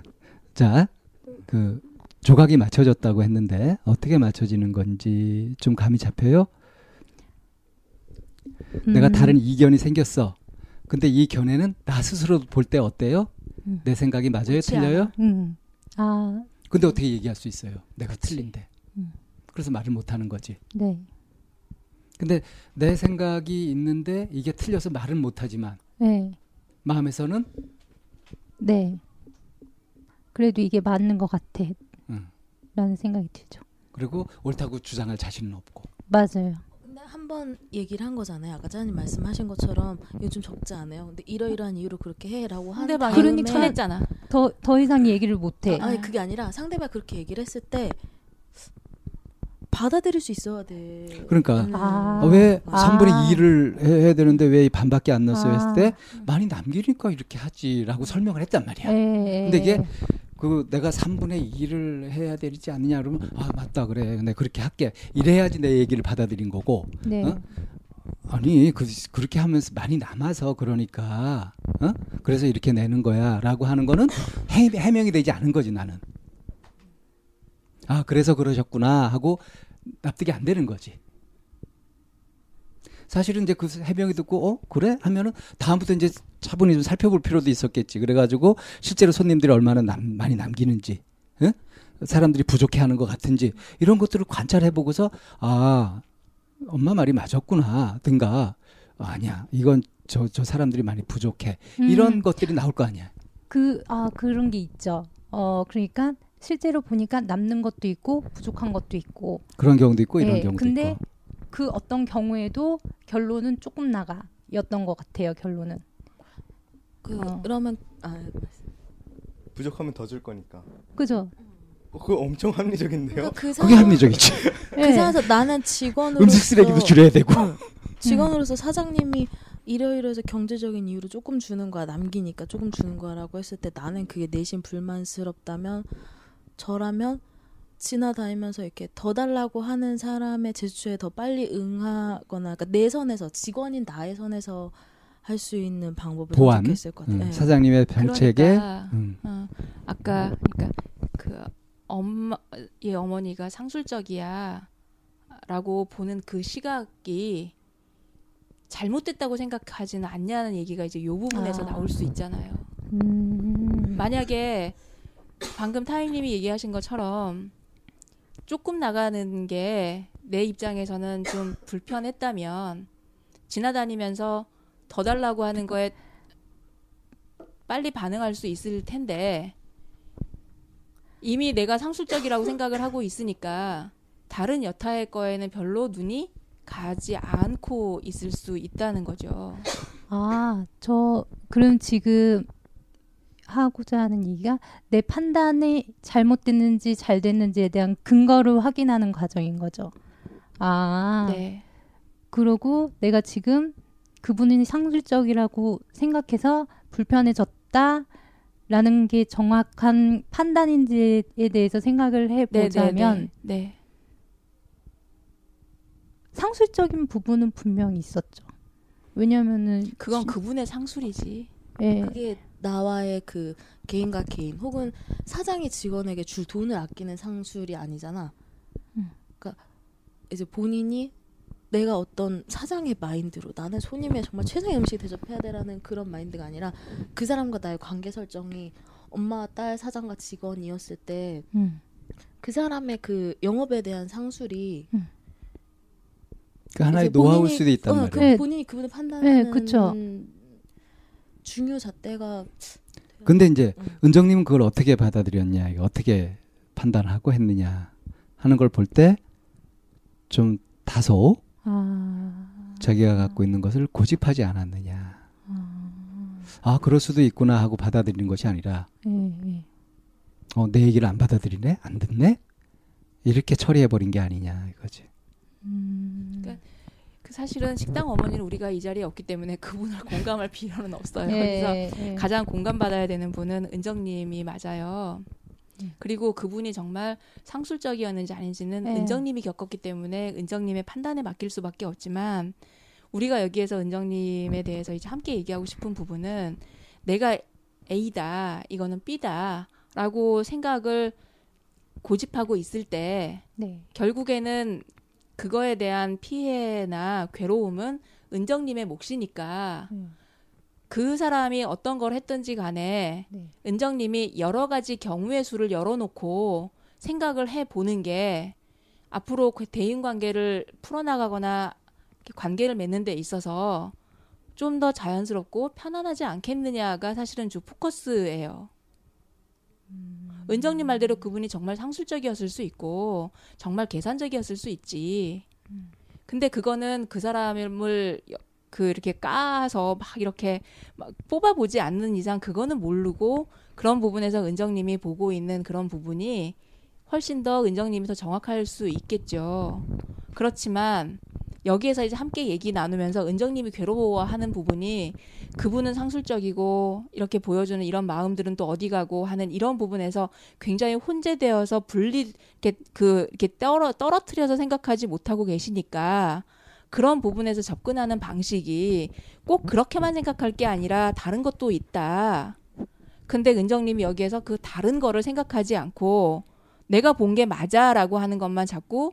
자, 그 조각이 맞춰졌다고 했는데 어떻게 맞춰지는 건지 좀 감이 잡혀요? 내가 음, 다른 이견이 생겼어. 근데 이 견해는 나 스스로 볼 때 어때요? 음. 내 생각이 맞아요? 틀려요? 음. 아, 근데 어떻게 얘기할 수 있어요? 내가 그치. 틀린데. 음. 그래서 말을 못 하는 거지. 네. 근데 내 생각이 있는데 이게 틀려서 말은 못 하지만 네. 마음에서는 네. 그래도 이게 맞는 것 같아. 음. 라는 생각이 들죠. 그리고 옳다고 주장할 자신은 없고. 맞아요. 근데 한번 얘기를 한 거잖아요. 아까 짜님 말씀하신 것처럼 좀 적지 않아요. 근데 이러이러한 이유로 그렇게 해라고 한 다음에 그러니까 쳐냈잖아. 더, 더 이상 얘기를 못 해. 아, 아니 그게 아니라 상대방 그렇게 얘기를 했을 때 받아들일 수 있어야 돼. 그러니까 음. 아. 아, 왜 아. 3분의 2를 해야 되는데 왜 반밖에 안 넣었어요 했을 아. 때 많이 남기니까 이렇게 하지라고 설명을 했단 말이야. 예, 근데 이게 그 내가 3분의 2를 해야 되지 않느냐 그러면 아 맞다 그래 근데 그렇게 할게 이래야지 내 얘기를 받아들인 거고 네. 어? 아니 그 그렇게 하면서 많이 남아서 그러니까 어? 그래서 이렇게 내는 거야라고 하는 거는 해, 해명이 되지 않은 거지 나는 아 그래서 그러셨구나 하고 납득이 안 되는 거지 사실은 이제 그 해명이 듣고 어 그래? 하면은 다음부터 이제 차분히 좀 살펴볼 필요도 있었겠지. 그래가지고 실제로 손님들이 얼마나 남, 많이 남기는지 응? 사람들이 부족해하는 것 같은지 이런 것들을 관찰해 보고서 아 엄마 말이 맞았구나 든가. 아니야. 이건 저 저 사람들이 많이 부족해. 이런 음, 것들이 나올 거 아니야. 그, 아, 그런 게 있죠. 어, 그러니까 실제로 보니까 남는 것도 있고 부족한 것도 있고. 그런 경우도 있고 이런 네, 경우도 근데 있고 그 어떤 경우에도 결론은 조금 나가였던 것 같아요. 결론은. 그, 어. 그러면 아, 부족하면 더 줄 거니까. 그죠? 어, 그거 엄청 합리적인데요. 그러니까 그 그게 합리적이지 그 예. 상황에서 나는 직원으로서 음식 쓰레기도 줄여야 되고 응. 직원으로서 사장님이 이러이러해서 경제적인 이유로 조금 주는 거야 남기니까 조금 주는 거야라고 했을 때 나는 그게 내심 불만스럽다면 저라면 지나다니면서 이렇게 더 달라고 하는 사람의 제스처에 더 빨리 응하거나 그러니까 내 선에서 직원인 나의 선에서 할 수 있는 방법을 보완? 선택했을 것 같아요. 음, 네. 사장님의 병책에 그러니까 음, 어, 아까 그러니까 그 엄마 의 어머니가 상술적이야라고 보는 그 시각이 잘못됐다고 생각하지는 않냐는 얘기가 이제 요 부분에서 아. 나올 수 있잖아요. 음. 만약에 방금 타임님이 얘기하신 것처럼 조금 나가는 게 내 입장에서는 좀 불편했다면 지나다니면서 더 달라고 하는 거에 빨리 반응할 수 있을 텐데 이미 내가 상술적이라고 생각을 하고 있으니까 다른 여타의 거에는 별로 눈이 가지 않고 있을 수 있다는 거죠. 아, 저 그럼 지금 하고자 하는 얘기가 내 판단이 잘못됐는지 잘 됐는지에 대한 근거를 확인하는 과정인 거죠. 아, 네. 그러고 내가 지금 그분이 상술적이라고 생각해서 불편해졌다 라는 게 정확한 판단인지에 대해서 생각을 네, 네, 해보자면 네. 네. 상술적인 부분은 분명히 있었죠. 왜냐면은 그건 그분의 상술이지. 예, 그게 나와의 그 개인과 개인 혹은 사장이 직원에게 줄 돈을 아끼는 상술이 아니잖아. 음. 그러니까 이제 본인이 내가 어떤 사장의 마인드로 나는 손님의 정말 최상의 음식 대접해야 되라는 그런 마인드가 아니라 그 사람과 나의 관계 설정이 엄마, 딸, 사장과 직원이었을 때그 음, 사람의 그 영업에 대한 상술이 그 하나의 노하우일 수도 있단 어, 말이에요. 그 네. 본인이 그분을 판단하는 네, 그쵸. 중요 잣대가 근데 이제 음. 은정님은 그걸 어떻게 받아들였냐, 이거 어떻게 판단하고 했느냐 하는 걸 볼 때 좀 다소 아, 자기가 갖고 있는 것을 고집하지 않았느냐. 아, 아, 그럴 수도 있구나 하고 받아들이는 것이 아니라 예, 예. 어, 내 얘기를 안 받아들이네? 안 듣네? 이렇게 처리해 버린 게 아니냐 이거지. 음, 그러니까 그 사실은 식당 어머니는 우리가 이 자리에 없기 때문에 그분을 공감할 필요는 없어요. 그래서 예, 예. 가장 공감받아야 되는 분은 은정님이 맞아요. 음. 그리고 그분이 정말 상술적이었는지 아닌지는 네. 은정님이 겪었기 때문에 은정님의 판단에 맡길 수밖에 없지만 우리가 여기에서 은정님에 대해서 이제 함께 얘기하고 싶은 부분은 내가 A다, 이거는 B다라고 생각을 고집하고 있을 때 네. 결국에는 그거에 대한 피해나 괴로움은 은정님의 몫이니까 음, 그 사람이 어떤 걸 했든지 간에 네. 은정님이 여러 가지 경우의 수를 열어놓고 생각을 해 보는 게 앞으로 그 대인 관계를 풀어나가거나 관계를 맺는 데 있어서 좀 더 자연스럽고 편안하지 않겠느냐가 사실은 주 포커스예요. 은정님 말대로 그분이 정말 상술적이었을 수 있고 정말 계산적이었을 수 있지. 근데 그거는 그 사람을 여- 그 이렇게 까서 막 이렇게 막 뽑아보지 않는 이상 그거는 모르고 그런 부분에서 은정님이 보고 있는 그런 부분이 훨씬 더 은정님이 더 정확할 수 있겠죠. 그렇지만 여기에서 이제 함께 얘기 나누면서 은정님이 괴로워하는 부분이 그분은 상술적이고 이렇게 보여주는 이런 마음들은 또 어디 가고 하는 이런 부분에서 굉장히 혼재되어서 분리 이렇게 그 이렇게 떨어 떨어뜨려서 생각하지 못하고 계시니까 그런 부분에서 접근하는 방식이 꼭 그렇게만 생각할 게 아니라 다른 것도 있다. 근데 은정님이 여기에서 그 다른 거를 생각하지 않고 내가 본 게 맞아라고 하는 것만 자꾸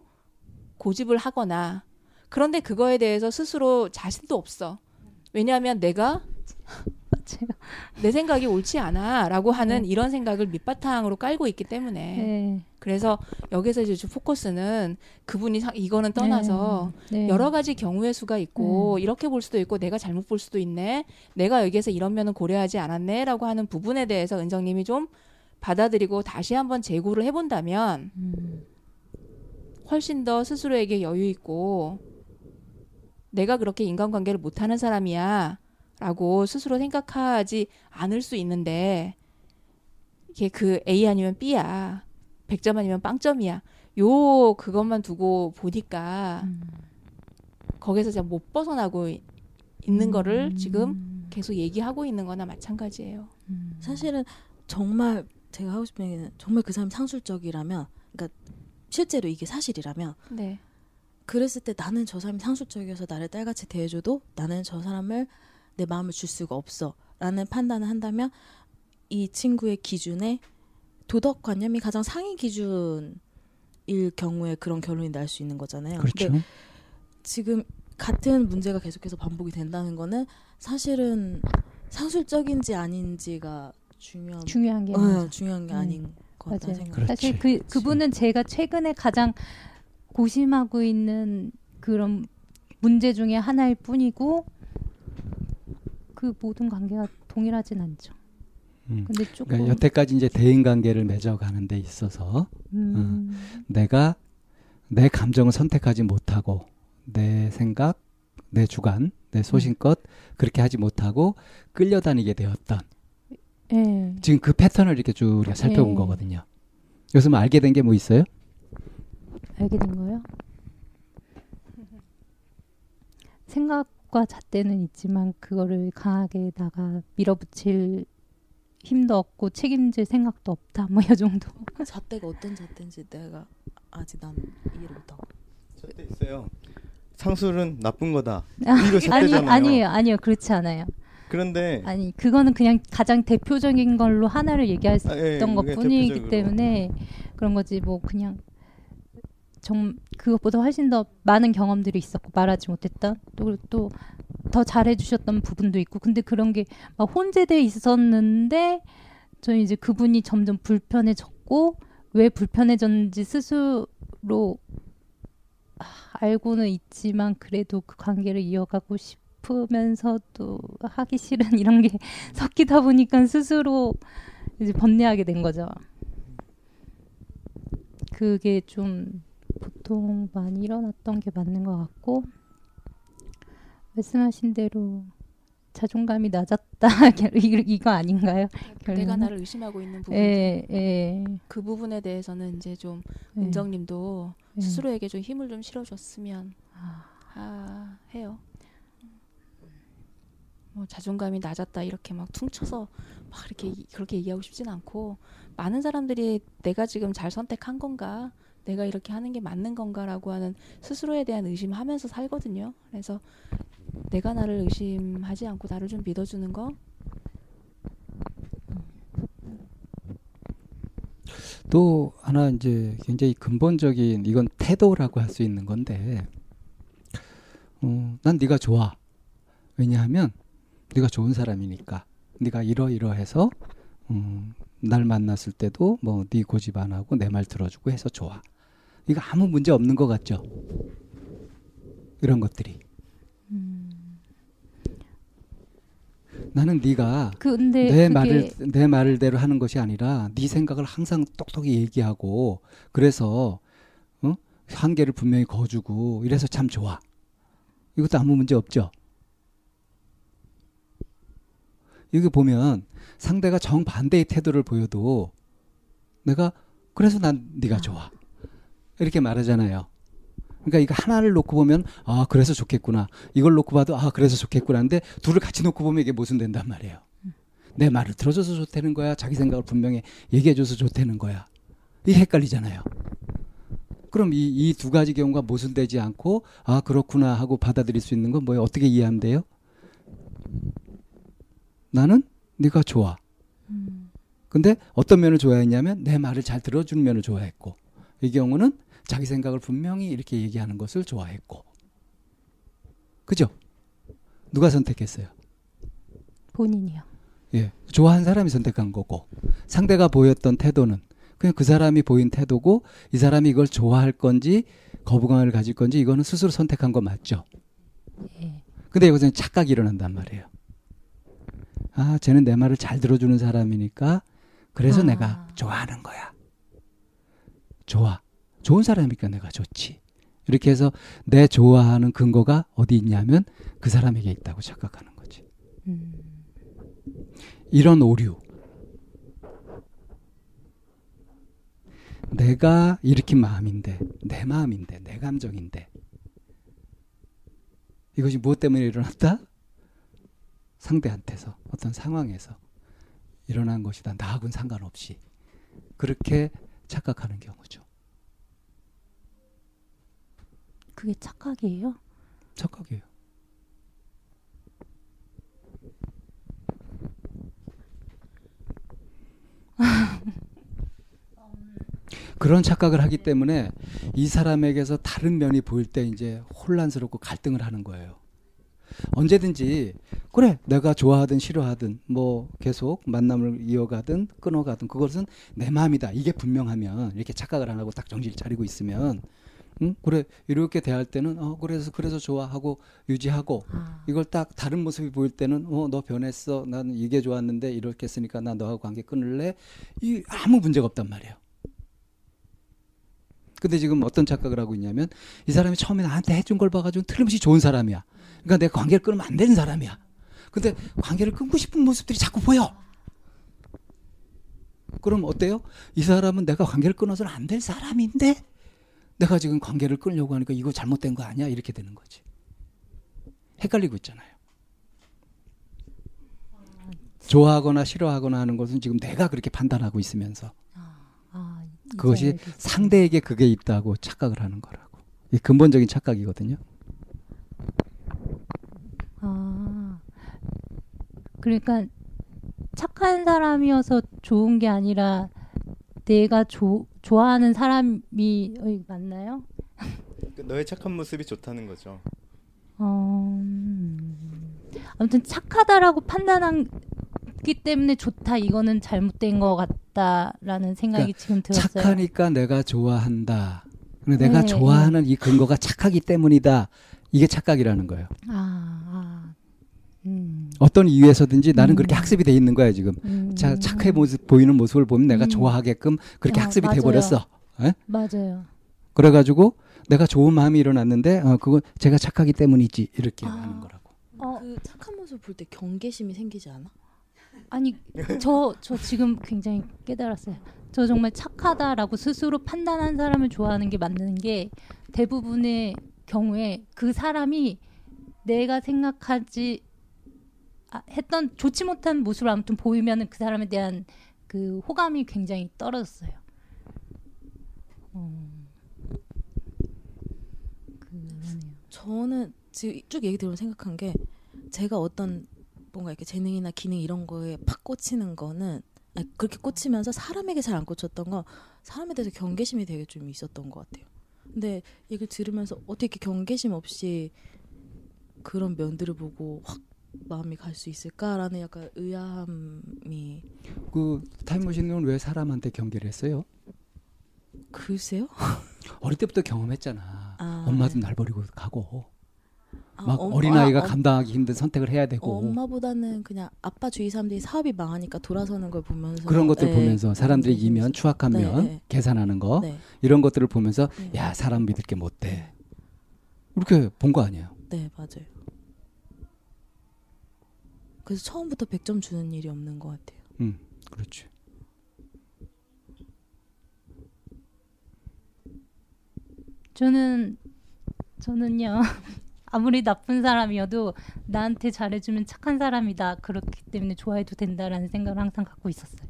고집을 하거나 그런데 그거에 대해서 스스로 자신도 없어. 왜냐하면 내가 내 생각이 옳지 않아라고 하는 이런 생각을 밑바탕으로 깔고 있기 때문에 네. 그래서 여기서 이제 주 포커스는 그분이 상, 이거는 떠나서 네. 여러 가지 경우의 수가 있고 이렇게 볼 수도 있고 내가 잘못 볼 수도 있네. 내가 여기에서 이런 면은 고려하지 않았네라고 하는 부분에 대해서 은정님이 좀 받아들이고 다시 한번 재고를 해본다면 음, 훨씬 더 스스로에게 여유 있고 내가 그렇게 인간관계를 못하는 사람이야 라고 스스로 생각하지 않을 수 있는데 이게 그 A 아니면 B야 100점 아니면 빵점이야 요 그것만 두고 보니까 음. 거기서 진짜 못 벗어나고 이- 있는 거를 음. 지금 계속 얘기하고 있는 거나 마찬가지예요 음. 사실은 정말 제가 하고 싶은 얘기는 정말 그 사람이 상술적이라면 그러니까 실제로 이게 사실이라면 네. 그랬을 때 나는 저 사람이 상술적이어서 나를 딸같이 대해줘도 나는 저 사람을 내 마음을 줄 수가 없어 라는 판단을 한다면 이 친구의 기준에 도덕관념이 가장 상위 기준일 경우에 그런 결론이 날 수 있는 거잖아요. 그렇죠. 근데 지금 같은 문제가 계속해서 반복이 된다는 거는 사실은 상술적인지 아닌지가 중요한 중요한 게 어. 중요한 게 음. 아닌 것 같다는 맞아요. 생각. 사실 그 그분은 제가 최근에 가장 고심하고 있는 그런 문제 중에 하나일 뿐이고 그 모든 관계가 동일하진 않죠. 음. 근데 조금 그러니까 여태까지 이제 대인 관계를 맺어가는 데 있어서 음, 내가 내 감정을 선택하지 못하고 내 생각, 내 주관, 내 소신껏 그렇게 하지 못하고 끌려다니게 되었던 예. 지금 그 패턴을 이렇게 쭉 우리가 살펴본 네. 거거든요. 요즘 알게 된 게 뭐 있어요? 알게 된 거예요? 생각과 잣대는 있지만 그거를 강하게 나가 밀어붙일 힘도 없고 책임질 생각도 없다. 뭐 이 정도. 잣대가 어떤 잣대인지 내가 아직 난 이해를 못하고. 잣대 있어요. 상술은 나쁜 거다. 이거 아니 잣대잖아요. 아니에요 아니요 그렇지 않아요. 그런데 아니 그거는 그냥 가장 대표적인 걸로 하나를 얘기했던 아, 예, 것 그게 뿐이기 대표적으로. 때문에 그런 거지 뭐 그냥 정 그것보다 훨씬 더 많은 경험들이 있었고 말하지 못했던 또더 잘해주셨던 부분도 있고 근데 그런 게 막 혼재돼 있었는데 저는 이제 그분이 점점 불편해졌고 왜 불편해졌는지 스스로 아, 알고는 있지만 그래도 그 관계를 이어가고 싶으면서도 하기 싫은 이런 게 섞이다 보니까 스스로 이제 번뇌하게 된 거죠. 그게 좀 보통 많이 일어났던 게 맞는 것 같고 말씀하신 대로 자존감이 낮았다 이- 이거 아닌가요? 내가 결론은? 나를 의심하고 있는 부분 예, 예, 그 부분에 대해서는 이제 좀 예. 은정님도 예. 스스로에게 좀 힘을 좀 실어줬으면 아, 하 해요. 뭐 자존감이 낮았다 이렇게 막 퉁쳐서 막 이렇게 이- 그렇게 얘기하고 싶진 않고 많은 사람들이 내가 지금 잘 선택한 건가 내가 이렇게 하는 게 맞는 건가라고 하는 스스로에 대한 의심하면서 살거든요. 그래서 내가 나를 의심하지 않고 나를 좀 믿어주는 거 또 하나 이제 굉장히 근본적인 이건 태도라고 할 수 있는 건데 어, 난 네가 좋아. 왜냐하면 네가 좋은 사람이니까. 네가 이러이러해서 음, 날 만났을 때도 뭐 네 고집 안 하고 내 말 들어주고 해서 좋아. 이거 아무 문제 없는 것 같죠? 이런 것들이. 음. 나는 네가 근데 내 그게 말을 내 말대로 하는 것이 아니라 네 생각을 항상 똑똑히 얘기하고 그래서 어? 한계를 분명히 거주고 이래서 참 좋아. 이것도 아무 문제 없죠. 여기 보면 상대가 정반대의 태도를 보여도 내가 그래서 난 네가 좋아. 이렇게 말하잖아요. 그러니까 이거 하나를 놓고 보면 아 그래서 좋겠구나. 이걸 놓고 봐도 아 그래서 좋겠구나. 근데 둘을 같이 놓고 보면 이게 모순된단 말이에요. 내 말을 들어줘서 좋다는 거야. 자기 생각을 분명히 얘기해줘서 좋다는 거야. 이게 헷갈리잖아요. 그럼 이 이 두 가지 경우가 모순되지 않고 아 그렇구나 하고 받아들일 수 있는 건 뭐예요? 어떻게 이해하면 돼요? 나는 네가 좋아. 음, 근데 어떤 면을 좋아했냐면 내 말을 잘 들어주는 면을 좋아했고 이 경우는 자기 생각을 분명히 이렇게 얘기하는 것을 좋아했고 그죠? 누가 선택했어요? 본인이요. 예, 좋아하는 사람이 선택한 거고 상대가 보였던 태도는 그냥 그 사람이 보인 태도고 이 사람이 이걸 좋아할 건지 거부감을 가질 건지 이거는 스스로 선택한 거 맞죠? 예. 근데 여기서는 착각이 일어난단 말이에요. 아, 쟤는 내 말을 잘 들어주는 사람이니까 그래서 아. 내가 좋아하는 거야. 좋아. 좋은 사람이니까 내가 좋지. 이렇게 해서 내 좋아하는 근거가 어디 있냐면 그 사람에게 있다고 착각하는 거지. 음, 이런 오류. 내가 일으킨 마음인데, 내 마음인데, 내 감정인데. 이것이 무엇 때문에 일어났다? 상대한테서, 어떤 상황에서 일어난 것이다. 나하고는 상관없이. 그렇게 착각하는 경우죠. 그게 착각이에요? 착각이에요. 그런 착각을 하기 때문에 이 사람에게서 다른 면이 보일 때 이제 혼란스럽고 갈등을 하는 거예요. 언제든지 그래 내가 좋아하든 싫어하든 뭐 계속 만남을 이어가든 끊어가든 그것은 내 마음이다 이게 분명하면 이렇게 착각을 안 하고 딱 정신을 차리고 있으면 응 그래 이렇게 대할 때는 어 그래서 그래서 좋아하고 유지하고 아, 이걸 딱 다른 모습이 보일 때는 어 너 변했어 나는 이게 좋았는데 이렇게 했으니까 나 너하고 관계 끊을래 이 아무 문제가 없단 말이에요. 근데 지금 어떤 착각을 하고 있냐면 이 사람이 처음에 나한테 해준 걸 봐가지고 틀림없이 좋은 사람이야. 그러니까 내가 관계를 끊으면 안 되는 사람이야. 근데 관계를 끊고 싶은 모습들이 자꾸 보여. 그럼 어때요? 이 사람은 내가 관계를 끊어서는 안 될 사람인데 내가 지금 관계를 끊으려고 하니까 이거 잘못된 거 아니야? 이렇게 되는 거지. 헷갈리고 있잖아요. 좋아하거나 싫어하거나 하는 것은 지금 내가 그렇게 판단하고 있으면서 아, 이제 그것이. 상대에게 그게 있다고 착각을 하는 거라고. 이 근본적인 착각이거든요. 아, 그러니까 착한 사람이어서 좋은 게 아니라 내가 조, 좋아하는 사람이 어이, 맞나요? 그 너의 착한 모습이 좋다는 거죠. 어, 음, 아무튼 착하다라고 판단하기 때문에 좋다 이거는 잘못된 것 같다라는 생각이 지금 들었어요. 그러니까 착하니까 내가 좋아한다. 내가 네, 좋아하는 이 근거가 착하기 때문이다. 이게 착각이라는 거예요. 아, 어떤 이유에서든지 나는 음. 그렇게 학습이 돼 있는 거야 지금. 음, 자, 착해 모습 보이는 모습을 보면 내가 음. 좋아하게끔 그렇게 아, 학습이 맞아요. 돼 버렸어. 맞아요. 그래가지고 내가 좋은 마음이 일어났는데 어, 그건 제가 착하기 때문이지 이렇게 아. 하는 거라고. 어, 그 착한 모습 볼 때 경계심이 생기지 않아? 아니 저저 지금 굉장히 깨달았어요. 저 정말 착하다라고 스스로 판단한 사람을 좋아하는 게 맞는 게 대부분의 경우에 그 사람이 내가 생각하지 아, 했던 좋지 못한 모습을 아무튼 보이면은 그 사람에 대한 그 호감이 굉장히 떨어졌어요. 어. 그러네요. 저는 지금 쭉 얘기 들으면 생각한 게 제가 어떤 뭔가 이렇게 재능이나 기능 이런 거에 팍 꽂히는 거는 아니, 그렇게 꽂히면서 사람에게 잘 안 꽂혔던 건 사람에 대해서 경계심이 되게 좀 있었던 것 같아요. 근데 얘기를 들으면서 어떻게 경계심 없이 그런 면들을 보고 확 마음이 갈 수 있을까라는 약간 의아함이 그 타임머신은 왜 사람한테 경계를 했어요? 글쎄요. 어릴 때부터 경험했잖아. 아, 엄마도 네. 날 버리고 가고 아, 막 엄- 어린아이가 아, 엄- 감당하기 힘든 선택을 해야 되고 엄마보다는 그냥 아빠 주위 사람들이 사업이 망하니까 돌아서는 걸 보면서 그런 것들 네, 보면서 사람들이 경계심이 이면 추악하면 네, 네. 계산하는 거 네, 이런 것들을 보면서 네. 야 사람 믿을 게 못돼 이렇게 본 거 아니에요. 네 맞아요. 그래서 처음부터 100점 주는 일이 없는 것 같아요. 음, 그렇지. 저는 저는요 아무리 나쁜 사람이어도 나한테 잘해주면 착한 사람이다 그렇기 때문에 좋아해도 된다라는 생각을 항상 갖고 있었어요.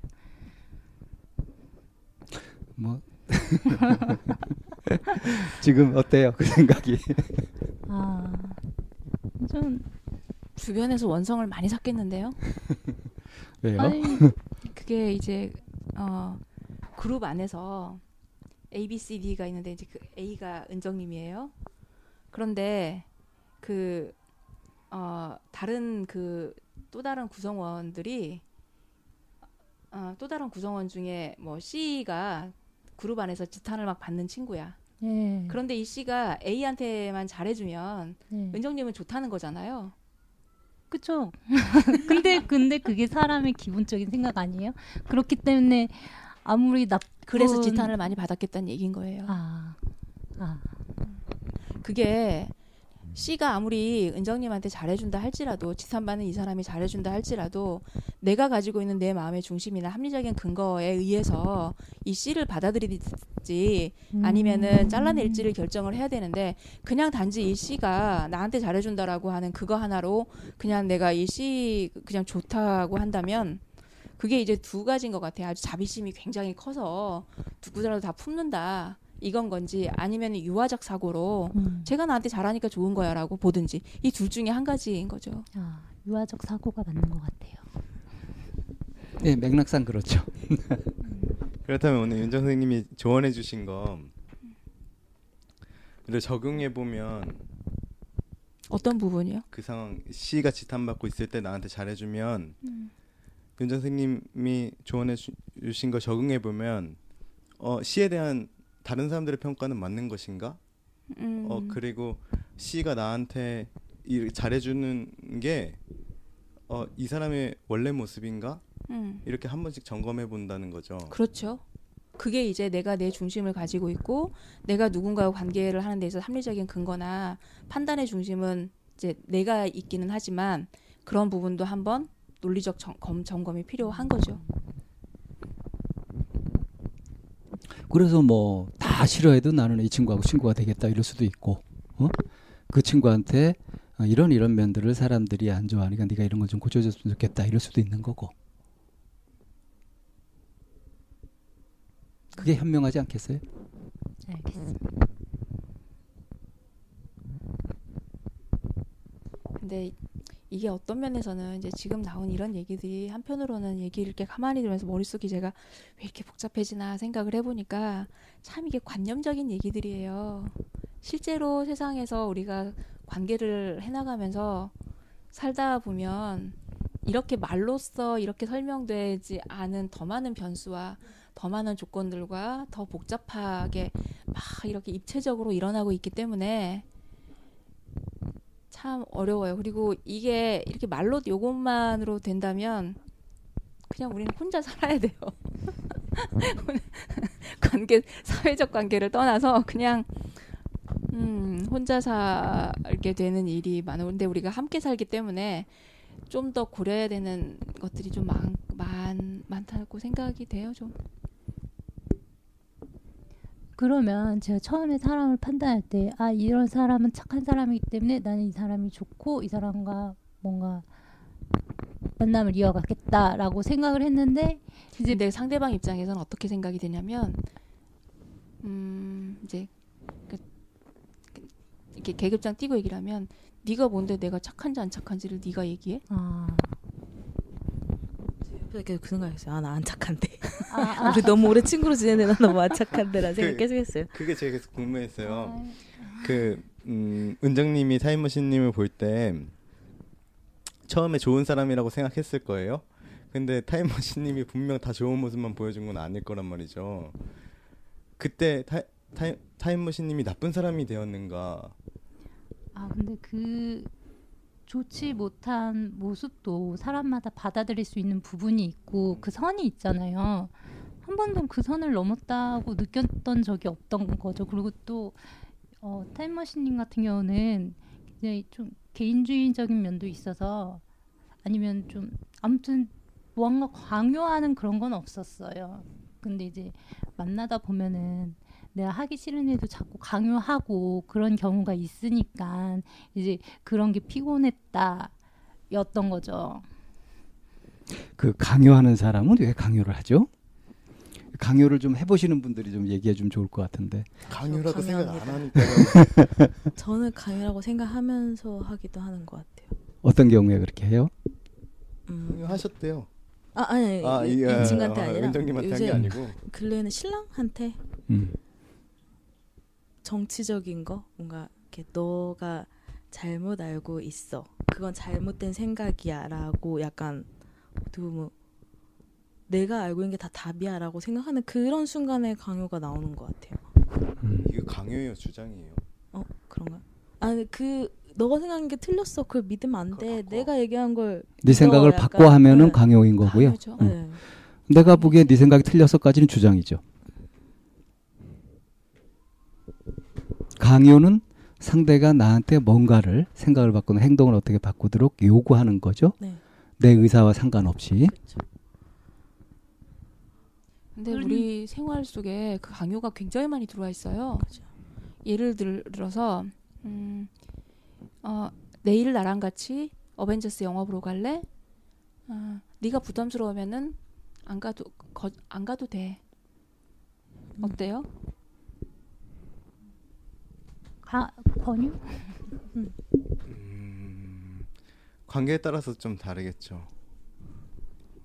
뭐 지금 어때요 그 생각이? 아, 좀 주변에서 원성을 많이 샀겠는데요. 왜요? 아니 그게 이제 어 그룹 안에서 A, B, C, D가 있는데 이제 그 A가 은정님이에요. 그런데 그 어, 다른 그 또 다른 구성원들이 어, 또 다른 구성원 중에 뭐 C가 그룹 안에서 지탄을 막 받는 친구야. 예. 그런데 이 C가 A한테만 잘해주면 네. 은정님은 좋다는 거잖아요. 그쵸. 근데 근데 그게 사람의 기본적인 생각 아니에요? 그렇기 때문에 아무리 나 그래서 지탄을 많이 받았겠다는 얘기인 거예요. 아, 아, 그게 C가 아무리 은정님한테 잘해준다 할지라도 지탄받는 이 사람이 잘해준다 할지라도 내가 가지고 있는 내 마음의 중심이나 합리적인 근거에 의해서 이 C를 받아들이지 아니면은 음. 잘라낼지를 결정을 해야 되는데 그냥 단지 이 C가 나한테 잘해준다라고 하는 그거 하나로 그냥 내가 이 C 그냥 좋다고 한다면 그게 이제 두 가지인 것 같아요. 아주 자비심이 굉장히 커서 누구라도 다 품는다 이건 건지 아니면 유아적 사고로 음. 제가 나한테 잘하니까 좋은 거야라고 보든지 이 둘 중에 한 가지인 거죠. 아, 유아적 사고가 맞는 것 같아요. 네, 맥락상 그렇죠. 그렇다면 오늘 윤정 선생님이 조언해 주신 거를 적용해 보면 어떤 부분이요? 그 상황 C가 지탄받고 있을 때 나한테 잘해주면 음. 윤정 선생님이 조언해 주- 주신 거 적용해 보면 어 C에 대한 다른 사람들의 평가는 맞는 것인가? 음. 어 그리고 C가 나한테 이 잘해주는 게 어 이 사람의 원래 모습인가? 음. 이렇게 한 번씩 점검해 본다는 거죠. 그렇죠. 그게 이제 내가 내 중심을 가지고 있고 내가 누군가와 관계를 하는 데 있어서 합리적인 근거나 판단의 중심은 이제 내가 있기는 하지만 그런 부분도 한번 논리적 점, 검, 점검이 필요한 거죠. 그래서 뭐 다 싫어해도 나는 이 친구하고 친구가 되겠다 이럴 수도 있고, 어? 그 친구한테 어, 이런 이런 면들을 사람들이 안 좋아하니까 네가 이런 걸 좀 고쳐줬으면 좋겠다 이럴 수도 있는 거고. 그게 현명하지 않겠어요? 알겠습니다. 근데 이게 어떤 면에서는 이제 지금 나온 이런 얘기들이 한편으로는 얘기를 이렇게 가만히 들으면서 머릿속이 제가 왜 이렇게 복잡해지나 생각을 해보니까 참 이게 관념적인 얘기들이에요. 실제로 세상에서 우리가 관계를 해나가면서 살다 보면 이렇게 말로써 이렇게 설명되지 않은 더 많은 변수와 더 많은 조건들과 더 복잡하게 막 이렇게 입체적으로 일어나고 있기 때문에 참 어려워요. 그리고 이게 이렇게 말로 요것만으로 된다면 그냥 우리는 혼자 살아야 돼요. 관계 사회적 관계를 떠나서 그냥 음, 혼자 살게 되는 일이. 근데 우리가 함께 살기 때문에 좀 더 고려해야 되는 것들이 좀 많, 많, 많다고 생각이 돼요. 좀. 그러면 제가 처음에 사람을 판단할 때, 아, 이런 사람은 착한 사람이기 때문에 나는 이 사람이 좋고 이 사람과 뭔가 만남을 이어가겠다라고 생각을 했는데, 이제 내 상대방 입장에서는 어떻게 생각이 되냐면, 음, 이제 그, 그, 이렇게 계급장 띄고 얘기를 하면, 네가 뭔데 내가 착한지 안 착한지를 네가 얘기해? 아, 옆에서 계속 그 생각했어요. 아 나 안 착한데. 아, 아, 우리 너무 오래 친구로 지내는데 나 너무 안 착한데라는 생각 그- 계속 했어요. 그게 제가 계속 궁금했어요. 아, 그 음, 은정님이 타임머신님을 볼 때 처음에 좋은 사람이라고 생각했을 거예요. 근데 타임머신님이 분명 다 좋은 모습만 보여준 건 아닐 거란 말이죠. 그때 타, 타임, 타임머신님이 나쁜 사람이 되었는가? 아, 근데 그 좋지 못한 모습도 사람마다 받아들일 수 있는 부분이 있고 그 선이 있잖아요. 한 번도 그 선을 넘었다고 느꼈던 적이 없던 거죠. 그리고 또 어, 타임머신님 같은 경우는 굉장히 좀 개인주의적인 면도 있어서 아니면 좀 아무튼 뭔가 강요하는 그런 건 없었어요. 근데 이제 만나다 보면은 내가 하기 싫은 일도 자꾸 강요하고 그런 경우가 있으니까 이제 그런 게 피곤했다 였던 거죠. 그 강요하는 사람은 왜 강요를 하죠? 강요를 좀 해보시는 분들이 좀 얘기해 주면 좋을 것 같은데. 강요라고 생각 안. 하니까요. 저는 강요라고 생각하면서 하기도 하는 것 같아요. 어떤 경우에 그렇게 해요? 음. 하셨대요. 아 아니 아, 이, 이 예, 친구한테 아, 아니라 은정님한테 한게 요새 아니고. 근래에는 신랑한테 음. 정치적인 거 뭔가 이렇게 너가 잘못 알고 있어. 그건 잘못된 생각이야라고 약간 어떻게 보면 내가 알고 있는 게 다 답이야라고 생각하는 그런 순간에 강요가 나오는 것 같아요. 음. 이게 강요예요, 주장이에요. 어 그런가? 아니 그 너가 생각하는 게 틀렸어. 그걸 믿으면 안 돼. 바꿔. 내가 얘기한 걸네 생각을 바꿔 하면은 네. 강요인 거고요. 강요죠. 음. 네. 내가 보기에 네 생각이 틀렸어까지는 주장이죠. 강요는 상대가 나한테 뭔가를 생각을 바꾸는 행동을 어떻게 바꾸도록 요구하는 거죠. 네. 내 의사와 상관없이. 그렇죠. 근데 그런- 우리 생활 속에 그 강요가 굉장히 많이 들어와 있어요. 그죠. 예를 들- 들어서 음, 어, 내일 나랑 같이 어벤져스 영화 보러 갈래? 아, 네가 부담스러우면은 안 가도 거, 안 가도 돼. 어때요? 가, 권유? 음, 관계에 따라서 좀 다르겠죠.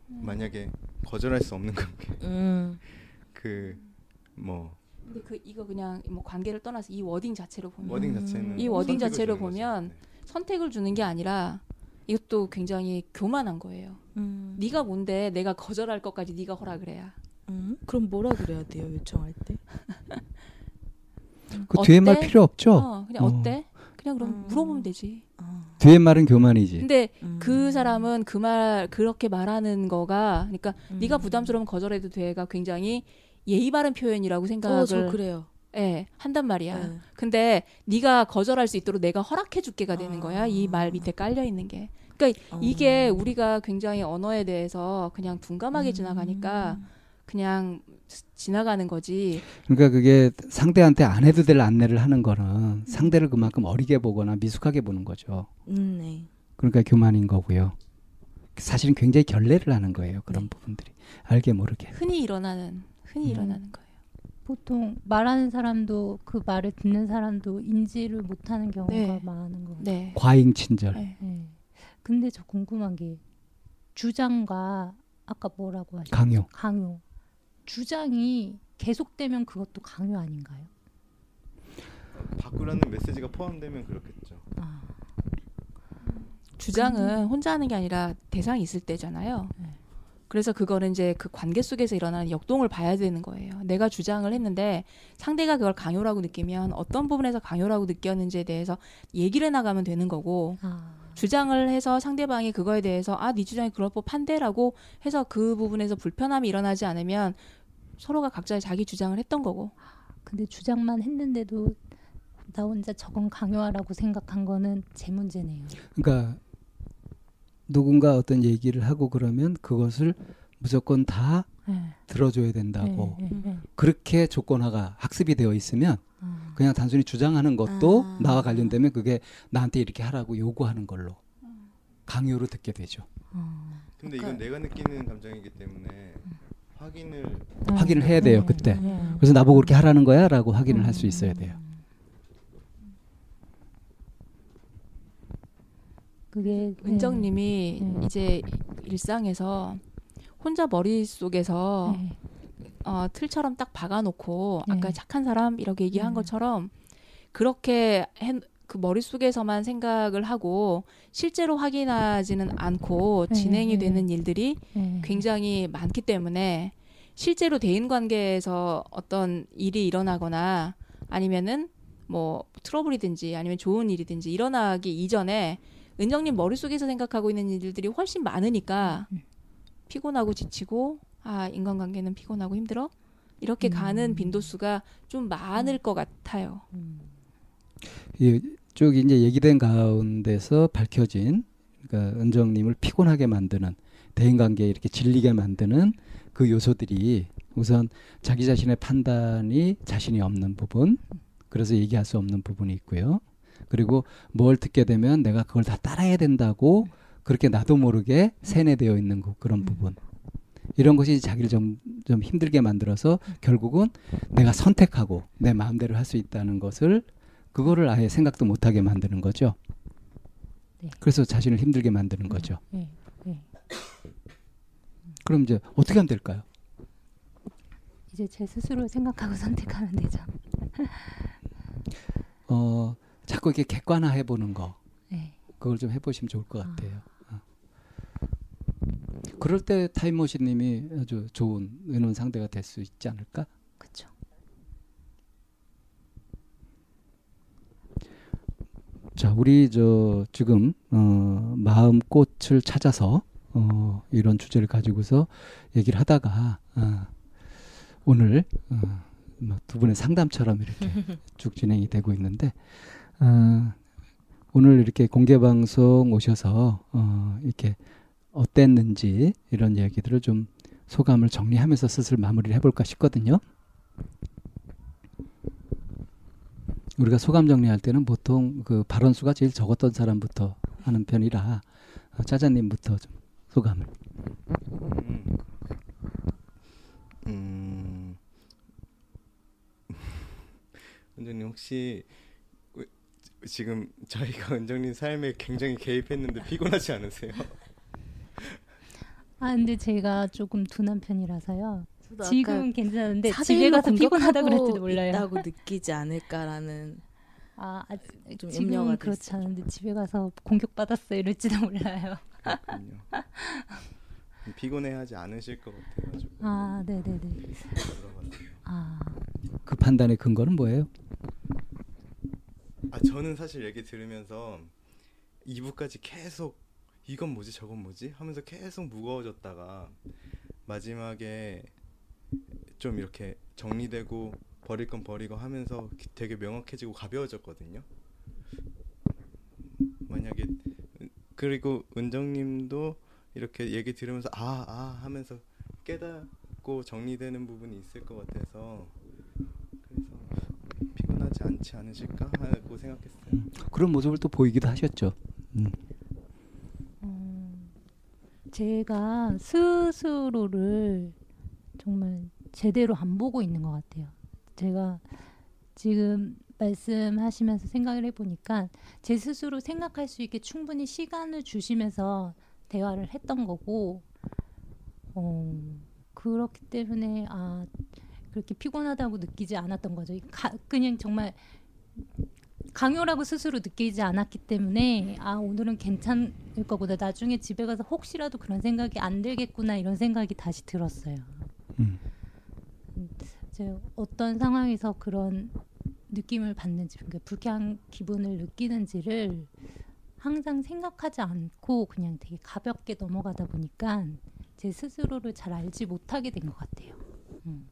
만약에 거절할 수 없는 관계 음. 그뭐 근데 그 이거 그냥 뭐 관계를 떠나서 이 wording 자체로 보면 wording 음. 자체는 이 wording 자체로. 보면 네. 선택을 주는 게 아니라 이것도 굉장히 교만한 거예요. 음. 네가 뭔데 내가 거절할 것까지 네가 허락을 해야. 음. 그럼 뭐라 그래야 돼요 요청할 때? 그 뒤에 말? 필요 없죠. 어, 그냥 어. 어. 때 그냥 그럼 음. 물어보면 되지. 아. 뒤에 말은 교만이지. 근데 음. 그 사람은 그 말 그렇게 말하는 거가 그러니까 음. 네가 부담스러우면 거절해도 돼가 굉장히 예의 바른 표현이라고 생각을 어, 저 그래요. 예, 한단 말이야. 네. 근데 네가 거절할 수 있도록 내가 허락해 줄게가 되는 아. 거야. 이 말 밑에 깔려 있는 게. 그러니까 어. 이게 우리가 굉장히 언어에 대해서 그냥 둔감하게 음. 지나가니까 그냥 지- 지나가는 거지. 그러니까 그게 상대한테 안 해도 될 안내를 하는 거는 상대를 그만큼 어리게 보거나 미숙하게 보는 거죠. 음, 네. 그러니까 교만인 거고요. 사실은 굉장히 결례를 하는 거예요. 그런 네. 부분들이 알게 모르게. 흔히 일어나는 흔히 음. 일어나는 거예요. 보통 말하는 사람도 그 말을 듣는 사람도 인지를 못하는 경우가 네. 많은 것 같아요. 네. 과잉 친절. 네. 네. 근데 저 궁금한 게 주장과 아까 뭐라고 하셨죠? 강요. 강요. 주장이 계속되면 그것도 강요 아닌가요? 바꾸라는 메시지가 포함되면 그렇겠죠. 아, 주장은 혼자 하는 게 아니라 대상이 있을 때잖아요. 네. 그래서 그거는 이제 그 관계 속에서 일어나는 역동을 봐야 되는 거예요. 내가 주장을 했는데 상대가 그걸 강요라고 느끼면 어떤 부분에서 강요라고 느꼈는지에 대해서 얘기를 해나가면 되는 거고 아, 주장을 해서 상대방이 그거에 대해서 아 네 주장이 그럴 법한데라고 해서 그 부분에서 불편함이 일어나지 않으면 서로가 각자 자기 주장을 했던 거고 근데 주장만 했는데도 나 혼자 저건 강요하라고 생각한 거는 제 문제네요. 그러니까 누군가 어떤 얘기를 하고 그러면 그것을 무조건 다 네. 들어줘야 된다고 네, 네, 네. 그렇게 조건화가 학습이 되어 있으면 아, 그냥 단순히 주장하는 것도 아. 나와 관련되면 그게 나한테 이렇게 하라고 요구하는 걸로 강요로 듣게 되죠. 어. 근데 그러니까- 이건 내가 느끼는 감정이기 때문에 확인을 확인을 해야 돼요, 네, 그때. 네. 그래서 나보고 그렇게 하라는 거야라고 확인을 할 수 있어야 돼요. 그게 네. 은정님이 네. 이제 일상에서 혼자 머릿속에서 네. 어, 틀처럼 딱 박아놓고 네. 아까 착한 사람 이렇게 얘기한 네. 것처럼 그렇게 해, 그 머릿속에서만 생각을 하고 실제로 확인하지는 않고 네, 진행이 네. 되는 일들이 네. 굉장히 많기 때문에 실제로 대인 관계에서 어떤 일이 일어나거나 아니면은 뭐 트러블이든지 아니면 좋은 일이든지 일어나기 이전에 은정님 머릿속에서 생각하고 있는 일들이 훨씬 많으니까 음. 피곤하고 지치고 아 인간관계는 피곤하고 힘들어 이렇게 음. 가는 빈도수가 좀 많을 것 같아요. 음. 이쪽 이제 얘기된 가운데서 밝혀진 그러니까 은정님을 피곤하게 만드는 대인관계에 이렇게 질리게 만드는 그 요소들이 우선 자기 자신의 판단이 자신이 없는 부분 그래서 얘기할 수 없는 부분이 있고요. 그리고 뭘 듣게 되면 내가 그걸 다 따라야 된다고 그렇게 나도 모르게 세뇌되어 있는 그- 그런 부분. 이런 것이 자기를 좀, 좀 힘들게 만들어서 결국은 내가 선택하고 내 마음대로 할 수 있다는 것을 그거를 아예 생각도 못하게 만드는 거죠. 네. 그래서 자신을 힘들게 만드는 거죠. 네. 네. 그럼 이제 어떻게 하면 될까요? 이제 제 스스로 생각하고 선택하면 되죠. 어, 자꾸 이렇게 객관화해 보는 거. 네. 그걸 좀 해보시면 좋을 것 아. 같아요. 어. 그럴 때 타임머신님이 아주 좋은 의논 상대가 될 수 있지 않을까? 그렇죠. 자, 우리 저 지금 어, 마음 꽃을 찾아서 어, 이런 주제를 가지고서 얘기를 하다가 어, 오늘 어, 뭐두 분의 상담처럼 이렇게 쭉 진행이 되고 있는데 어, 오늘 이렇게 공개 방송 오셔서 어, 이렇게 어땠는지 이런 얘기들을 좀 소감을 정리하면서 슬슬 마무리를 해볼까 싶거든요. 우리가 소감 정리할 때는 보통 그 발언 수가 제일 적었던 사람부터 하는 편이라 어, 짜자님부터 좀 소감을. 음. 음. 은정님 혹시 왜- 지금 저희가 은정님 삶에 굉장히 개입했는데 피곤하지 않으세요? 아 근데 제가 조금 둔한 편이라서요. 지금 괜찮은데 집에 가서 피곤하다 그럴지도 몰라요. 있다고 느끼지 않을까라는 아, 아좀 염려가 그렇지. 않은데 집에 가서 공격받았어 이럴지도 몰라요. 피곤해하지 않으실 것 같아가지고 아, 네네네. 아, 그 판단의 근거는 뭐예요? 아 저는 사실 얘기 들으면서 2부까지 계속 이건 뭐지 저건 뭐지 하면서 계속 무거워졌다가 마지막에 좀 이렇게 정리되고 버릴 건 버리고 하면서 기- 되게 명확해지고 가벼워졌거든요. 만약에 그리고 은정님도 이렇게 얘기 들으면서 아아 하면서 깨닫고 정리되는 부분이 있을 것 같아서 그래서 피곤하지 않지 않으실까 하고 생각했어요. 그런 모습을 또 보이기도 하셨죠. 음. 음, 제가 스스로를 정말 제대로 안 보고 있는 것 같아요. 제가 지금 말씀하시면서 생각을 해보니까 제 스스로 생각할 수 있게 충분히 시간을 주시면서 대화를 했던 거고, 어, 그렇기 때문에 아 그렇게 피곤하다고 느끼지 않았던 거죠. 가, 그냥 정말 강요라고 스스로 느끼지 않았기 때문에 아 오늘은 괜찮을 거보다 나중에 집에 가서 혹시라도 그런 생각이 안 들겠구나 이런 생각이 다시 들었어요. 음. 제 어떤 상황에서 그런 느낌을 받는지, 그러니까 불쾌한 기분을 느끼는지를 항상 생각하지 않고 그냥 되게 가볍게 넘어가다 보니까 제 스스로를 잘 알지 못하게 된 것 같아요. 음,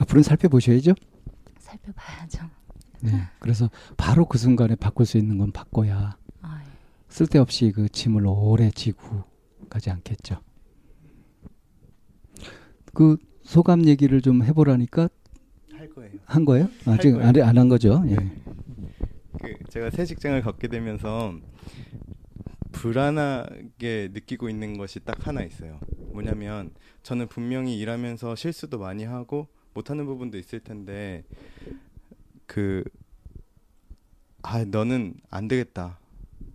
앞으로는 살펴보셔야죠. 살펴봐야죠. 네. 그래서 바로 그 순간에 바꿀 수 있는 건 바꿔야 아, 예. 쓸데없이 그 짐을 오래 지고 가지 않겠죠. 그 소감 얘기를 좀 해보라니까 할 거예요. 한 거예요? 할 아직 거예요. 안한 거죠. 예. 그 제가 새 직장을 갖게 되면서 불안하게 느끼고 있는 것이 딱 하나 있어요. 뭐냐면 저는 분명히 일하면서 실수도 많이 하고 못하는 부분도 있을 텐데 그 아 너는 안 되겠다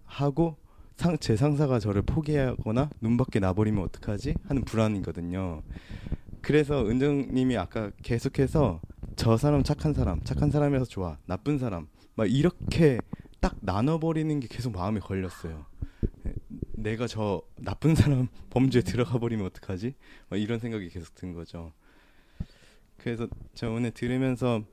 하고 상, 제 상사가 저를 포기하거나 눈밖에 나버리면 어떡하지 하는 불안이거든요. 그래서 은정님이 아까 계속해서 저 사람 착한 사람, 착한 사람이라서 좋아, 나쁜 사람 막 이렇게 딱 나눠버리는 게 계속 마음에 걸렸어요. 내가 저 나쁜 사람 범죄에 들어가 버리면 어떡하지? 막 이런 생각이 계속 든 거죠. 그래서 저 오늘 들으면서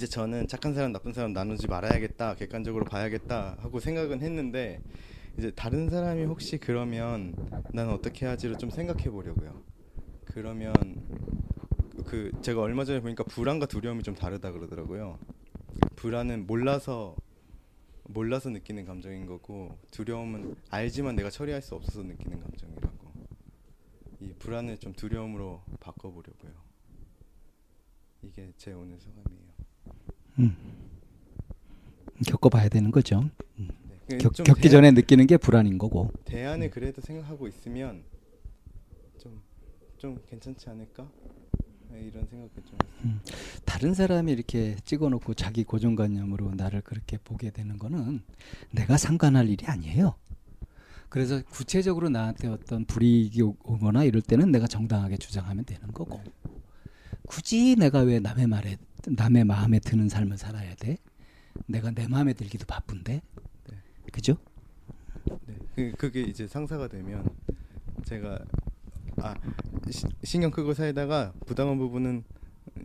이제 저는 착한 사람, 나쁜 사람 나누지 말아야겠다, 객관적으로 봐야겠다 하고 생각은 했는데 이제 다른 사람이 혹시 그러면 나는 어떻게 하지를 좀 생각해 보려고요. 그러면 그 제가 얼마 전에 보니까 불안과 두려움이 좀 다르다 그러더라고요. 불안은 몰라서 몰라서 느끼는 감정인 거고 두려움은 알지만 내가 처리할 수 없어서 느끼는 감정이라고. 이 불안을 좀 두려움으로 바꿔 보려고요. 이게 제 오늘 소감이에요. 겪어봐야 되는 거죠. 네. 겪, 좀 겪기 대- 전에 느끼는 게 불안인 거고. 대안을 그래도 생각하고 있으면 좀 좀 괜찮지 않을까? 네, 이런 생각을 좀 했어요. 다른 사람이 이렇게 찍어놓고 자기 고정관념으로 나를 그렇게 보게 되는 거는 내가 상관할 일이 아니에요. 그래서 구체적으로 나한테 어떤 불이익이 오- 오거나 이럴 때는 내가 정당하게 주장하면 되는 거고 굳이 내가 왜 남의 말에 남의 마음에 드는 삶을 살아야 돼? 내가 내 마음에 들기도 바쁜데, 네. 그죠? 네, 그 그게 이제 상사가 되면 제가 아 시, 신경 끄고 살다가 부당한 부분은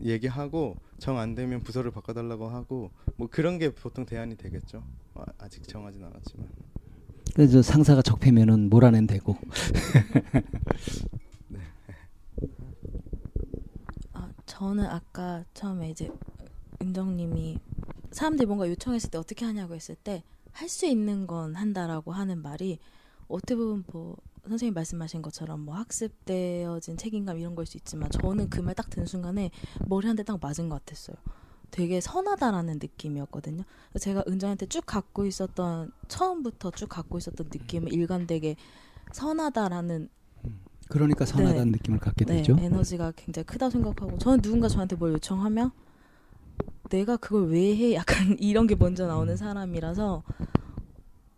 얘기하고 정 안 되면 부서를 바꿔달라고 하고 뭐 그런 게 보통 대안이 되겠죠. 아, 아직 정하진 않았지만 그래서 상사가 적폐면은 몰아낸 되고. 아, 저는 아까 처음에 이제 은정님이 사람들이 뭔가 요청했을 때 어떻게 하냐고 했을 때 할 수 있는 건 한다라고 하는 말이 어떻게 보면 뭐 선생님 말씀하신 것처럼 뭐 학습되어진 책임감 이런 걸 수 있지만 저는 그 말딱든 순간에 머리 한 대 딱 맞은 것 같았어요. 되게 선하다라는 느낌이었거든요. 제가 은정한테 쭉 갖고 있었던 처음부터 쭉 갖고 있었던 느낌은 일관되게 선하다라는 그러니까 선하다는 느낌을 갖게 네, 되죠. 에너지가 굉장히 크다고 생각하고 저는 누군가 저한테 뭘 요청하면 내가 그걸 왜 해? 약간 이런 게 먼저 나오는 사람이라서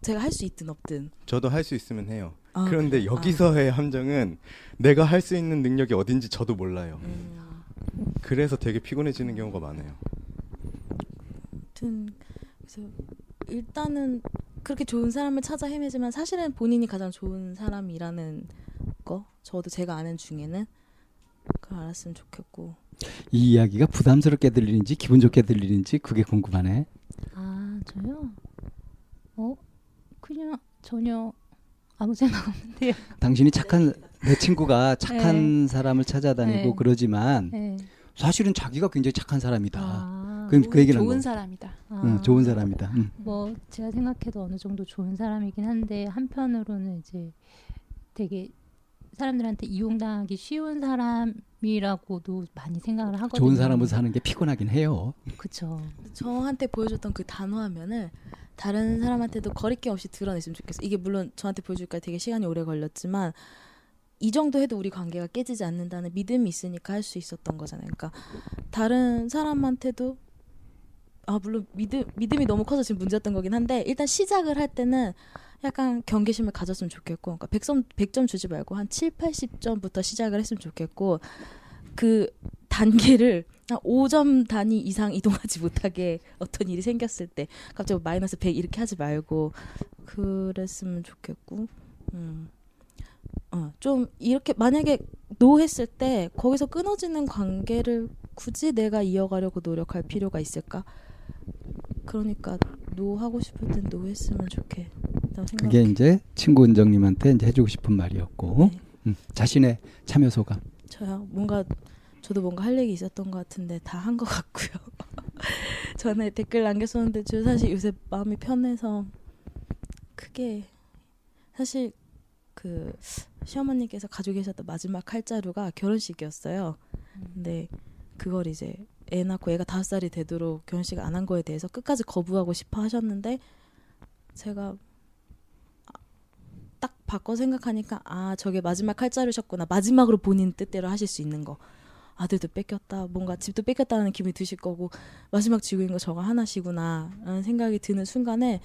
제가 할 수 있든 없든. 저도 할 수 있으면 해요. 아, 그런데. 여기서의 함정은 내가 할 수 있는 능력이 어딘지 저도 몰라요. 아, 음. 그래서 되게 피곤해지는 경우가 많아요. 아무튼 그래서 일단은 그렇게 좋은 사람을 찾아 헤매지만 사실은 본인이 가장 좋은 사람이라는 거 저도 제가 아는 중에는 그걸 알았으면 좋겠고 이 이야기가 부담스럽게 들리는지 기분 좋게 들리는지 그게 궁금하네. 아 저요? 어 그냥 전혀 아무 생각 없는데요. 당신이 착한 내 친구가 착한 사람을 찾아다니고 네. 그러지만 네. 사실은 자기가 굉장히 착한 사람이다. 아, 그럼 그 얘기는 좋은 뭐? 사람이다. 아, 응, 좋은 사람이다. 응. 뭐 제가 생각해도 어느 정도 좋은 사람이긴 한데 한편으로는 이제 되게 사람들한테 이용당하기 쉬운 사람이라고도 많이 생각을 하거든요. 좋은 사람으로 사는 게 피곤하긴 해요. 그쵸. 저한테 보여줬던 그 단호하면을 다른 사람한테도 거리낌 없이 드러냈으면 좋겠어. 이게 물론 저한테 보여줄까 되게 시간이 오래 걸렸지만 이 정도 해도 우리 관계가 깨지지 않는다는 믿음이 있으니까 할 수 있었던 거잖아요. 그러니까 다른 사람한테도 아 물론 믿음 믿음이 너무 커서 지금 문제였던 거긴 한데 일단 시작을 할 때는 약간 경계심을 가졌으면 좋겠고 그러니까 100점 100점 주지 말고 한 7, 80점부터 시작을 했으면 좋겠고 그 단계를 한 5점 단위 이상 이동하지 못하게 어떤 일이 생겼을 때 갑자기 마이너스 100 이렇게 하지 말고 그랬으면 좋겠고 음. 어, 좀 이렇게 만약에 no 했을 때 거기서 끊어지는 관계를 굳이 내가 이어가려고 노력할 필요가 있을까? 그러니까 no 하고 싶을 땐 no 했으면 생각. 그게 이제 친구 은정님한테 이제 해주고 싶은 말이었고 네. 음, 자신의 참여 소감. 저요 뭔가 저도 뭔가 할 얘기 있었던 것 같은데 다 한 것 같고요. 전에 댓글 남겼었는데 저 사실 요새 마음이 편해서 크게 사실 그 시어머니께서 가지고 계셨던 마지막 칼자루가 결혼식이었어요. 근데 그걸 이제 애 낳고 애가 다섯 살이 되도록 결혼식 안 한 거에 대해서 끝까지 거부하고 싶어 하셨는데 제가 아, 딱 바꿔 생각하니까 아 저게 마지막 칼자루셨구나. 마지막으로 본인 뜻대로 하실 수 있는 거. 아들도 뺏겼다. 뭔가 집도 뺏겼다는 기분이 드실 거고 마지막 지구인 거 저거 하나시구나 라는 생각이 드는 순간에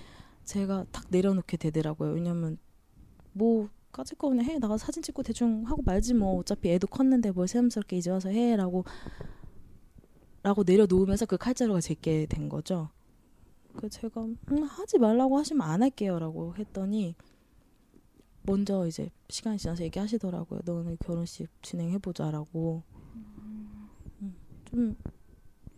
제가 탁 내려놓게 되더라고요. 왜냐면 뭐 까짓 거 그냥 해 나가서 사진 찍고 대충 하고 말지 뭐 어차피 애도 컸는데 뭘 새삼스럽게 이제 와서 해라고 라고 내려놓으면서 그 칼자루가 제게 된 거죠. 그 제가 음, 하지 말라고 하시면 안 할게요라고 했더니 먼저 이제 시간이 지나서 얘기하시더라고요. 너는 결혼식 진행해 보자라고. 음, 좀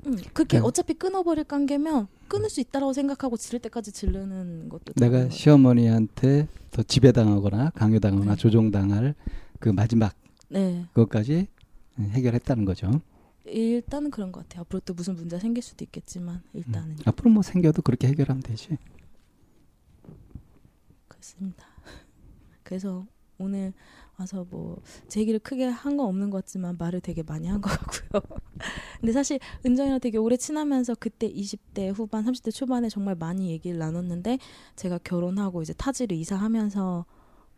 음, 그게 네. 어차피 끊어버릴 관계면 끊을 수 있다라고 생각하고 지를 때까지 지르는 것도 내가. 시어머니한테 더 지배당하거나 강요당하거나 네. 조종당할 그 마지막 네 그것까지 해결했다는 거죠. 일단은 그런 것 같아요. 앞으로 또 무슨 문제가 생길 수도 있겠지만 일단은 음. 앞으로 뭐 생겨도 그렇게 해결하면 되지. 그렇습니다. 그래서 오늘 와서 뭐 제 얘기를 크게 한 건 없는 것 같지만 말을 되게 많이 한 것 같고요. 근데 사실 은정이랑 되게 오래 친하면서 그때 20대 후반, 30대 초반에 정말 많이 얘기를 나눴는데 제가 결혼하고 이제 타지를 이사하면서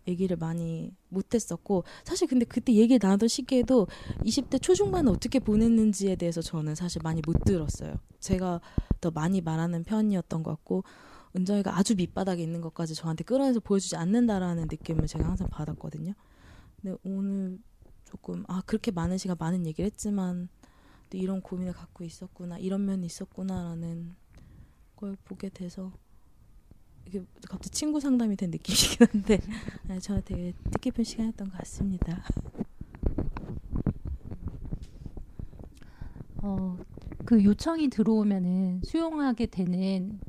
얘기를 많이 못했었고 사실 근데 그때 얘기를 나누던 시기에도 20대 초중반에 어떻게 보냈는지에 대해서 저는 사실 많이 못 들었어요. 제가 더 많이 말하는 편이었던 것 같고 은정이가 아주 밑바닥에 있는 것까지 저한테 끌어내서 보여주지 않는다라는 느낌을 제가 항상 받았거든요. 근데 오늘 조금 아 그렇게 많은 시간 많은 얘기를 했지만 또 이런 고민을 갖고 있었구나 이런 면이 있었구나라는 걸 보게 돼서 이게 갑자기 친구 상담이 된 느낌이긴 한데 네, 저는 되게 뜻깊은 시간이었던 것 같습니다. 어, 그 요청이 들어오면은 수용하게 되는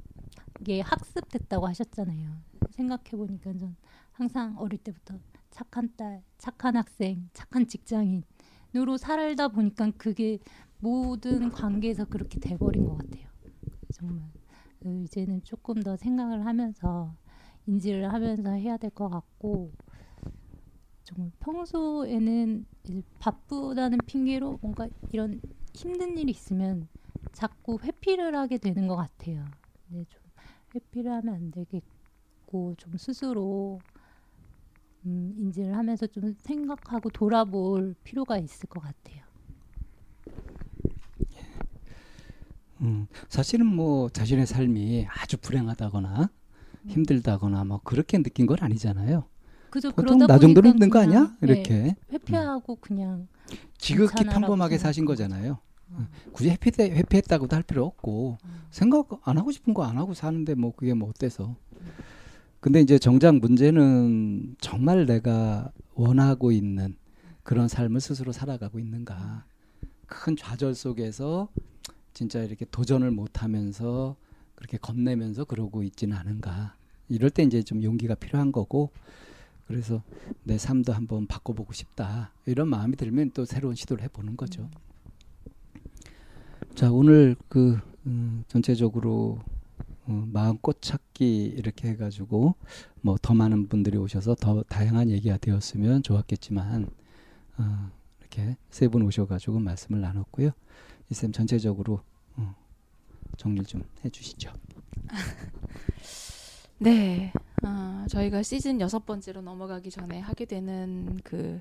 게 학습됐다고 하셨잖아요. 생각해 보니까 전 항상 어릴 때부터 착한 딸, 착한 학생, 착한 직장인으로 살다 보니까 그게 모든 관계에서 그렇게 돼버린 것 같아요. 정말 그 이제는 조금 더 생각을 하면서 인지를 하면서 해야 될 것 같고 정말 평소에는 바쁘다는 핑계로 뭔가 이런 힘든 일이 있으면 자꾸 회피를 하게 되는 것 같아요. 좀 회피를 하면 안 되겠고 좀 스스로 음, 인지를 하면서 좀 생각하고 돌아볼 필요가 있을 것 같아요. 음, 사실은 뭐 자신의 삶이 아주 불행하다거나 힘들다거나 뭐 그렇게 느낀 건 아니잖아요. 그죠. 보통 나 정도는 힘든 거 아니야? 네, 이렇게 회피하고 그냥 지극히 평범하게 사신 거잖아요. 굳이 회피 회피했다고도 할 필요 없고 생각 안 하고 싶은 거 안 하고 사는데 뭐 그게 뭐 어때서? 근데 이제 정작 문제는 정말 내가 원하고 있는 그런 삶을 스스로 살아가고 있는가? 큰 좌절 속에서 진짜 이렇게 도전을 못 하면서 그렇게 겁내면서 그러고 있지는 않은가? 이럴 때 이제 좀 용기가 필요한 거고 그래서 내 삶도 한번 바꿔보고 싶다 이런 마음이 들면 또 새로운 시도를 해보는 거죠. 자 오늘 그 음, 전체적으로 어, 마음꽃 찾기 이렇게 해가지고 뭐 더 많은 분들이 오셔서 더 다양한 얘기가 되었으면 좋았겠지만 어, 이렇게 세 분 오셔가지고 말씀을 나눴고요. 이 쌤 전체적으로 어, 정리 좀 해주시죠. 네. 아, 저희가 시즌 여섯 번째로 넘어가기 전에 하게 되는 그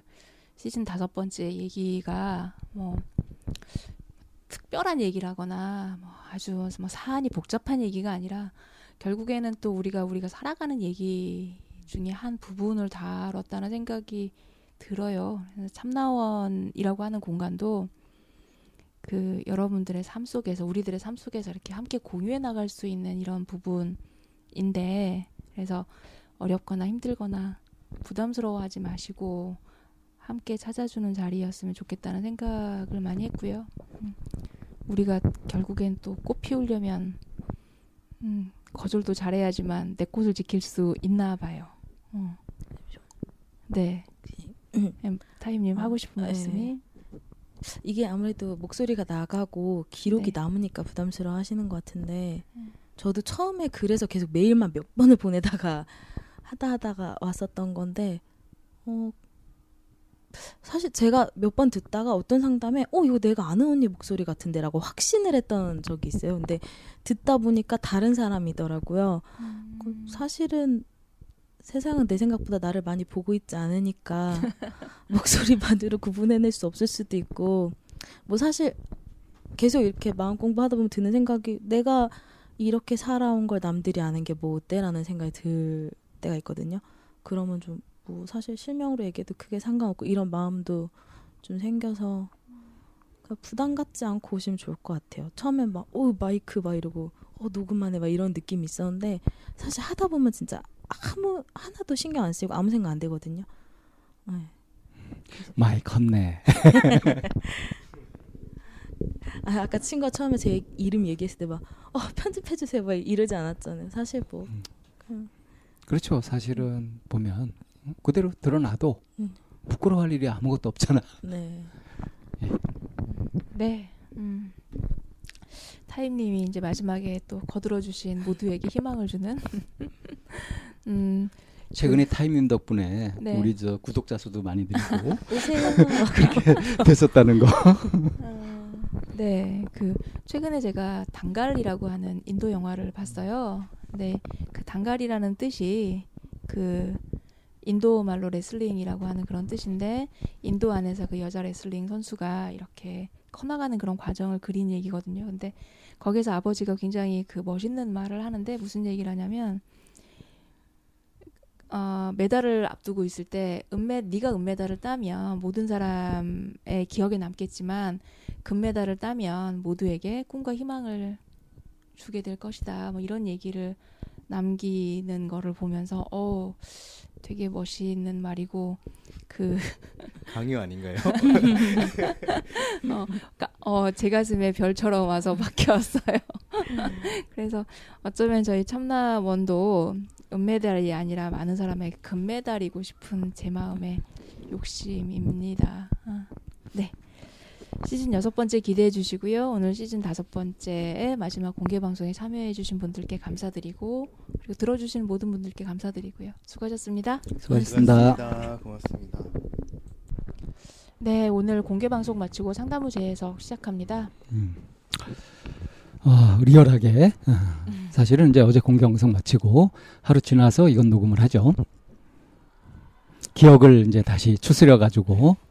시즌 다섯 번째 얘기가 뭐 특별한 얘기라거나 뭐 아주 뭐 사안이 복잡한 얘기가 아니라 결국에는 또 우리가 우리가 살아가는 얘기 중에 한 부분을 다뤘다는 생각이 들어요. 그래서 참나원이라고 하는 공간도 그 여러분들의 삶 속에서 우리들의 삶 속에서 이렇게 함께 공유해 나갈 수 있는 이런 부분인데 그래서 어렵거나 힘들거나 부담스러워하지 마시고 함께 찾아주는 자리였으면 좋겠다는 생각을 많이 했고요. 음, 우리가 결국엔 또 꽃 피우려면 음, 거절도 잘해야지만 내 꽃을 지킬 수 있나 봐요. 어. 네. 음, 타임님 하고 싶은 네. 말씀이 이게 아무래도 목소리가 나가고 기록이 네. 남으니까 부담스러워 하시는 것 같은데 음. 저도 처음에 그래서 계속 메일만 몇 번을 보내다가 하다 하다가 왔었던 건데 어 사실 제가 몇 번 듣다가 어떤 상담에 어 이거 내가 아는 언니 목소리 같은데라고 확신을 했던 적이 있어요. 근데 듣다 보니까 다른 사람이더라고요. 그 사실은 세상은 내 생각보다 나를 많이 보고 있지 않으니까 목소리만으로 구분해낼 수 없을 수도 있고 뭐 사실 계속 이렇게 마음 공부하다 보면 드는 생각이 내가 이렇게 살아온 걸 남들이 아는 게 뭐 어때라는 생각이 들 때가 있거든요. 그러면 좀 뭐 사실 실명으로 얘기해도 크게 상관없고 이런 마음도 좀 생겨서 그러니까 부담 갖지 않고 오시면 좋을 것 같아요. 처음엔 막, 오, 마이크 막 이러고, 어, 녹음만 해, 막 이런 느낌이 있었는데, 사실 하다 보면 진짜 아무, 하나도 신경 안 쓰이고 아무 생각 안 되거든요. 네. 많이 컸네. 아, 아까 친구가 처음에 제 이름 얘기했을 때 막, 어, 편집해주세요. 막 이러지 않았잖아요. 사실 뭐, 그냥, 그렇죠. 사실은 보면 그대로 드러나도 음. 부끄러워할 일이 아무것도 없잖아. 네. 네. 음. 타임님이 이제 마지막에 또 거들어 주신 모두에게 희망을 주는 음, 최근에 타임님 덕분에 네. 우리 저 구독자 수도 많이 늘고 오세요. 됐었다는 거. 어, 네, 그 최근에 제가 단갈이라고 하는 인도 영화를 봤어요. 네, 그 단갈이라는 뜻이 그 인도 말로 레슬링이라고 하는 그런 뜻인데 인도 안에서 그 여자 레슬링 선수가 이렇게 커나가는 그런 과정을 그린 얘기거든요. 근데 거기서 아버지가 굉장히 그 멋있는 말을 하는데 무슨 얘기를 하냐면 어, 메달을 앞두고 있을 때 은메 네가 은메달을 따면 모든 사람의 기억에 남겠지만 금메달을 따면 모두에게 꿈과 희망을 주게 될 것이다. 뭐 이런 얘기를 남기는 거를 보면서 어 되게 멋있는 말이고 그 강요 아닌가요? 어, 그러니까 어, 제 가슴에 별처럼 와서 박혀왔어요. 그래서 어쩌면 저희 참나원도 은메달이 아니라 많은 사람에게 금메달이고 싶은 제 마음의 욕심입니다. 아, 네. 시즌 여섯 번째 기대해 주시고요. 오늘 시즌 다섯 번째의 마지막 공개 방송에 참여해 주신 분들께 감사드리고 그리고 들어주신 모든 분들께 감사드리고요. 수고하셨습니다. 수고하셨습니다. 고맙습니다. 고맙습니다. 네, 오늘 공개 방송 마치고 상담 후 재해석 시작합니다. 음. 아, 리얼하게. 아, 음. 사실은 이제 어제 공개 방송 마치고 하루 지나서 이건 녹음을 하죠. 기억을 이제 다시 추스려 가지고 아,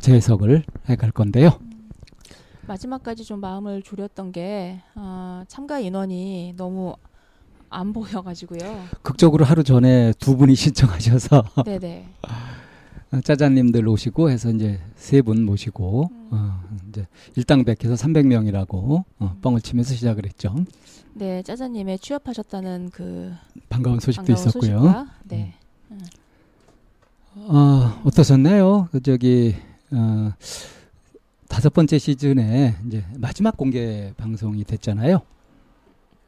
재해석을 해갈 건데요. 마지막까지 좀 마음을 졸였던 게 어, 참가 인원이 너무 안 보여가지고요. 극적으로 하루 전에 두 분이 신청하셔서 네네. 짜자님들 오시고 해서 이제 세 분 모시고 음. 어, 이제 일당백해서 300명이라고 어, 뻥을 치면서 시작을 했죠. 네, 짜자님의 취업하셨다는 그 반가운 소식도 반가운 있었고요. 소식과 네. 어, 어떠셨나요? 그 저기 어, 다섯 번째 시즌에 이제 마지막 공개 방송이 됐잖아요.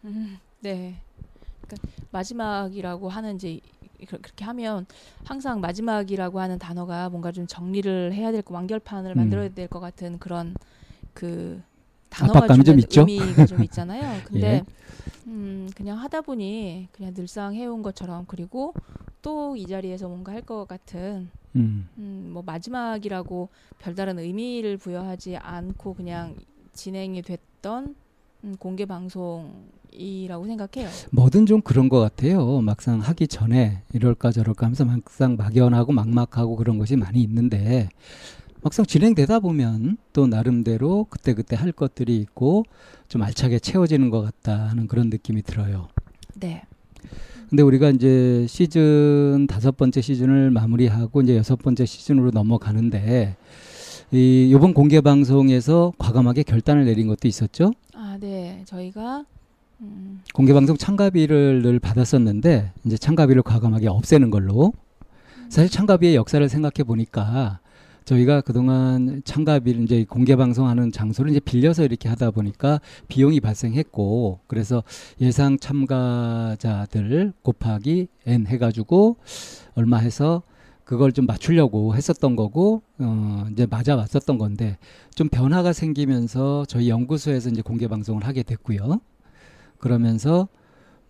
음, 네. 그러니까 마지막이라고 하는 이제 이- 그렇게 하면 항상 마지막이라고 하는 단어가 뭔가 좀 정리를 해야 될 거 완결판을 음. 만들어야 될 것 같은 그런 그 단어가 압박감이 좀 주는 있죠? 의미가 좀 있잖아요. 근데 예. 음, 그냥 하다 보니 그냥 늘상 해온 것처럼 그리고 또 이 자리에서 뭔가 할 것 같은 음, 음, 뭐 마지막이라고 별다른 의미를 부여하지 않고 그냥 진행이 됐던 음, 공개 방송이라고 생각해요. 뭐든 좀 그런 것 같아요. 막상 하기 전에 이럴까 저럴까 하면서 막상 막연하고 막막하고 그런 것이 많이 있는데 막상 진행되다 보면 또 나름대로 그때그때 할 것들이 있고 좀 알차게 채워지는 것 같다 하는 그런 느낌이 들어요. 네. 근데 우리가 이제 시즌 다섯 번째 시즌을 마무리하고 이제 여섯 번째 시즌으로 넘어가는데 이 이번 공개 방송에서 과감하게 결단을 내린 것도 있었죠. 아, 네. 저희가 음, 공개 방송 참가비를 늘 받았었는데 이제 참가비를 과감하게 없애는 걸로 사실 참가비의 역사를 생각해 보니까 저희가 그동안 참가비를 이제 공개 방송하는 장소를 이제 빌려서 이렇게 하다 보니까 비용이 발생했고 그래서 예상 참가자들 곱하기 n 해가지고 얼마 해서 그걸 좀 맞추려고 했었던 거고 어 이제 맞아 왔었던 건데 좀 변화가 생기면서 저희 연구소에서 이제 공개 방송을 하게 됐고요. 그러면서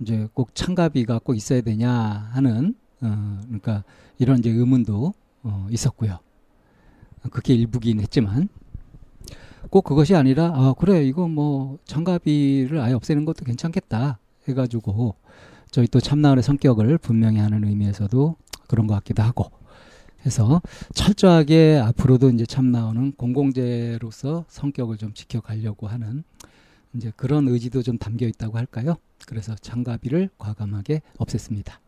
이제 꼭 참가비가 꼭 있어야 되냐 하는 어 그러니까 이런 이제 의문도 어 있었고요. 그게 일부긴 했지만 꼭 그것이 아니라 아 그래 이거 뭐 참가비를 아예 없애는 것도 괜찮겠다 해가지고 저희 또 참나원의 성격을 분명히 하는 의미에서도 그런 것 같기도 하고 해서 철저하게 앞으로도 이제 참나원은 공공재로서 성격을 좀 지켜가려고 하는 이제 그런 의지도 좀 담겨 있다고 할까요? 그래서 참가비를 과감하게 없앴습니다.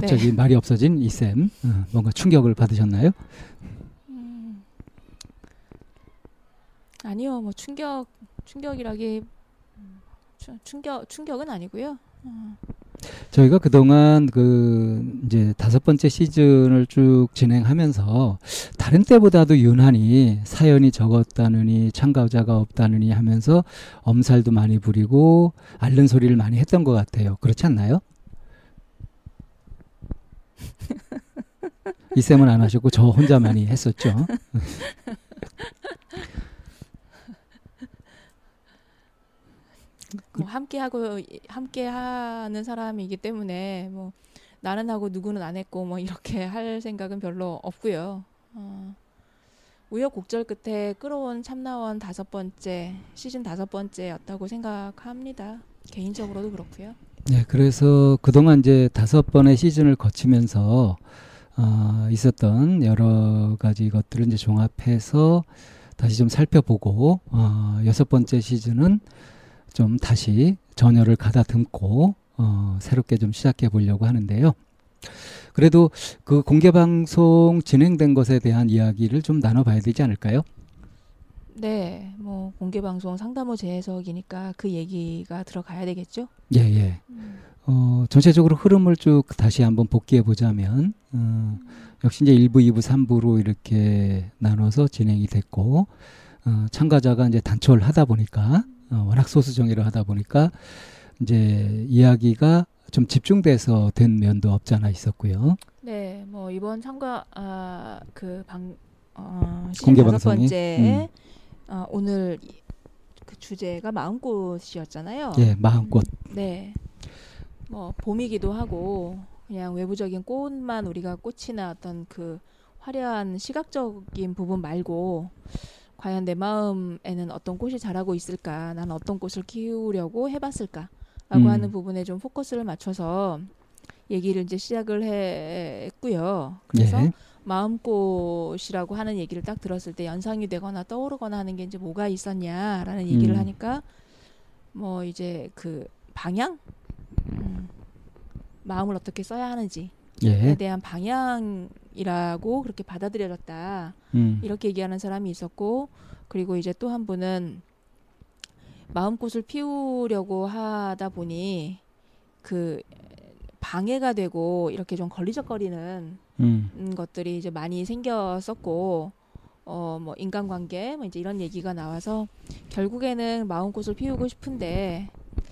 갑자기 말이 없어진 이쌤 어, 뭔가 충격을 받으셨나요? 음, 아니요. 뭐 충격 충격이라기 충격 충격은 아니고요. 어, 저희가 그동안 그 이제 다섯 번째 시즌을 쭉 진행하면서 다른 때보다도 유난히 사연이 적었다느니 참가자가 없다느니 하면서 엄살도 많이 부리고 앓는 소리를 많이 했던 것 같아요. 그렇지 않나요? 이 쌤은 안 하셨고 저 혼자 많이 했었죠. 뭐 함께 하고 함께 하는 사람이기 때문에 뭐 나는 하고 누구는 안 했고 뭐 이렇게 할 생각은 별로 없고요. 어, 우여곡절 끝에 끌어온 참나원 다섯 번째 시즌 다섯 번째였다고 생각합니다. 개인적으로도 그렇고요. 네, 그래서 그동안 이제 다섯 번의 시즌을 거치면서 어, 있었던 여러 가지 것들을 이제 종합해서 다시 좀 살펴보고 어, 여섯 번째 시즌은 좀 다시 전열을 가다듬고 어, 새롭게 좀 시작해 보려고 하는데요. 그래도 그 공개 방송 진행된 것에 대한 이야기를 좀 나눠봐야 되지 않을까요? 네, 뭐 공개 방송 상담호 재해석이니까 그 얘기가 들어가야 되겠죠. 예, 예. 어, 전체적으로 흐름을 쭉 다시 한번 복귀해 보자면, 어, 역시 이제 1부, 2부, 3부로 이렇게 나눠서 진행이 됐고, 어, 참가자가 이제 단촐 하다 보니까, 어, 워낙 소수 정예로 하다 보니까, 이제 이야기가 좀 집중돼서 된 면도 없지 않아 있었고요. 네, 뭐 이번 참가 아, 그방 어, 공개 방송이? 번째 어, 오늘 이- 그 주제가 마음꽃이었잖아요. 예, 마음꽃. 네. 뭐 봄이기도 하고 그냥 외부적인 꽃만 우리가 꽃이나 어떤 그 화려한 시각적인 부분 말고 과연 내 마음에는 어떤 꽃이 자라고 있을까? 나는 어떤 꽃을 키우려고 해봤을까? 라고 음. 하는 부분에 좀 포커스를 맞춰서 얘기를 이제 시작을 했고요. 그래서 예. 마음꽃이라고 하는 얘기를 딱 들었을 때 연상이 되거나 떠오르거나 하는 게 이제 뭐가 있었냐라는 얘기를 음. 하니까 뭐 이제 그 방향, 음, 마음을 어떻게 써야 하는지에 예. 대한 방향이라고 그렇게 받아들여졌다. 음. 이렇게 얘기하는 사람이 있었고 그리고 이제 또 한 분은 마음꽃을 피우려고 하다 보니 그 방해가 되고 이렇게 좀 걸리적거리는 음. 것들이 이제 많이 생겼었고 어 뭐 인간관계 뭐 이제 이런 얘기가 나와서 결국에는 마음꽃을 피우고 싶은데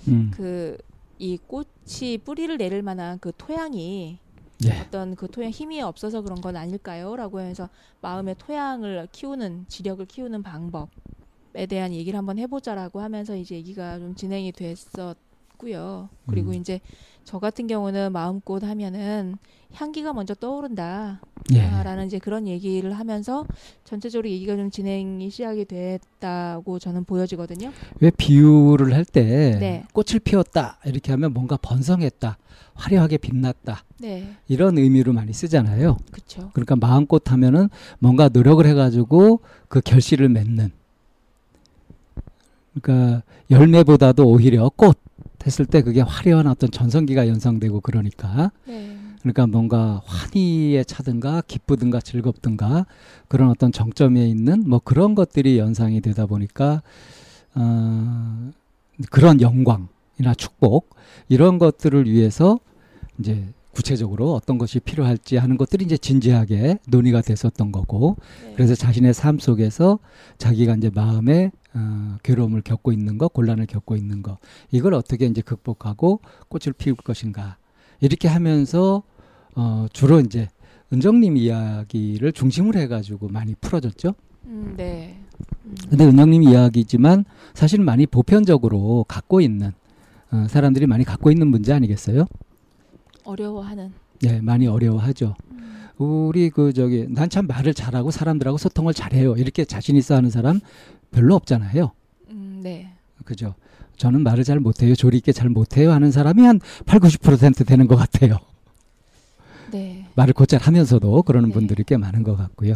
음. 그 이 꽃이 뿌리를 내릴 만한 그 토양이 예. 어떤 그 토양 힘이 없어서 그런 건 아닐까요?라고 해서 마음의 토양을 키우는 지력을 키우는 방법에 대한 얘기를 한번 해보자라고 하면서 이제 얘기가 좀 진행이 됐었 고요. 그리고 음. 이제 저 같은 경우는 마음꽃 하면은 향기가 먼저 떠오른다. 예. 아, 라는 이제 그런 얘기를 하면서 전체적으로 얘기가 좀 진행이 시작이 됐다고 저는 보여지거든요. 왜 비유를 할때 네. 꽃을 피웠다 이렇게 하면 뭔가 번성했다, 화려하게 빛났다 네, 이런 의미로 많이 쓰잖아요. 그렇죠. 그러니까 마음꽃 하면은 뭔가 노력을 해가지고 그 결실을 맺는. 그러니까 열매보다도 오히려 꽃 했을 때 그게 화려한 어떤 전성기가 연상되고 그러니까. 네, 그러니까 뭔가 환희에 차든가 기쁘든가 즐겁든가 그런 어떤 정점에 있는 뭐 그런 것들이 연상이 되다 보니까 어, 그런 영광이나 축복 이런 것들을 위해서 이제 구체적으로 어떤 것이 필요할지 하는 것들이 이제 진지하게 논의가 됐었던 거고. 네. 그래서 자신의 삶 속에서 자기가 이제 마음에 어, 괴로움을 겪고 있는 거, 곤란을 겪고 있는 거, 이걸 어떻게 이제 극복하고 꽃을 피울 것인가 이렇게 하면서 어, 주로 이제 은정님 이야기를 중심으로 해가지고 많이 풀어졌죠. 음, 네. 음, 근데 은정님 이야기지만 사실 많이 보편적으로 갖고 있는 어, 사람들이 많이 갖고 있는 문제 아니겠어요? 어려워하는. 네, 많이 어려워하죠. 음, 우리 그 저기 난 참 말을 잘하고 사람들하고 소통을 잘해요. 이렇게 자신 있어 하는 사람 별로 없잖아요. 음, 네. 그죠? 저는 말을 잘 못해요. 조리 있게 잘 못해요 하는 사람이 한 8, 90% 되는 것 같아요. 네. 말을 곧잘 하면서도 그러는 네. 분들이 꽤 많은 것 같고요.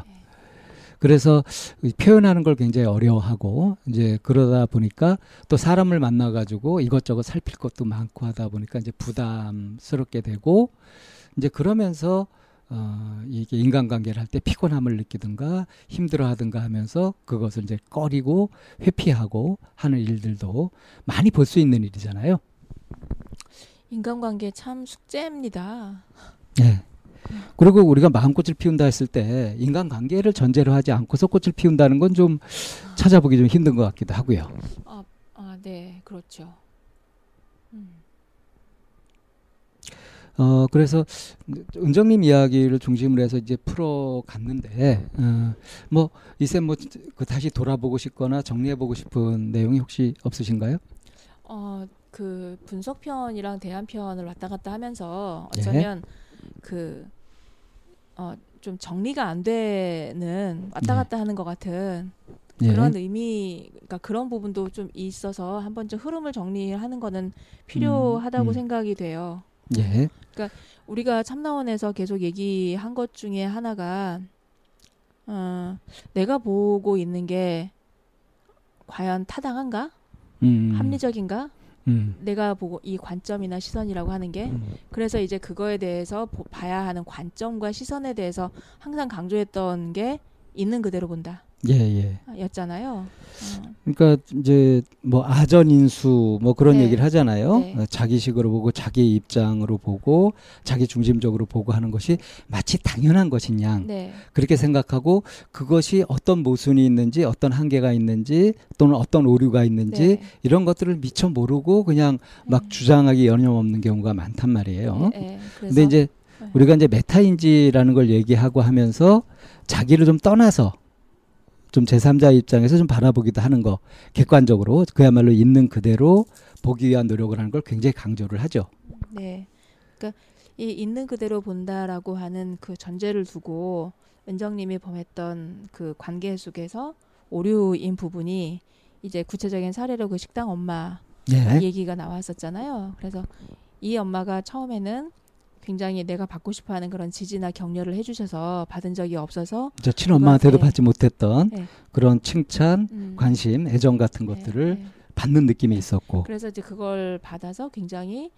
그래서 이 표현하는 걸 굉장히 어려워하고 이제 그러다 보니까 또 사람을 만나 가지고 이것저것 살필 것도 많고 하다 보니까 이제 부담스럽게 되고 이제 그러면서 어 이게 인간관계를 할 때 피곤함을 느끼든가 힘들어하든가 하면서 그것을 이제 꺼리고 회피하고 하는 일들도 많이 볼 수 있는 일이잖아요. 인간관계 참 숙제입니다. 네. 그리고 우리가 마음꽃을 피운다 했을 때 인간관계를 전제로 하지 않고서 꽃을 피운다는 건 좀 찾아보기 좀 힘든 것 같기도 하고요. 아, 아, 네, 그렇죠. 음, 어 그래서 은정님 이야기를 중심으로 해서 이제 풀어 갔는데 어, 뭐 이제 뭐그 다시 돌아보고 싶거나 정리해 보고 싶은 내용이 혹시 없으신가요? 어, 그 분석편이랑 대안편을 왔다 갔다 하면서 네. 어쩌면 그 어, 좀 정리가 안 되는 왔다 네. 갔다 하는 것 같은 예. 그런 의미, 그러니까 그런 부분도 좀 있어서 한번 좀 흐름을 정리하는 거는 필요하다고 음. 생각이 돼요. 예. 우리가 참나원에서 계속 얘기한 것 중에 하나가 어, 내가 보고 있는 게 과연 타당한가? 음. 합리적인가? 음. 내가 보고 이 관점이나 시선이라고 하는 게 음. 그래서 이제 그거에 대해서 보- 봐야 하는 관점과 시선에 대해서 항상 강조했던 게 있는 그대로 본다 예, 예. 였잖아요. 어, 그러니까 이제 뭐 아전 인수 뭐 그런 네. 얘기를 하잖아요. 네. 어, 자기식으로 보고 자기 입장으로 보고 자기 중심적으로 보고 하는 것이 마치 당연한 것인 양 네, 그렇게 생각하고 그것이 어떤 모순이 있는지 어떤 한계가 있는지 또는 어떤 오류가 있는지 네. 이런 것들을 미처 모르고 그냥 막 음. 주장하기 여념없는 경우가 많단 말이에요. 네, 네. 그래서 근데 이제 네. 우리가 이제 메타인지라는 걸 얘기하고 하면서 자기를 좀 떠나서 좀 제3자 입장에서 좀 바라보기도 하는 거 객관적으로 그야말로 있는 그대로 보기 위한 노력을 하는 걸 굉장히 강조를 하죠. 네. 그러니까 이 있는 그대로 본다라고 하는 그 전제를 두고 은정님이 범했던 그 관계 속에서 오류인 부분이 이제 구체적인 사례로 그 식당 엄마 예. 얘기가 나왔었잖아요. 그래서 이 엄마가 처음에는 굉장히 내가 받고 싶어 하는 그런 지지나 격려를 해주셔서 받은 적이 없어서 저 친엄마한테도 그거한테- 받지 못했던 네. 그런 칭찬, 음, 관심, 애정 같은 네, 것들을 네. 받는 느낌이 있었고. 그래서 이제 그걸 받아서 굉장히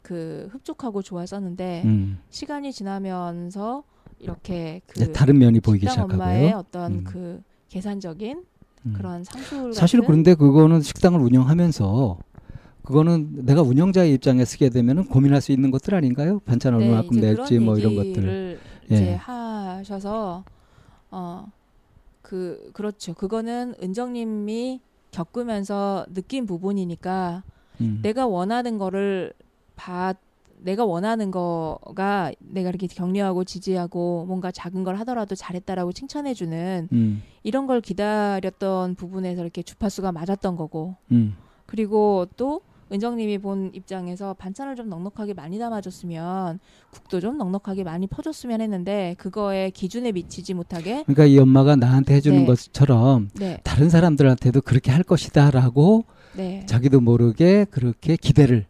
그 흡족하고 좋았었는데 음. 시간이 지나면서 이렇게 그 다른 면이 보이기 식당 엄마의 시작하고요. 어떤 음. 그 계산적인 음. 그런 상술 사실 그런데 그거는 식당을 운영하면서 그거는 내가 운영자의 입장에 쓰게 되면은 고민할 수 있는 것들 아닌가요? 반찬 네, 얼마만큼 이제 낼지 뭐 이런 것들. 예. 하셔서 어 그 그렇죠. 그거는 은정님이 겪으면서 느낀 부분이니까 음. 내가 원하는 거를 봐 내가 원하는 거가 내가 이렇게 격려하고 지지하고 뭔가 작은 걸 하더라도 잘했다라고 칭찬해주는 음. 이런 걸 기다렸던 부분에서 이렇게 주파수가 맞았던 거고 음. 그리고 또 은정님이 본 입장에서 반찬을 좀 넉넉하게 많이 담아줬으면 국도 좀 넉넉하게 많이 퍼줬으면 했는데 그거에 기준에 미치지 못하게 그러니까 이 엄마가 나한테 해주는 네. 것처럼 네, 다른 사람들한테도 그렇게 할 것이다라고 네. 자기도 모르게 그렇게 기대를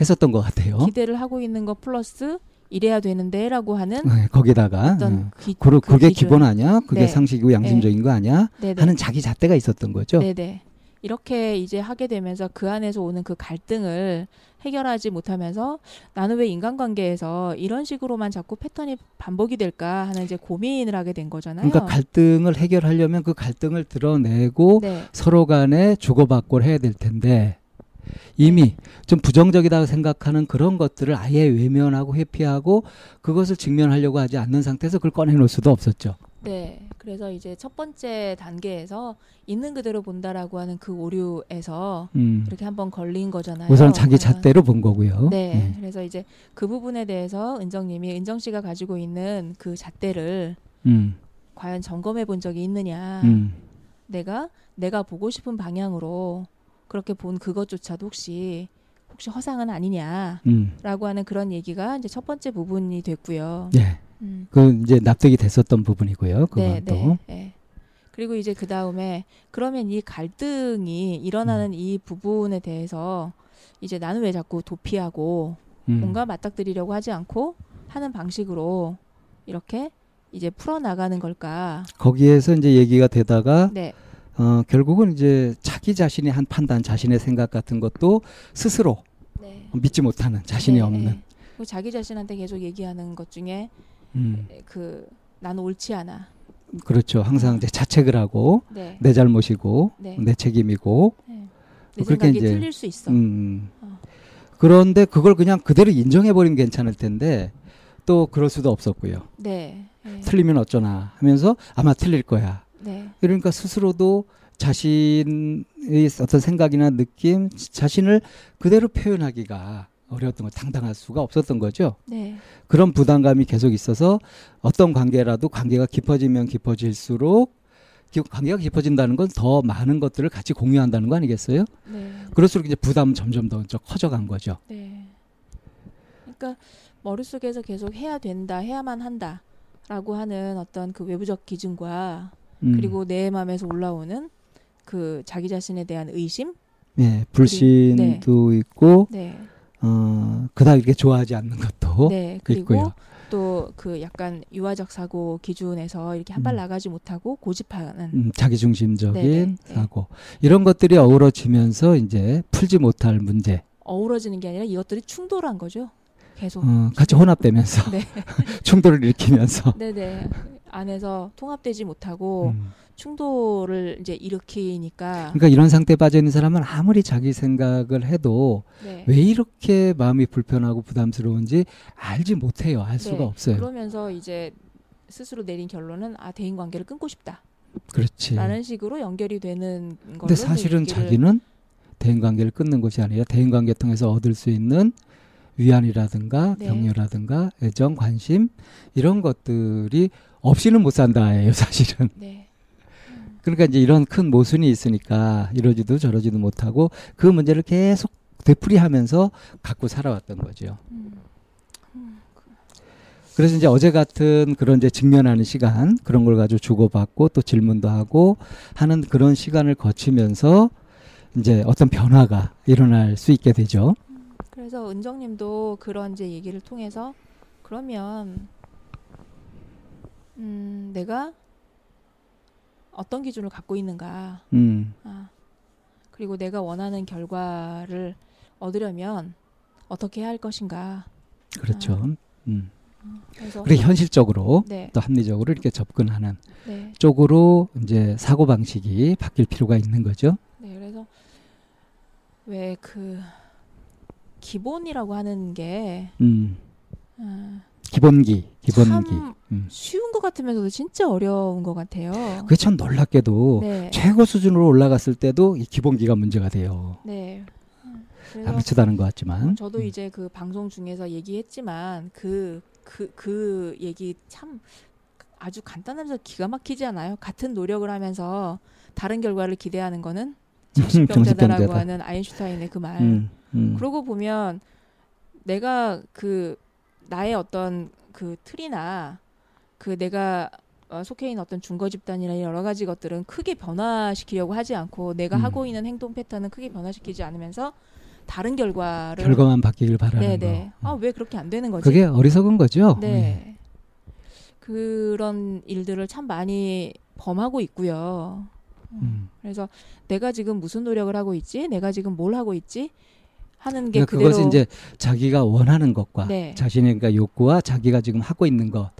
했었던 것 같아요. 기대를 하고 있는 거 플러스 이래야 되는데라고 하는 네, 거기다가 어떤 음. 기, 그, 그 그게 기준. 기본 아니야? 그게 네. 상식이고 양심적인 거 아니야? 하는 자기 잣대가 있었던 거죠. 네네. 이렇게 이제 하게 되면서 그 안에서 오는 그 갈등을 해결하지 못하면서 나는 왜 인간관계에서 이런 식으로만 자꾸 패턴이 반복이 될까 하는 이제 고민을 하게 된 거잖아요. 그러니까 갈등을 해결하려면 그 갈등을 드러내고 네. 서로 간에 주고받고를 해야 될 텐데 이미 좀 부정적이다고 생각하는 그런 것들을 아예 외면하고 회피하고 그것을 직면하려고 하지 않는 상태에서 그걸 꺼내놓을 수도 없었죠. 네. 그래서 이제 첫 번째 단계에서 있는 그대로 본다라고 하는 그 오류에서 음. 이렇게 한번 걸린 거잖아요. 우선 자기. 잣대로 본 거고요. 네. 음. 그래서 이제 그 부분에 대해서 은정님이 은정 씨가 가지고 있는 그 잣대를 음. 과연 점검해 본 적이 있느냐. 음. 내가 내가 보고 싶은 방향으로 그렇게 본 그것조차도 혹시 혹시 허상은 아니냐라고 음. 하는 그런 얘기가 이제 첫 번째 부분이 됐고요. 예. 음. 그 이제 납득이 됐었던 부분이고요. 그건 네, 또. 네, 네. 그리고 이제 그 다음에 그러면 이 갈등이 일어나는 이 부분에 대해서 이제 나는 왜 자꾸 도피하고 음. 뭔가 맞닥뜨리려고 하지 않고 하는 방식으로 이렇게 이제 풀어 나가는 걸까? 거기에서 이제 얘기가 되다가 네, 어, 결국은 이제 자기 자신이 한 판단, 자신의 생각 같은 것도 스스로 네. 믿지 못하는 자신이 네, 없는. 네. 그리고 자기 자신한테 계속 얘기하는 것 중에 음, 그 나는 옳지 않아. 그렇죠. 항상 이제 자책을 하고 네. 내 잘못이고 네. 내 책임이고. 네. 내 그렇게 생각이 이제, 틀릴 수 있어. 음. 어. 그런데 그걸 그냥 그대로 인정해 버리면 괜찮을 텐데 또 그럴 수도 없었고요. 네. 네. 틀리면 어쩌나 하면서 아마 틀릴 거야. 네. 그러니까 스스로도 자신의 어떤 생각이나 느낌, 자신을 그대로 표현하기가 어려웠던 거, 당당할 수가 없었던 거죠. 네. 그런 부담감이 계속 있어서 어떤 관계라도 관계가 깊어지면 깊어질수록 기- 관계가 깊어진다는 건 더 많은 것들을 같이 공유한다는 거 아니겠어요? 네. 그럴수록 이제 부담은 점점 더 커져간 거죠. 네. 그러니까 머릿속에서 계속 해야 된다, 해야만 한다라고 하는 어떤 그 외부적 기준과 음. 그리고 내 마음에서 올라오는 그 자기 자신에 대한 의심? 예, 불신도 있고 네. 어, 그다음 이렇게 좋아하지 않는 것도 네. 그리고 있고요. 또그 약간 유아적 사고 기준에서 이렇게 한발 음. 나가지 못하고 고집하는 음, 자기중심적인 네네, 네. 사고 이런 것들이 어우러지면서 이제 풀지 못할 문제 어우러지는 게 아니라 이것들이 충돌한 거죠. 계속. 어, 같이 혼합되면서 네. 충돌을 일으키면서 네네. 안에서 통합되지 못하고 음. 충돌을 이제 일으키니까 그러니까 이런 상태에 빠져 있는 사람은 아무리 자기 생각을 해도 네. 왜 이렇게 마음이 불편하고 부담스러운지 알지 못해요. 알 수가 네. 없어요. 그러면서 이제 스스로 내린 결론은 아 대인 관계를 끊고 싶다라는 그렇지. 식으로 연결이 되는 걸로 근데 사실은 자기는 대인 관계를 끊는 것이 아니라 대인 관계 통해서 얻을 수 있는 위안이라든가 네. 격려라든가 애정, 관심 이런 것들이 없이는 못 산다예요, 사실은. 네. 그러니까 이제 이런 큰 모순이 있으니까 이러지도 저러지도 못하고 그 문제를 계속 되풀이하면서 갖고 살아왔던 거죠. 음. 그래서 이제 어제 같은 그런 이제 직면하는 시간 그런 걸 가지고 주고받고 또 질문도 하고 하는 그런 시간을 거치면서 이제 어떤 변화가 일어날 수 있게 되죠. 그래서 은정님도 그런 이제 얘기를 통해서 그러면 음, 내가 어떤 기준을 갖고 있는가? 음, 아, 그리고 내가 원하는 결과를 얻으려면 어떻게 해야 할 것인가. 그렇죠. 음. 그래서 그리고 현실적으로 네, 또 합리적으로 이렇게 접근하는 네, 쪽으로 이제 사고 방식이 바뀔 필요가 있는 거죠. 네. 그래서 왜 그 기본이라고 하는 게 음. 아, 기본기, 기본기. 참 음. 쉬운 것 같으면서도 진짜 어려운 것 같아요. 그게 참 놀랍게도 네, 최고 수준으로 올라갔을 때도 이 기본기가 문제가 돼요. 네. 않은 것 같지만. 저도 음. 이제 그 방송 중에서 얘기했지만 그 그 그 얘기 참 아주 간단하면서 기가 막히지 않아요? 같은 노력을 하면서 다른 결과를 기대하는 거는 정신병자다라고 정신병자다. 하는 아인슈타인의 그 말. 음, 음. 그러고 보면 내가 그 나의 어떤 그 틀이나 그 내가 어, 속해 있는 어떤 중거 집단이나 여러 가지 것들은 크게 변화시키려고 하지 않고 내가 음. 하고 있는 행동 패턴은 크게 변화시키지 않으면서 다른 결과를 결과만 바뀌길 바라는 네네. 거. 아왜 그렇게 안 되는 거지? 그게 어리석은 거죠. 네. 그런 일들을 참 많이 범하고 있고요. 음. 그래서 내가 지금 무슨 노력을 하고 있지? 내가 지금 뭘 하고 있지? 하는 게 그러니까 그것은 이제 자기가 원하는 것과 네. 자신의 그러니까 욕구와 자기가 지금 하고 있는 것.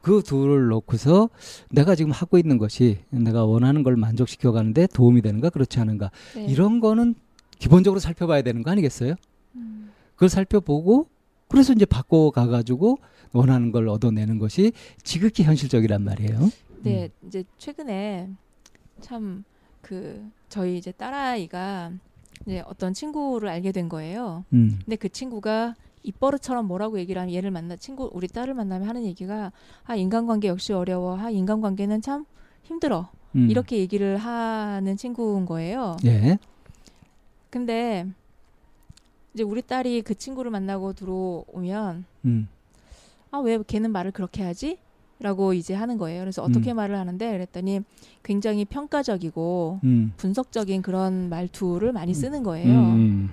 그 둘을 놓고서 내가 지금 하고 있는 것이 내가 원하는 걸 만족시켜 가는데 도움이 되는가 그렇지 않은가 네. 이런 거는 기본적으로 살펴봐야 되는 거 아니겠어요? 음, 그걸 살펴보고 그래서 이제 바꿔 가 가지고 원하는 걸 얻어내는 것이 지극히 현실적이란 말이에요. 네, 이제 최근에 참 그 저희 이제 딸아이가 이제 어떤 친구를 알게 된 거예요. 음. 근데 그 친구가 입버릇처럼 뭐라고 얘기를 하면 얘를 만나 친구 우리 딸을 만나면 하는 얘기가 아 인간관계 역시 어려워. 아 인간관계는 참 힘들어. 음. 이렇게 얘기를 하는 친구인 거예요. 예. 근데 이제 우리 딸이 그 친구를 만나고 들어오면 음. 아왜 걔는 말을 그렇게 하지? 라고 이제 하는 거예요. 그래서 어떻게 음. 말을 하는데 그랬더니 굉장히 평가적이고 음. 분석적인 그런 말투를 많이 쓰는 거예요. 음.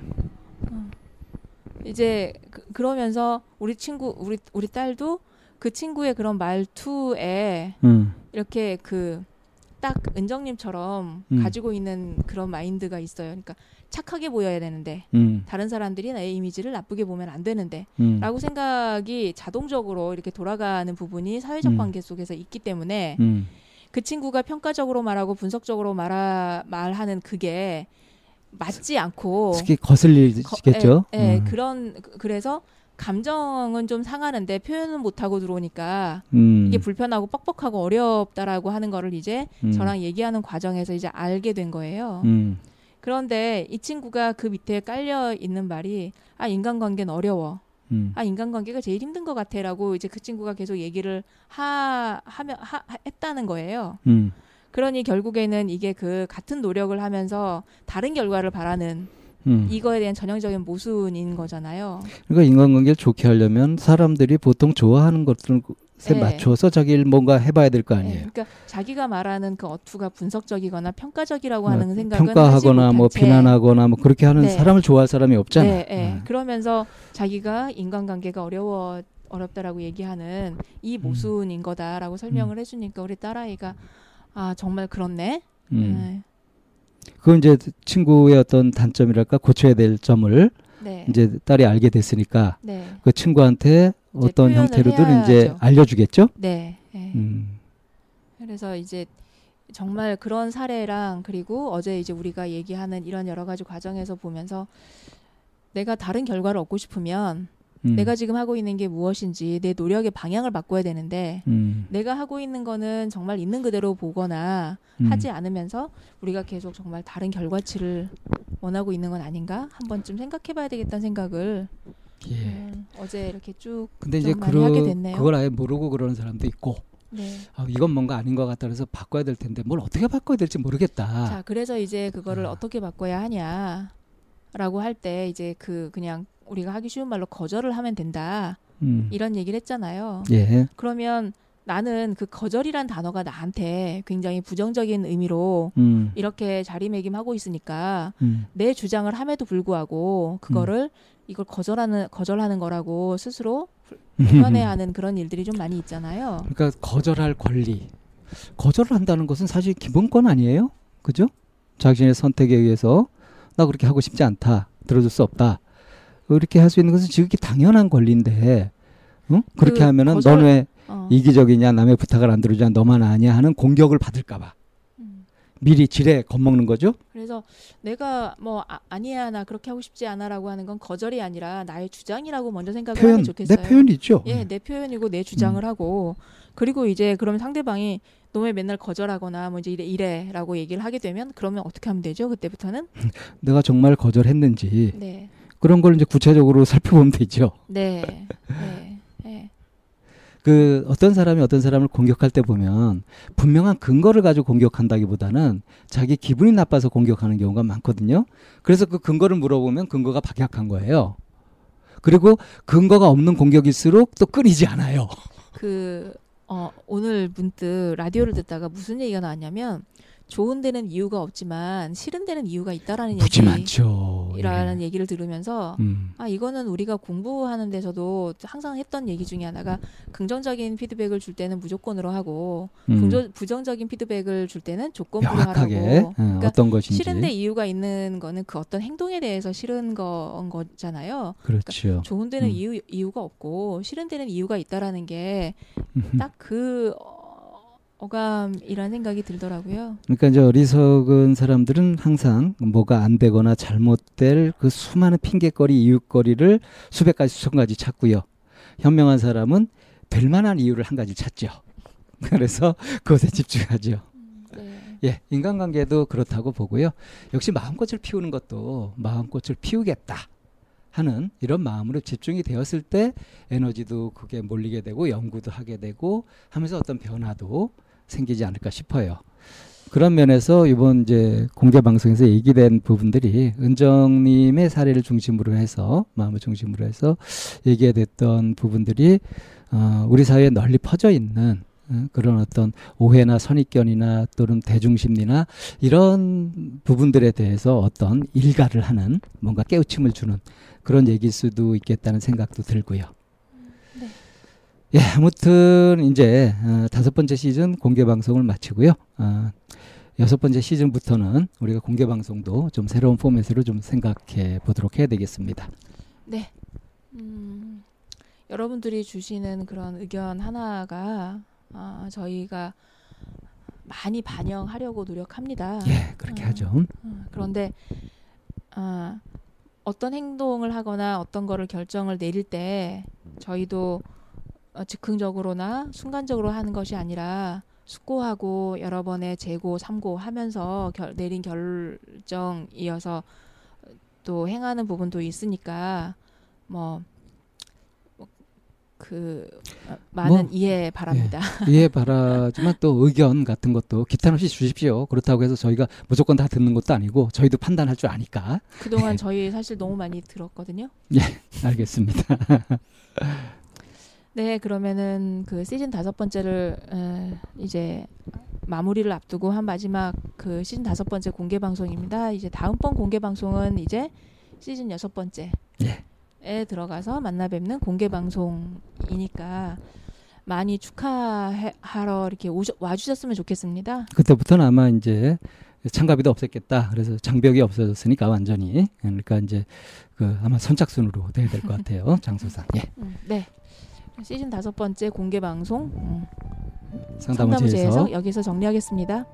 이제 그, 러면서 우리 친구 우리 우리 딸도 그 친구의 그런 말투에 음. 이렇게 그 딱 은정님처럼 음. 가지고 있는 그런 마인드가 있어요. 그러니까 착하게 보여야 되는데 음. 다른 사람들이 나의 이미지를 나쁘게 보면 안 되는데 음. 라고 생각이 자동적으로 이렇게 돌아가는 부분이 사회적 음. 관계 속에서 있기 때문에 음. 그 친구가 평가적으로 말하고 분석적으로 말하, 말하는 그게 맞지 않고 특히 거슬리겠죠. 예, 예, 음. 그런 그- 그래서 감정은 좀 상하는데 표현은 못 하고 들어오니까 음. 이게 불편하고 뻑뻑하고 어렵다라고 하는 거를 이제 음. 저랑 얘기하는 과정에서 이제 알게 된 거예요. 음. 그런데 이 친구가 그 밑에 깔려 있는 말이 아 인간관계는 어려워. 음. 아 인간관계가 제일 힘든 것 같아라고 이제 그 친구가 계속 얘기를 하 하며 하, 하- 했다는 거예요. 음. 그러니 결국에는 이게 그 같은 노력을 하면서 다른 결과를 바라는 음. 이거에 대한 전형적인 모순인 거잖아요. 그러니까 인간관계를 좋게 하려면 사람들이 보통 좋아하는 것들에 네. 맞춰서 자기를 뭔가 해봐야 될거 네, 아니에요. 그러니까 자기가 말하는 그 어투가 분석적이거나 평가적이라고 뭐 하는 생각은 평가하거나 뭐 비난하거나 뭐 그렇게 하는 네. 사람을 좋아할 사람이 없잖아. 네, 네. 음. 그러면서 자기가 인간관계가 어려워 어렵다라고 얘기하는 이 모순인 거다라고 설명을 해주니까 우리 딸아이가 아 정말 그렇네. 음. 네. 그건 이제 친구의 어떤 단점이랄까 고쳐야 될 점을 네. 이제 딸이 알게 됐으니까 네. 그 친구한테 어떤 형태로든 이제 해야죠. 알려주겠죠. 네. 네. 음. 그래서 이제 정말 그런 사례랑 그리고 어제 이제 우리가 얘기하는 이런 여러 가지 과정에서 보면서 내가 다른 결과를 얻고 싶으면 음. 내가 지금 하고 있는 게 무엇인지 내 노력의 방향을 바꿔야 되는데 음. 내가 하고 있는 거는 정말 있는 그대로 보거나 음. 하지 않으면서 우리가 계속 정말 다른 결과치를 원하고 있는 건 아닌가 한 번쯤 생각해봐야 되겠다는 생각을 예. 음, 어제 이렇게 쭉 근데 좀 이제 많이 그러, 하게 됐네요. 그걸 아예 모르고 그러는 사람도 있고 네. 아, 이건 뭔가 아닌 것 같다 그래서 바꿔야 될 텐데 뭘 어떻게 바꿔야 될지 모르겠다. 자, 그래서 이제 그거를 아. 어떻게 바꿔야 하냐 라고 할 때 이제 그 그냥 우리가 하기 쉬운 말로 거절을 하면 된다 음. 이런 얘기를 했잖아요. 예. 그러면 나는 그 거절이란 단어가 나한테 굉장히 부정적인 의미로 음. 이렇게 자리매김하고 있으니까 음. 내 주장을 함에도 불구하고 그거를 이걸 거절하는 거절하는 거라고 스스로 불편해하는 그런 일들이 좀 많이 있잖아요. 그러니까 거절할 권리. 거절을 한다는 것은 사실 기본권 아니에요? 그죠? 자신의 선택에 의해서 나 그렇게 하고 싶지 않다. 들어줄 수 없다. 이렇게 할 수 있는 것은 지극히 당연한 권리인데, 응? 그렇게 그 하면은 거절- 넌왜 어. 이기적이냐, 남의 부탁을 안 들어주냐, 너만 아냐 하는 공격을 받을까봐 음. 미리 지레 겁먹는 거죠. 그래서 내가 뭐 아, 니야 나 그렇게 하고 싶지 않아라고 하는 건 거절이 아니라 나의 주장이라고 먼저 생각을 표현, 하면 좋겠어요. 내 표현이죠. 예, 내 표현이고 내 주장을 음. 하고 그리고 이제 그러면 상대방이 너왜 맨날 거절하거나 뭐 이제 이래 이래라고 얘기를 하게 되면 그러면 어떻게 하면 되죠? 그때부터는 내가 정말 거절했는지 네, 그런 걸 이제 구체적으로 살펴보면 되죠. 네, 네, 네. 그 어떤 사람이 어떤 사람을 공격할 때 보면 분명한 근거를 가지고 공격한다기보다는 자기 기분이 나빠서 공격하는 경우가 많거든요. 그래서 그 근거를 물어보면 근거가 박약한 거예요. 그리고 근거가 없는 공격일수록 또 끊이지 않아요. 그 어, 오늘 문득 라디오를 듣다가 무슨 얘기가 나왔냐면 좋은 데는 이유가 없지만 싫은 데는 이유가 있다라는 얘기. 많죠. 이라는 예. 얘기를 들으면서 음. 아 이거는 우리가 공부하는 데서도 항상 했던 얘기 중에 하나가 긍정적인 피드백을 줄 때는 무조건으로 하고 음. 부정, 부정적인 피드백을 줄 때는 조건부로 하라고. 예, 그러니까 어떤 것인지 싫은데 이유가 있는 거는 그 어떤 행동에 대해서 싫은 건 거잖아요. 그렇죠. 좋은 데는 음. 이유 이유가 없고 싫은 데는 이유가 있다라는 게 딱 그 어감이라는 생각이 들더라고요. 그러니까 이제 어리석은 사람들은 항상 뭐가 안 되거나 잘못될 그 수많은 핑계거리, 이유거리를 수백 가지, 수천 가지 찾고요. 현명한 사람은 될 만한 이유를 한 가지 찾죠. 그래서 그것에 집중하죠. 네. 예, 인간관계도 그렇다고 보고요. 역시 마음꽃을 피우는 것도 마음꽃을 피우겠다 하는 이런 마음으로 집중이 되었을 때 에너지도 그게 몰리게 되고 연구도 하게 되고 하면서 어떤 변화도 생기지 않을까 싶어요. 그런 면에서 이번 이제 공개 방송에서 얘기된 부분들이 은정님의 사례를 중심으로 해서 마음을 중심으로 해서 얘기가 됐던 부분들이 어, 우리 사회에 널리 퍼져 있는 어, 그런 어떤 오해나 선입견이나 또는 대중심리나 이런 부분들에 대해서 어떤 일가를 하는 뭔가 깨우침을 주는 그런 얘기일 수도 있겠다는 생각도 들고요. 네. 예, 아무튼 이제 어, 다섯 번째 시즌 공개 방송을 마치고요. 어, 여섯 번째 시즌부터는 우리가 공개 방송도 좀 새로운 포맷으로 좀 생각해 보도록 해야 되겠습니다. 네. 음, 여러분들이 주시는 그런 의견 하나가 아, 저희가 많이 반영하려고 노력합니다. 예, 그렇게 음. 하죠. 음, 그런데 아, 어떤 행동을 하거나 어떤 거를 결정을 내릴 때 저희도 어, 즉흥적으로나 순간적으로 하는 것이 아니라 숙고하고 여러 번의 재고 삼고하면서 결, 내린 결정이어서 또 행하는 부분도 있으니까 뭐 그 많은 뭐, 이해 바랍니다. 이해 바라지만 또 의견 같은 것도 기탄 없이 주십시오. 그렇다고 해서 저희가 무조건 다 듣는 것도 아니고 저희도 판단할 줄 아니까 그동안 저희 사실 너무 많이 들었거든요. 알겠습니다. 네, 그러면은 그 시즌 다섯 번째를 에, 이제 마무리를 앞두고 한 마지막 그 시즌 다섯 번째 공개 방송입니다. 이제 다음번 공개 방송은 이제 시즌 여섯 번째에 들어가서 만나 뵙는 공개 방송이니까 많이 축하하러 이렇게 오셔, 와주셨으면 좋겠습니다. 그때부터는 아마 이제 참가비도 없었겠다. 그래서 장벽이 없어졌으니까 완전히 그러니까 이제 그 아마 선착순으로 돼야 될 것 같아요. 장소상. 예. 음, 네. 시즌 다섯 번째 공개 방송 음, 상담원지에서 상담부제에서 여기서 정리하겠습니다.